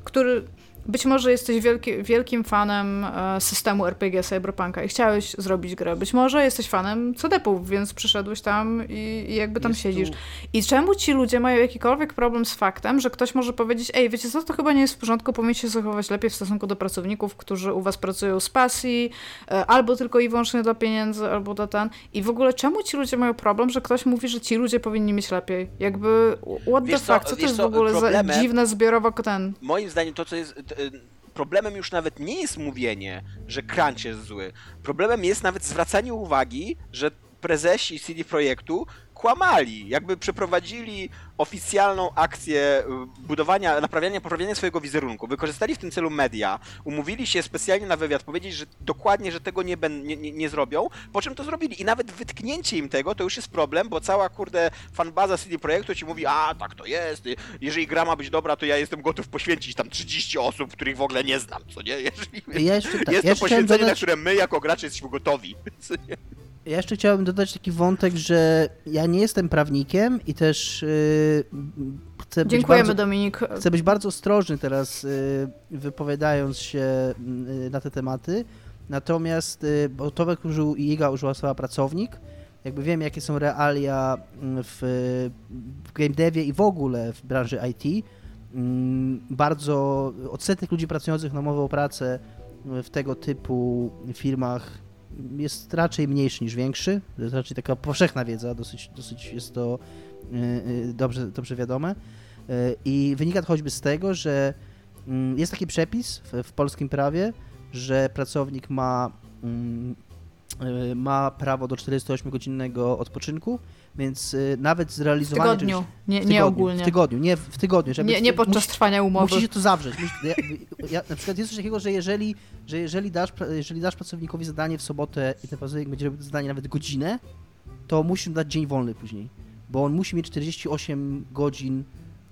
który być może jesteś wielki, wielkim fanem e, systemu RPG Cyberpunka i chciałeś zrobić grę. Być może jesteś fanem CD-ów, więc przyszedłeś tam i, i jakby tam Jest siedzisz. Tu... I czemu ci ludzie mają jakikolwiek problem z faktem, że ktoś może powiedzieć, ej, wiecie co, to chyba nie jest w porządku, powinniście się zachować lepiej w stosunku do pracowników, którzy u was pracują z pasji, e, albo tylko i wyłącznie dla pieniędzy, albo dla ten. I w ogóle czemu ci ludzie mają problem, że ktoś mówi, że ci ludzie powinni mieć lepiej? Jakby, what wiesz the fuck, co, co to jest w ogóle za dziwne zbiorowo ten... Moim zdaniem to, co jest problemem już nawet nie jest mówienie, że crunch jest zły. Problemem jest nawet zwracanie uwagi, że prezesi CD Projektu kłamali, jakby przeprowadzili oficjalną akcję y, budowania, naprawiania, poprawiania swojego wizerunku, wykorzystali w tym celu media, umówili się specjalnie na wywiad, powiedzieć, że dokładnie, że tego nie, ben, nie, nie, nie, zrobią, po czym to zrobili. I nawet wytknięcie im tego to już jest problem, bo cała kurde fanbaza CD Projektu ci mówi, a tak to jest, jeżeli gra ma być dobra, to ja jestem gotów poświęcić tam 30 osób, których w ogóle nie znam, co nie? Jeżeli, ja jeszcze, tak, jest to poświęcenie, dodać... na które my jako gracze jesteśmy gotowi. Ja jeszcze chciałbym dodać taki wątek, że ja nie jestem prawnikiem i też yy, chcę być Dziękujemy, bardzo, Dominik. Chcę być bardzo ostrożny teraz, yy, wypowiadając się yy, na te tematy. Natomiast, yy, bo to, jak użył Iga, użyła słowa pracownik, jakby wiem, jakie są realia mm, w, w game devie i w ogóle w branży IT. Mm, bardzo odsetek ludzi pracujących na umowę o pracę w tego typu firmach jest raczej mniejszy niż większy. To jest raczej taka powszechna wiedza, dosyć, dosyć jest to y, y, dobrze, dobrze wiadome. Y, I wynika to choćby z tego, że mm, jest taki przepis w, w polskim prawie, że pracownik ma, mm, ma prawo do 48-godzinnego odpoczynku więc y, nawet zrealizowanie... W tygodniu, czegoś, nie, w tygodniu, nie ogólnie. W tygodniu, nie w tygodniu. Żeby, nie, nie podczas trwania umowy. Musi się to zawrzeć. Ja, ja, na przykład jest coś takiego, że jeżeli, że jeżeli, dasz, jeżeli dasz pracownikowi zadanie w sobotę i ten pracownik będzie robił zadanie nawet godzinę, to musi mu dać dzień wolny później, bo on musi mieć 48 godzin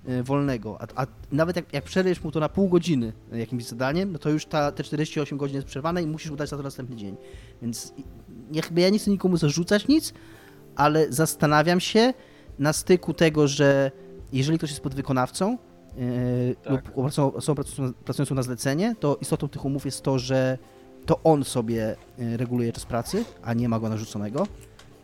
y, wolnego, a, a nawet jak, jak przerwiesz mu to na pół godziny jakimś zadaniem, no to już ta, te 48 godzin jest przerwane i musisz mu dać za to następny dzień. Więc jakby ja nie chcę nikomu zarzucać nic, ale zastanawiam się na styku tego, że jeżeli ktoś jest podwykonawcą yy, tak. lub osobą pracującą na zlecenie, to istotą tych umów jest to, że to on sobie e, reguluje czas pracy, a nie ma go narzuconego.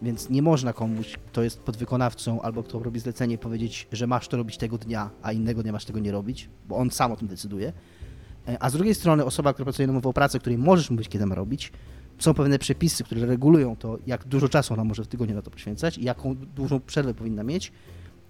Więc nie można komuś, kto jest podwykonawcą albo kto robi zlecenie, powiedzieć, że masz to robić tego dnia, a innego dnia masz tego nie robić, bo on sam o tym decyduje. E, a z drugiej strony osoba, która pracuje na umowę o pracę, której możesz mówić, kiedy ma robić, są pewne przepisy, które regulują to, jak dużo czasu ona może w tygodniu na to poświęcać i jaką dużą przerwę powinna mieć,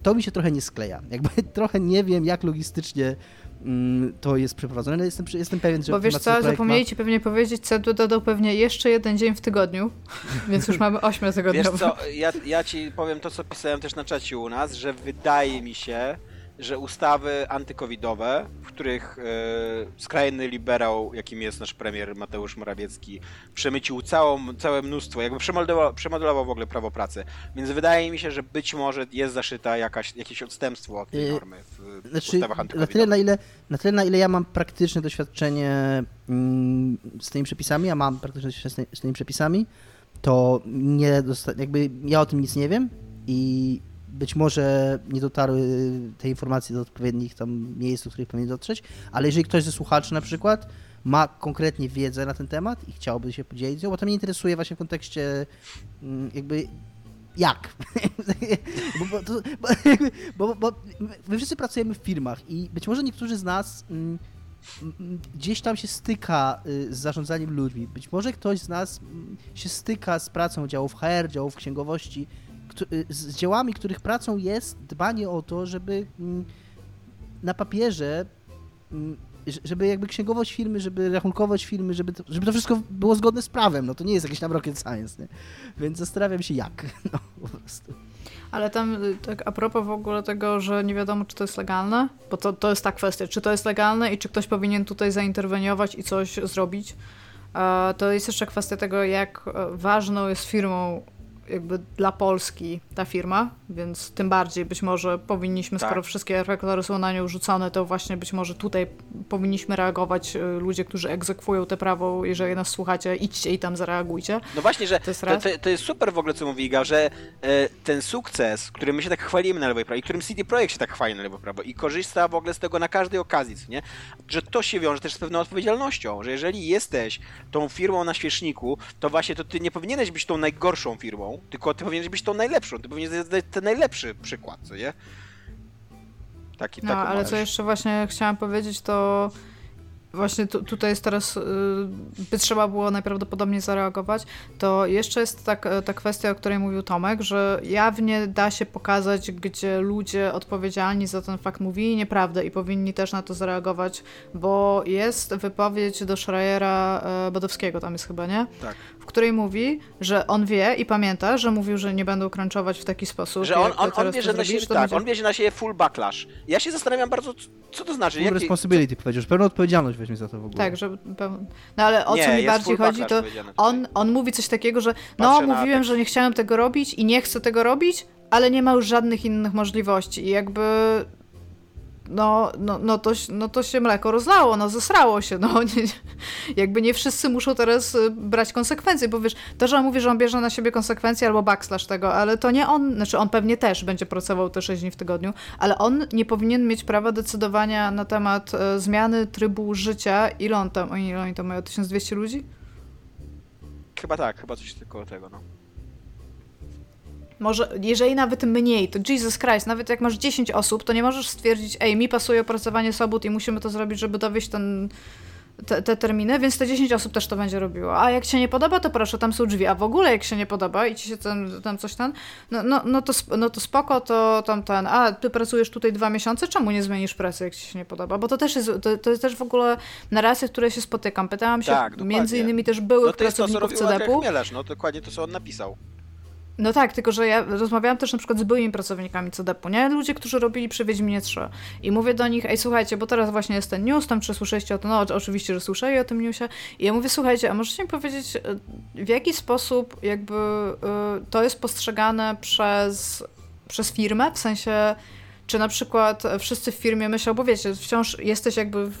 to mi się trochę nie skleja. Jakby trochę nie wiem, jak logistycznie mm, to jest przeprowadzone, ale jestem, jestem pewien, że... Bo wiesz co, zapomnieli ma... ci pewnie powiedzieć, CEDU dodał pewnie jeszcze jeden dzień w tygodniu, więc już mamy ośmiu tygodniowe. Wiesz co, ja, ja ci powiem to, co pisałem też na czacie u nas, że wydaje mi się, że ustawy antykowidowe, w których e, skrajny liberał, jakim jest nasz premier Mateusz Morawiecki, przemycił całą, całe mnóstwo, jakby przemodelował, przemodelował w ogóle prawo pracy. Więc wydaje mi się, że być może jest zaszyta jakaś, jakieś odstępstwo od tej y, normy w znaczy, ustawach antykowidowych. Na tyle, na ile, na tyle, na ile ja mam praktyczne doświadczenie mm, z tymi przepisami, ja mam praktyczne doświadczenie z tymi przepisami, to nie jakby ja o tym nic nie wiem i być może nie dotarły te informacje do odpowiednich tam miejsc, do których powinny dotrzeć, ale jeżeli ktoś ze słuchaczy na przykład ma konkretnie wiedzę na ten temat i chciałby się podzielić bo to mnie interesuje właśnie w kontekście mm, jakby jak? bo, bo, bo, bo, my wszyscy pracujemy w firmach i być może niektórzy z nas mm, mm, gdzieś tam się styka y, z zarządzaniem ludźmi. Być może ktoś z nas się styka z pracą działów HR, działów księgowości Y, z dziełami, których pracą jest dbanie o to, żeby mm, na papierze mm, żeby jakby księgowość firmy, żeby rachunkowość firmy, żeby to, żeby to wszystko było zgodne z prawem, no to nie jest jakiś tam rocket science, nie? Więc zastanawiam się jak, no po prostu. Ale tam y, tak a propos w ogóle tego, że nie wiadomo, czy to jest legalne, bo to, to jest ta kwestia, czy to jest legalne i czy ktoś powinien tutaj zainterweniować i coś zrobić, e, to jest jeszcze kwestia tego, jak e, ważną jest firmą jakby dla Polski ta firma, więc tym bardziej być może powinniśmy, Tak. skoro wszystkie reflektory są na nią rzucone, to właśnie być może tutaj powinniśmy reagować, y, ludzie, którzy egzekwują te prawo, jeżeli nas słuchacie, idźcie i tam zareagujcie. No właśnie, że To jest to, to, to jest super w ogóle, co mówi Iga, że e, ten sukces, którym my się tak chwalimy na lewo i prawo, i którym CD Projekt się tak chwali na lewo i prawo i korzysta w ogóle z tego na każdej okazji, nie? Że to się wiąże też z pewną odpowiedzialnością, że jeżeli jesteś tą firmą na świeczniku, to właśnie to ty nie powinieneś być tą najgorszą firmą, tylko ty powinieneś być tą najlepszą, ty powinieneś dać ten najlepszy przykład, co nie? Taki, No, ale masz. co jeszcze właśnie chciałam powiedzieć, to właśnie tu, tutaj jest teraz, y, by trzeba było najprawdopodobniej zareagować, to jeszcze jest tak, ta kwestia, o której mówił Tomek, że jawnie da się pokazać, gdzie ludzie odpowiedzialni za ten fakt mówili nieprawdę i powinni też na to zareagować, bo jest wypowiedź do Schreiera e, Badowskiego, tam jest chyba, nie? Tak. W której mówi, że on wie i pamięta, że mówił, że nie będą crunchować w taki sposób. Że on, on, on bierze na siebie, tak, będzie- on bierze na siebie full backlash. Ja się zastanawiam bardzo, co to znaczy. Full responsibility powiedział, że pełną odpowiedzialność weźmie za to w ogóle. Tak, że pełen... No ale o Nie, co mi bardziej chodzi, to on, on mówi coś takiego, że no na mówiłem, że nie chciałem tego robić i nie chcę tego robić, ale nie ma już żadnych innych możliwości. I jakby no, no, no, to, no to się mleko rozlało, no zesrało się, no nie, jakby nie wszyscy muszą teraz y, brać konsekwencje, bo wiesz, to, że on mówi, że on bierze na siebie konsekwencje albo backslash tego, ale to nie on, znaczy on pewnie też będzie pracował te 6 dni w tygodniu, ale on nie powinien mieć prawa decydowania na temat e, zmiany trybu życia, ile on tam, ile oni tam mają, 1200 ludzi? Chyba tak, chyba coś tylko tego, no. Może, jeżeli nawet mniej, to Jesus Christ, nawet jak masz 10 osób, to nie możesz stwierdzić, ej, mi pasuje opracowanie sobot i musimy to zrobić, żeby dowieść ten, te, te terminy, więc te 10 osób też to będzie robiło. A jak się nie podoba, to proszę, tam są drzwi. A w ogóle jak się nie podoba i ci się tam, tam coś ten, no, no, no, to, no to spoko, to tam ten, a ty pracujesz tutaj dwa miesiące, czemu nie zmienisz pracy, jak ci się nie podoba? Bo to też jest, to, to jest też w ogóle narracje, które się spotykam. Pytałam się Tak, między innymi też byłych No to jest to, co pracowników robił Andrzej CDP-u. No dokładnie to, co on napisał. No tak, tylko że ja rozmawiałam też na przykład z byłymi pracownikami CDP-u, nie? Ludzie, którzy robili przy Wiedźminie 3. I mówię do nich, ej słuchajcie, bo teraz właśnie jest ten news, tam czy słyszeliście o tym? No oczywiście, że słyszeli o tym newsie. I ja mówię, słuchajcie, a możecie mi powiedzieć, e, w jaki sposób jakby y, to jest postrzegane przez, przez firmę? W sensie, czy na przykład wszyscy w firmie myślą, bo wiecie, wciąż jesteś jakby w,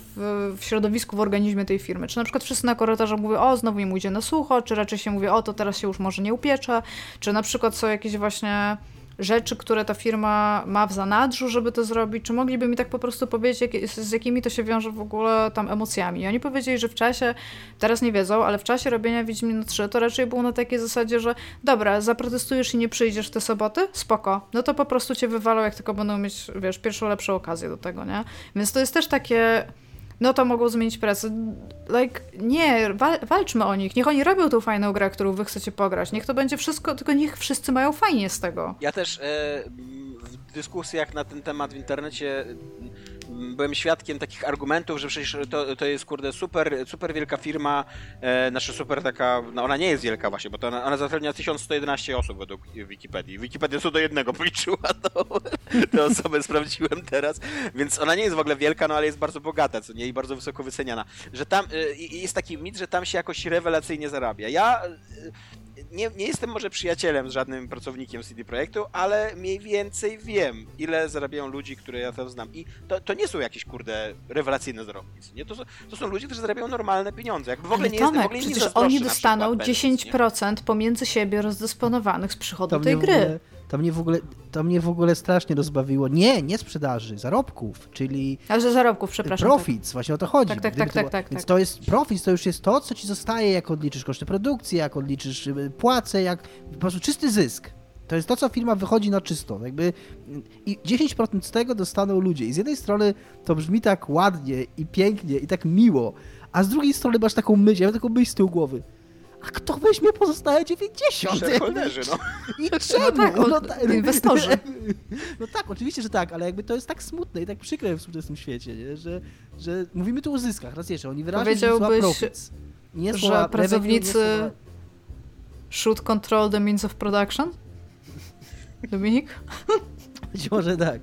w środowisku, w organizmie tej firmy. Czy na przykład wszyscy na korytarzu mówią, o, znowu im ujdzie na sucho, czy raczej się mówi, o, to teraz się już może nie upiecze, czy na przykład są jakieś właśnie rzeczy, które ta firma ma w zanadrzu, żeby to zrobić, czy mogliby mi tak po prostu powiedzieć, z, jakimi to się wiąże w ogóle tam emocjami. I oni powiedzieli, że w czasie, teraz nie wiedzą, ale w czasie robienia Wiedźmina 3 to raczej było na takiej zasadzie, że dobra, zaprotestujesz i nie przyjdziesz te soboty? Spoko. No to po prostu cię wywalą, jak tylko będą mieć, wiesz, pierwszą lepszą okazję do tego, nie? Więc to jest też takie no to mogą zmienić pracę. Like, nie, wal, walczmy o nich. Niech oni robią tą fajną grę, którą wy chcecie pograć. Niech to będzie wszystko, tylko niech wszyscy mają fajnie z tego. Ja też e, w dyskusjach na ten temat w internecie byłem świadkiem takich argumentów, że przecież to, to jest kurde super, super wielka firma, e, znaczy super taka, no ona nie jest wielka właśnie, bo to ona, ona zatrudnia 1111 osób według Wikipedii. Wikipedia co do jednego policzyła, to te osoby sprawdziłem teraz, więc ona nie jest w ogóle wielka, no ale jest bardzo bogata, co nie, i bardzo wysoko wyceniana. Że tam, e, jest taki mit, że tam się jakoś rewelacyjnie zarabia. Ja nie, nie jestem może przyjacielem z żadnym pracownikiem CD Projektu, ale mniej więcej wiem, ile zarabiają ludzi, które ja tam znam. I to, to nie są jakieś, kurde, rewelacyjne zarobki. co Nie? To, są- to są ludzie, którzy zarabiają normalne pieniądze. Jakby w ogóle Ale nie jest, w Tomek, ogóle przecież oni dostaną przykład Benz, nie? 10% pomiędzy siebie rozdysponowanych z przychodu tej w gry. ogóle, to, mnie w ogóle, to mnie w ogóle strasznie rozbawiło. Nie, nie sprzedaży, zarobków, czyli Ale że zarobków, przepraszam. profits, właśnie o to chodzi. Tak, tak, Gdyby tak, tak, było- tak, Więc tak. to jest profit, to już jest to, co ci zostaje, jak odliczysz koszty produkcji, jak odliczysz y, płace, jak po prostu czysty zysk. To jest to, co firma wychodzi na czysto. Jakby I 10% z tego dostaną ludzie. I z jednej strony to brzmi tak ładnie i pięknie i tak miło, a z drugiej strony masz taką myśl, ja mam taką myśl z tyłu głowy. A kto weźmie pozostałe 90? Shareholderzy, no. I czemu? tak, o- inwestorzy. No tak, oczywiście, że tak, ale jakby to jest tak smutne i tak przykre w współczesnym świecie, nie? Że, że mówimy tu o zyskach, raz jeszcze, oni wyraźnie Powiedziałbyś. Nie że słowa pracownicy- revenue, nie słowa- Should control the means of production? Dominik? Być może tak.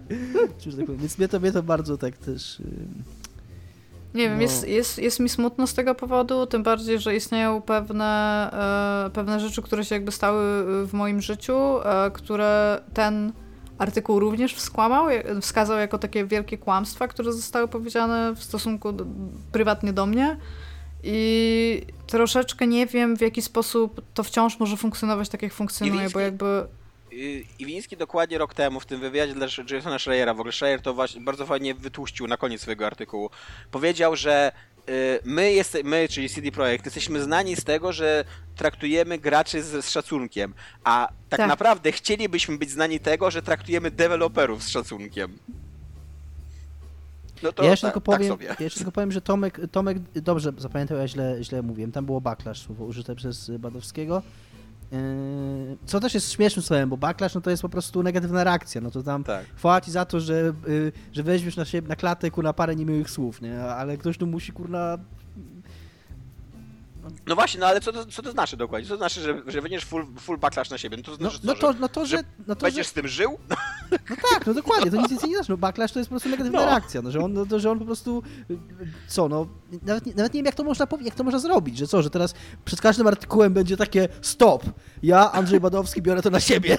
Że tak. Więc mnie to, mnie to bardzo tak też... ym, Nie wiem, No. jest, jest, jest mi smutno z tego powodu, tym bardziej, że istnieją pewne, e, pewne rzeczy, które się jakby stały w moim życiu, e, które ten artykuł również wskłamał, wskazał jako takie wielkie kłamstwa, które zostały powiedziane w stosunku do, prywatnie do mnie. I troszeczkę nie wiem, w jaki sposób to wciąż może funkcjonować tak, jak funkcjonuje, bo jakby Iwiński dokładnie rok temu w tym wywiadzie dla Jasona Schreiera, w ogóle Schreier to właśnie bardzo fajnie wytłuścił na koniec swojego artykułu, powiedział, że y, my, jest, my, czyli CD Projekt, jesteśmy znani z tego, że traktujemy graczy z, z szacunkiem, a tak, Tak. naprawdę chcielibyśmy być znani tego, że traktujemy deweloperów z szacunkiem. No to ja jeszcze tak, tylko tak powiem, sobie. ja jeszcze tylko powiem, że Tomek, Tomek dobrze zapamiętał, ja źle, źle mówiłem. Tam było backlash słowo użyte przez y, Badowskiego. Yy, Co też jest śmiesznym słowem, bo backlash no to jest po prostu negatywna reakcja. No to tam Tak. chwała ci za to, że, y, że weźmiesz na siebie na klatę kurna parę niemiłych słów, nie? Ale ktoś tu musi kurna. No właśnie, no ale co to, co to znaczy dokładnie? Co to znaczy, że, że wyniesz full, full backlash na siebie? No to No, znaczy no to, że no to, że. No to, że będziesz z tym żył? no tak, no dokładnie, to nic więcej nie znaczy. No backlash to jest po prostu negatywna No. reakcja. No, że, on, no, to, że on po prostu. Co, no. Nawet, nie- nawet nie wiem, jak to można jak to można zrobić, że co, że teraz przed każdym artykułem będzie takie stop. Ja, Andrzej Badowski, biorę to na siebie.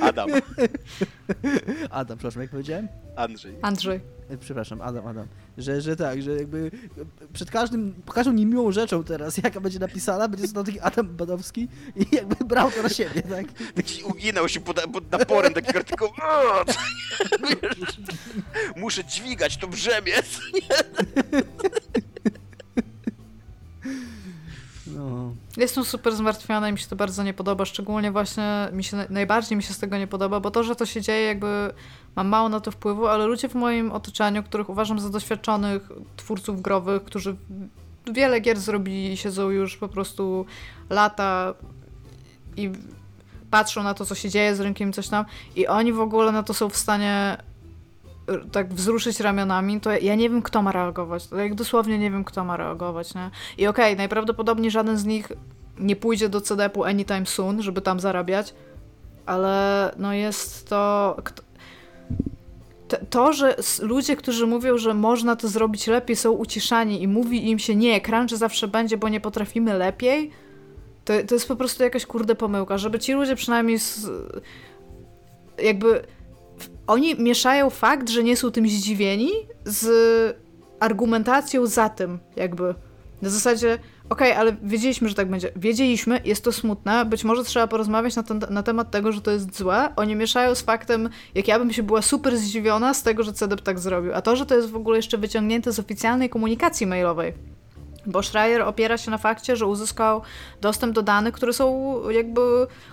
Adam, Adam, przepraszam, jak powiedziałem? Andrzej. Andrzej. E, Przepraszam, Adam, Adam. Że, że tak, że jakby przed każdym, każdą niemiłą rzeczą teraz, jaka będzie napisana, będzie stał taki Adam Badowski i jakby brał to na siebie, tak? Taki uginał się pod, pod naporem takiego artykułu. Muszę dźwigać to brzemię. No. Jestem super zmartwiona i mi się to bardzo nie podoba, szczególnie właśnie mi się, najbardziej mi się z tego nie podoba, bo to, że to się dzieje jakby mam mało na to wpływu, ale ludzie w moim otoczeniu, których uważam za doświadczonych twórców growych, którzy wiele gier zrobili i siedzą już po prostu lata i patrzą na to, co się dzieje z rynkiem, coś tam i oni w ogóle na to są w stanie tak wzruszyć ramionami, to ja nie wiem, kto ma reagować. Jak dosłownie nie wiem, kto ma reagować, nie? I okej, najprawdopodobniej żaden z nich nie pójdzie do CDP-u anytime soon, żeby tam zarabiać, ale no jest to... To, że ludzie, którzy mówią, że można to zrobić lepiej, są uciszani i mówi im się nie, crunch zawsze będzie, bo nie potrafimy lepiej, to, to jest po prostu jakaś kurde pomyłka, żeby ci ludzie przynajmniej z, jakby oni mieszają fakt, że nie są tym zdziwieni z argumentacją za tym, jakby. Na zasadzie, okej, ale wiedzieliśmy, że tak będzie. Wiedzieliśmy, jest to smutne, być może trzeba porozmawiać na, ten, na temat tego, że to jest złe. Oni mieszają z faktem, jak ja bym się była super zdziwiona z tego, że CDP tak zrobił. A to, że to jest w ogóle jeszcze wyciągnięte z oficjalnej komunikacji mailowej. Bo Schreier opiera się na fakcie, że uzyskał dostęp do danych, które są jakby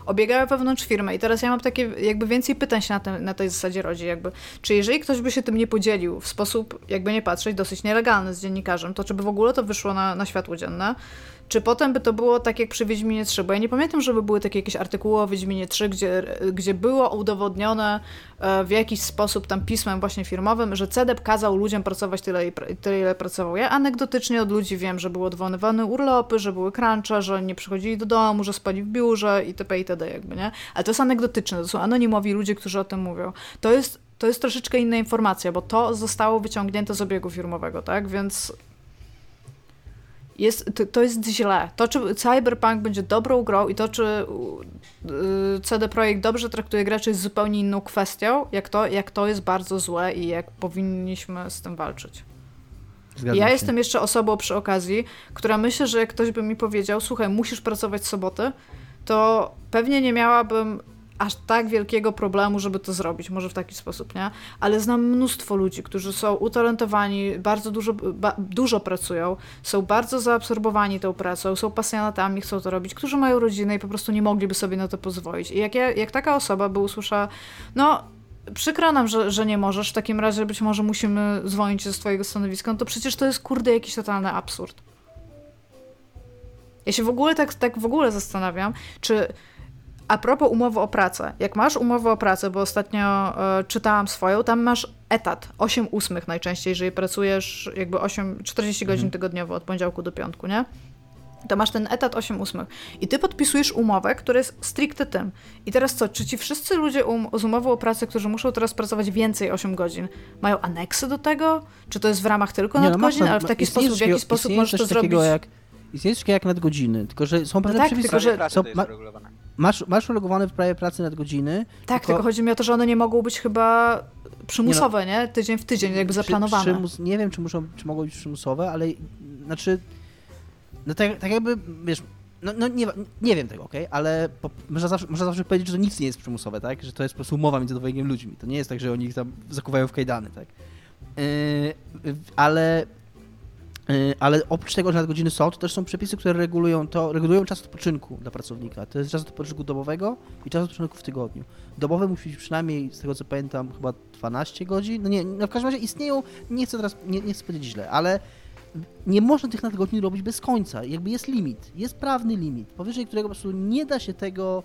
obiegały wewnątrz firmy. I teraz ja mam takie jakby więcej pytań się na, na tej zasadzie rodzi. Jakby. Czy jeżeli ktoś by się tym nie podzielił w sposób, jakby nie patrzeć, dosyć nielegalny z dziennikarzem, to czy by w ogóle to wyszło na, na światło dzienne? Czy potem by to było tak jak przy Wiedźminie 3? Bo ja nie pamiętam, żeby były takie jakieś artykuły o Wiedźminie 3, gdzie, gdzie było udowodnione e, w jakiś sposób tam pismem właśnie firmowym, że CDEP kazał ludziom pracować tyle, tyle ile pracował. Ja anegdotycznie od ludzi wiem, że były odwoływane urlopy, że były crunche, że nie przychodzili do domu, że spali w biurze itp. itd. jakby, nie? Ale to jest anegdotyczne, to są anonimowi ludzie, którzy o tym mówią. To jest, to jest troszeczkę inna informacja, bo to zostało wyciągnięte z obiegu firmowego, tak? Więc jest, to, to jest źle. To, czy Cyberpunk będzie dobrą grą i to, czy yy, CD Projekt dobrze traktuje graczy jest zupełnie inną kwestią, jak to, jak to jest bardzo złe i jak powinniśmy z tym walczyć. Zgadzam ja się. jestem jeszcze osobą przy okazji, która myślę, że jak ktoś by mi powiedział, słuchaj, musisz pracować w soboty, to pewnie nie miałabym aż tak wielkiego problemu, żeby to zrobić, może w taki sposób, nie? Ale znam mnóstwo ludzi, którzy są utalentowani, bardzo dużo, ba, dużo pracują, są bardzo zaabsorbowani tą pracą, są pasjonatami, chcą to robić, którzy mają rodzinę i po prostu nie mogliby sobie na to pozwolić. I jak, ja, jak taka osoba by usłyszała, no przykro nam, że, że nie możesz, w takim razie być może musimy zwolnić cię z twojego stanowiska, no to przecież to jest kurde jakiś totalny absurd. Ja się w ogóle tak, tak w ogóle zastanawiam, czy a propos umowy o pracę. Jak masz umowę o pracę, bo ostatnio e, czytałam swoją, tam masz etat 8 ósmych najczęściej, jeżeli pracujesz jakby 8, 40 godzin tygodniowo od poniedziałku do piątku, nie? To masz ten etat 8 ósmych. I ty podpisujesz umowę, która jest stricte tym. I teraz co, czy ci wszyscy ludzie um, z umową o pracę, którzy muszą teraz pracować więcej 8 godzin, mają aneksy do tego? Czy to jest w ramach tylko Nie, no masz nadgodzin, tam- ale w taki istnieje sposób, w jaki sposób możesz to zrobić? Jak, istnieje coś takiego jak nadgodziny, tylko że są pewne tak, przepisy. tylko że- są- to jest ma-. Masz, masz uregulowane w prawie pracy nadgodziny. Tak, tylko... chodzi mi o to, że one nie mogą być chyba przymusowe, nie? Tydzień w tydzień, jakby Przy- zaplanowane. Przymus, nie wiem, czy, muszą, czy mogą być przymusowe, ale znaczy. No tak, tak jakby, wiesz. No, no nie, nie wiem tego, okej, ale po, można, zawsze, można zawsze powiedzieć, że to nic nie jest przymusowe, tak? Że to jest po prostu umowa między dwojgiem ludźmi. To nie jest tak, że oni ich tam zakuwają w kajdany, tak? Yy, ale Ale oprócz tego, że nadgodziny są, to też są przepisy, które regulują to, regulują czas odpoczynku dla pracownika. To jest czas odpoczynku dobowego i czas odpoczynku w tygodniu. Dobowy musi być przynajmniej, z tego co pamiętam, chyba 12 godzin. No nie, no w każdym razie istnieją, nie chcę teraz, nie, nie chcę powiedzieć źle, ale nie można tych nadgodzin robić bez końca. Jakby jest limit, jest prawny limit, powyżej którego po prostu nie da się tego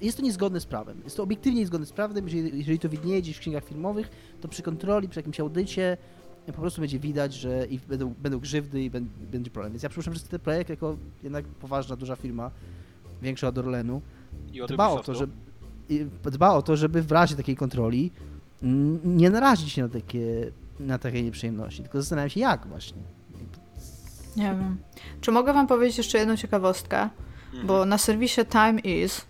jest to niezgodne z prawem. Jest to obiektywnie niezgodne z prawem. Jeżeli, jeżeli to widnieje gdzieś w księgach filmowych, to przy kontroli, przy jakimś audycie po prostu będzie widać, że i będą, będą grzywdy i będzie problem. Więc ja przypuszczam, że ten projekt jako jednak poważna, duża firma, większa od Orlenu, I od dba o, to, dba o to, żeby w razie takiej kontroli nie narazić się na takie, na takie nieprzyjemności. Tylko zastanawiam się, jak właśnie. Nie wiem. Czy mogę wam powiedzieć jeszcze jedną ciekawostkę? Mhm. Bo na serwisie Time Is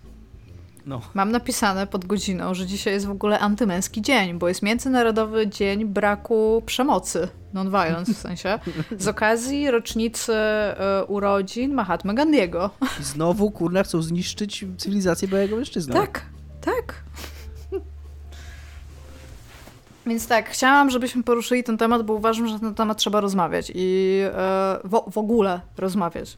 No. mam napisane pod godziną, że dzisiaj jest w ogóle antymęski dzień, bo jest Międzynarodowy Dzień Braku Przemocy, non-violence w sensie, z okazji rocznicy e, urodzin Mahatmy Gandiego. I znowu, kurna, chcą zniszczyć cywilizację białego mężczyzny. Tak, tak. Więc tak, chciałam, żebyśmy poruszyli ten temat, bo uważam, że na ten temat trzeba rozmawiać i e, w, w ogóle rozmawiać.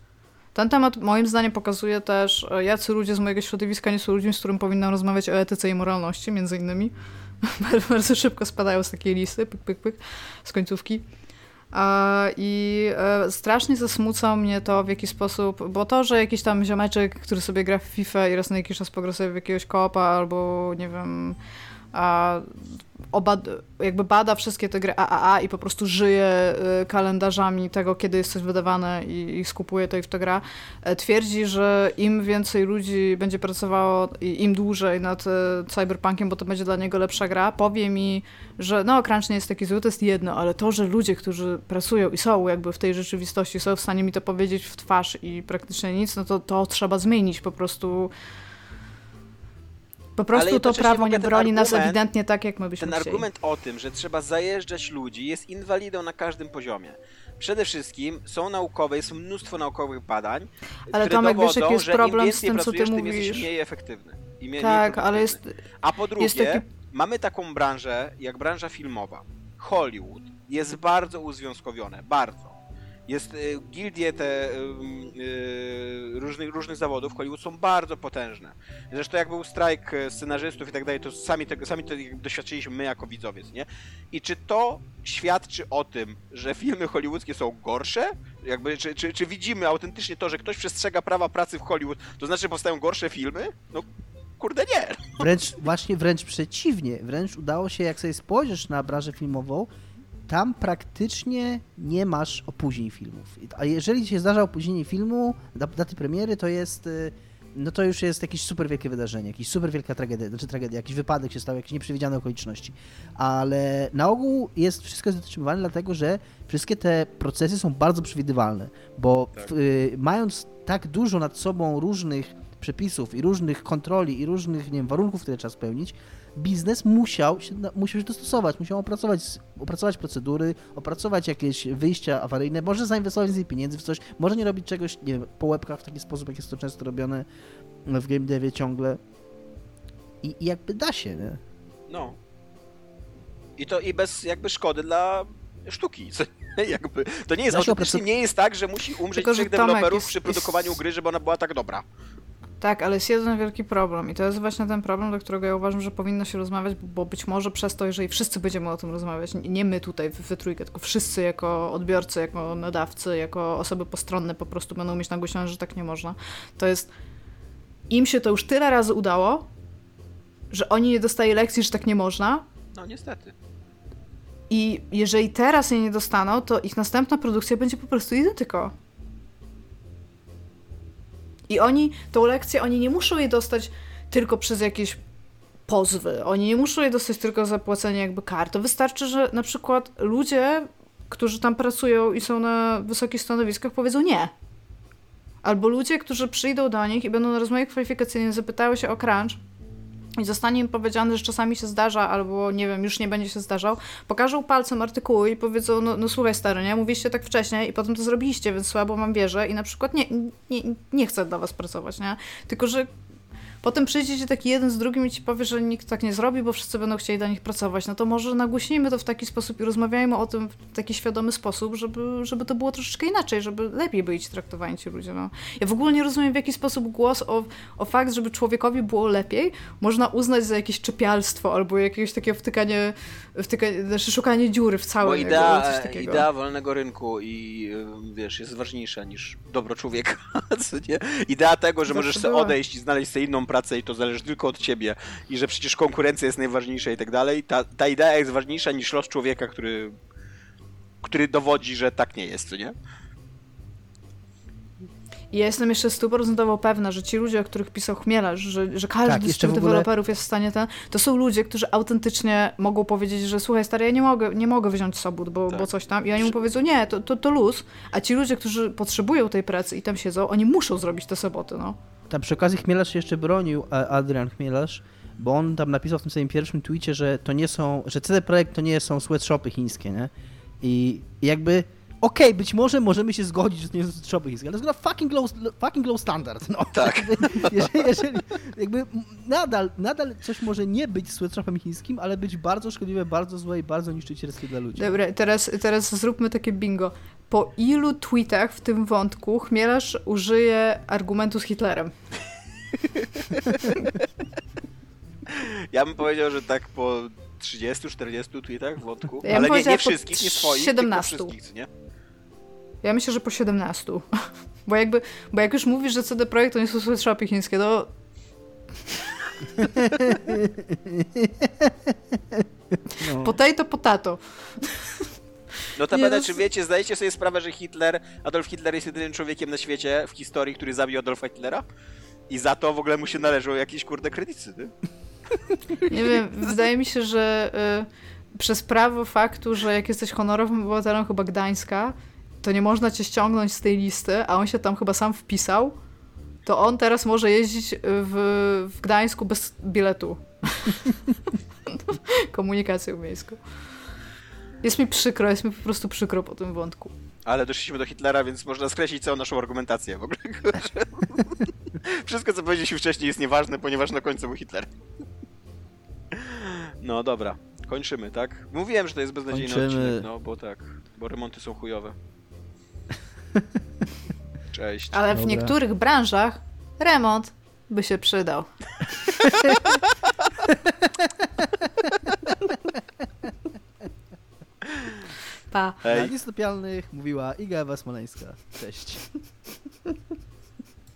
Ten temat moim zdaniem pokazuje też, e, jacy ludzie z mojego środowiska nie są ludźmi, z którym powinnam rozmawiać o etyce i moralności, między innymi. Bardzo szybko spadają z takiej listy, pyk, pyk, pyk, z końcówki. I e, strasznie zasmuca mnie to, w jaki sposób, bo to, że jakiś tam ziomeczek, który sobie gra w FIFA i raz na jakiś czas pogra sobie w jakiegoś kopa, albo nie wiem, a, obad, jakby bada wszystkie te gry AAA i po prostu żyje y, kalendarzami tego, kiedy jest coś wydawane i, i skupuje to i w to gra, e, twierdzi, że im więcej ludzi będzie pracowało i im dłużej nad e, Cyberpunkiem, bo to będzie dla niego lepsza gra, powie mi, że no crunch nie jest taki zły, to jest jedno, ale to, że ludzie, którzy pracują i są jakby w tej rzeczywistości, są w stanie mi to powiedzieć w twarz i praktycznie nic, no to to trzeba zmienić po prostu. Po prostu to prawo nie broni nas argument- ewidentnie tak, jak my byśmy Ten chcieli. argument o tym, że trzeba zajeżdżać ludzi jest inwalidą na każdym poziomie. Przede wszystkim są naukowe, jest mnóstwo naukowych badań, Ale które Tomek, wiesz, dowodzą, jaki jest że problem z tym, co ty tym mówisz? jesteś mniej efektywny. I mniej, Tak, ale jest. A po drugie, taki- mamy taką branżę, jak branża filmowa. Hollywood jest bardzo uzwiązkowione, bardzo. Jest y, gildie te y, y, różnych, różnych zawodów w Hollywood są bardzo potężne. Zresztą jak był strajk scenarzystów i tak dalej, to sami tego, sami to doświadczyliśmy my jako widzowie, nie? I czy to świadczy o tym, że filmy hollywoodzkie są gorsze? Jakby, czy, czy, czy widzimy autentycznie to, że ktoś przestrzega prawa pracy w Hollywood, to znaczy, że powstają gorsze filmy? No kurde nie. Wręcz, właśnie wręcz przeciwnie. Wręcz udało się, jak sobie spojrzysz na branżę filmową, tam praktycznie nie masz opóźnień filmów. A jeżeli się zdarza opóźnienie filmu, dat- daty premiery, to jest... y, No to już jest jakieś super wielkie wydarzenie, jakiś super wielka tragedia, znaczy tragedia, jakiś wypadek się stał, jakieś nieprzewidziane okoliczności. Ale na ogół jest wszystko jest dotrzymywane, dlatego że wszystkie te procesy są bardzo przewidywalne, bo Tak. y, mając tak dużo nad sobą różnych przepisów i różnych kontroli i różnych nie wiem, warunków, które trzeba spełnić, biznes musiał się, musiał się dostosować, musiał opracować, opracować procedury, opracować jakieś wyjścia awaryjne, może zainwestować więcej pieniędzy w coś, może nie robić czegoś nie wiem, po łebkach w taki sposób, jak jest to często robione w game devie ciągle. I, i jakby da się, nie? No. I to i bez jakby szkody dla sztuki. jakby, to nie jest, autentycznie opracow- nie jest tak, że musi umrzeć Tylko, trzech deweloperów jest- przy produkowaniu jest- gry, żeby ona była tak dobra. Tak, ale jest jeden wielki problem i to jest właśnie ten problem, do którego ja uważam, że powinno się rozmawiać, bo być może przez to, jeżeli wszyscy będziemy o tym rozmawiać, nie my tutaj w, w trójkę, tylko wszyscy jako odbiorcy, jako nadawcy, jako osoby postronne po prostu będą mieć nagłośnione, że tak nie można, to jest im się to już tyle razy udało, że oni nie dostają lekcji, że tak nie można. No niestety. I jeżeli teraz jej nie dostaną, to ich następna produkcja będzie po prostu identyko. I oni, tą lekcję, oni nie muszą jej dostać tylko przez jakieś pozwy. Oni nie muszą jej dostać tylko za płacenie jakby kar. To wystarczy, że na przykład ludzie, którzy tam pracują i są na wysokich stanowiskach, powiedzą nie. Albo ludzie, którzy przyjdą do nich i będą na rozmowie kwalifikacyjnej, zapytają się o crunch, i zostanie im powiedziane, że czasami się zdarza, albo nie wiem, już nie będzie się zdarzał, pokażą palcem artykuły i powiedzą, no, no słuchaj stary, nie, mówiliście tak wcześniej i potem to zrobiliście, więc słabo mam wierzę i na przykład nie, nie, nie chcę dla was pracować, nie, tylko że Potem przyjdzie ci taki jeden z drugim i ci powie, że nikt tak nie zrobi, bo wszyscy będą chcieli dla nich pracować. No to może nagłośnijmy to w taki sposób i rozmawiajmy o tym w taki świadomy sposób, żeby, żeby to było troszeczkę inaczej, żeby lepiej byli ci traktowani ci ludzie. No. Ja w ogóle nie rozumiem, w jaki sposób głos o, o fakt, żeby człowiekowi było lepiej, można uznać za jakieś czepialstwo albo jakieś takie wtykanie, wtykanie znaczy szukanie dziury w całym. Bo idea, idea wolnego rynku i wiesz, jest ważniejsza niż dobro człowieka. Idea tego, że Zawsze możesz sobie odejść i znaleźć sobie inną pracę i to zależy tylko od ciebie i że przecież konkurencja jest najważniejsza i tak dalej, ta, ta idea jest ważniejsza niż los człowieka, który, który dowodzi, że tak nie jest, nie? ja jestem jeszcze stuprocentowo pewna, że ci ludzie, o których pisał Chmielarz, że, że każdy tak, z tych ogóle... deweloperów jest w stanie ten, to są ludzie, którzy autentycznie mogą powiedzieć, że słuchaj stary, ja nie mogę, nie mogę wziąć sobót, bo, tak. bo coś tam. I oni mu powiedzą, nie, to, to, to luz. A ci ludzie, którzy potrzebują tej pracy i tam siedzą, oni muszą zrobić te soboty, no. Tam przy okazji Chmielarz się jeszcze bronił, Adrian Chmielarz, bo on tam napisał w tym swoim pierwszym tweetie, że to nie są, że CD Projekt to nie są sweatshopy chińskie, nie? I jakby okej, okay, być może możemy się zgodzić, że to nie jest chińskie, ale to jest fucking low, fucking low standard, no. Tak. jeżeli, jeżeli, jakby nadal, nadal coś może nie być sweatshopem chińskim, ale być bardzo szkodliwe, bardzo złe i bardzo niszczycielskie dla ludzi. Dobra, teraz, teraz zróbmy takie bingo. Po ilu tweetach w tym wątku Chmielarz użyje argumentu z Hitlerem? Ja bym powiedział, że tak po 30-40 tweetach w wątku, ja ale nie, nie wszystkich, nie swoich, 17. tylko wszystkich, nie? Ja myślę, że po 17. Bo jakby, bo jak już mówisz, że CD Projekt to nie są sweatshopy chińskie, to... No. Potato, potato. No to będę, czy wiecie, zdajecie sobie sprawę, że Hitler, Adolf Hitler jest jedynym człowiekiem na świecie w historii, który zabił Adolfa Hitlera? I za to w ogóle mu się należą jakieś kurde kredyty, ty? Nie wiem, wydaje mi się, że y, przez prawo faktu, że jak jesteś honorowym obywatelem chyba Gdańska, to nie można cię ściągnąć z tej listy, a on się tam chyba sam wpisał, to on teraz może jeździć w, w Gdańsku bez biletu. Komunikacją miejską. Jest mi przykro, jest mi po prostu przykro po tym wątku. Ale doszliśmy do Hitlera, więc można skreślić całą naszą argumentację w ogóle. Wszystko, co powiedzieliśmy wcześniej jest nieważne, ponieważ na końcu był Hitler. No dobra, kończymy, tak? Mówiłem, że to jest beznadziejny kończymy. odcinek, no bo tak, bo remonty są chujowe. Cześć. Ale w Dobra. niektórych branżach remont by się przydał. Pa. Hej. Na niestopialnych mówiła Iga Ewa Smoleńska. Cześć.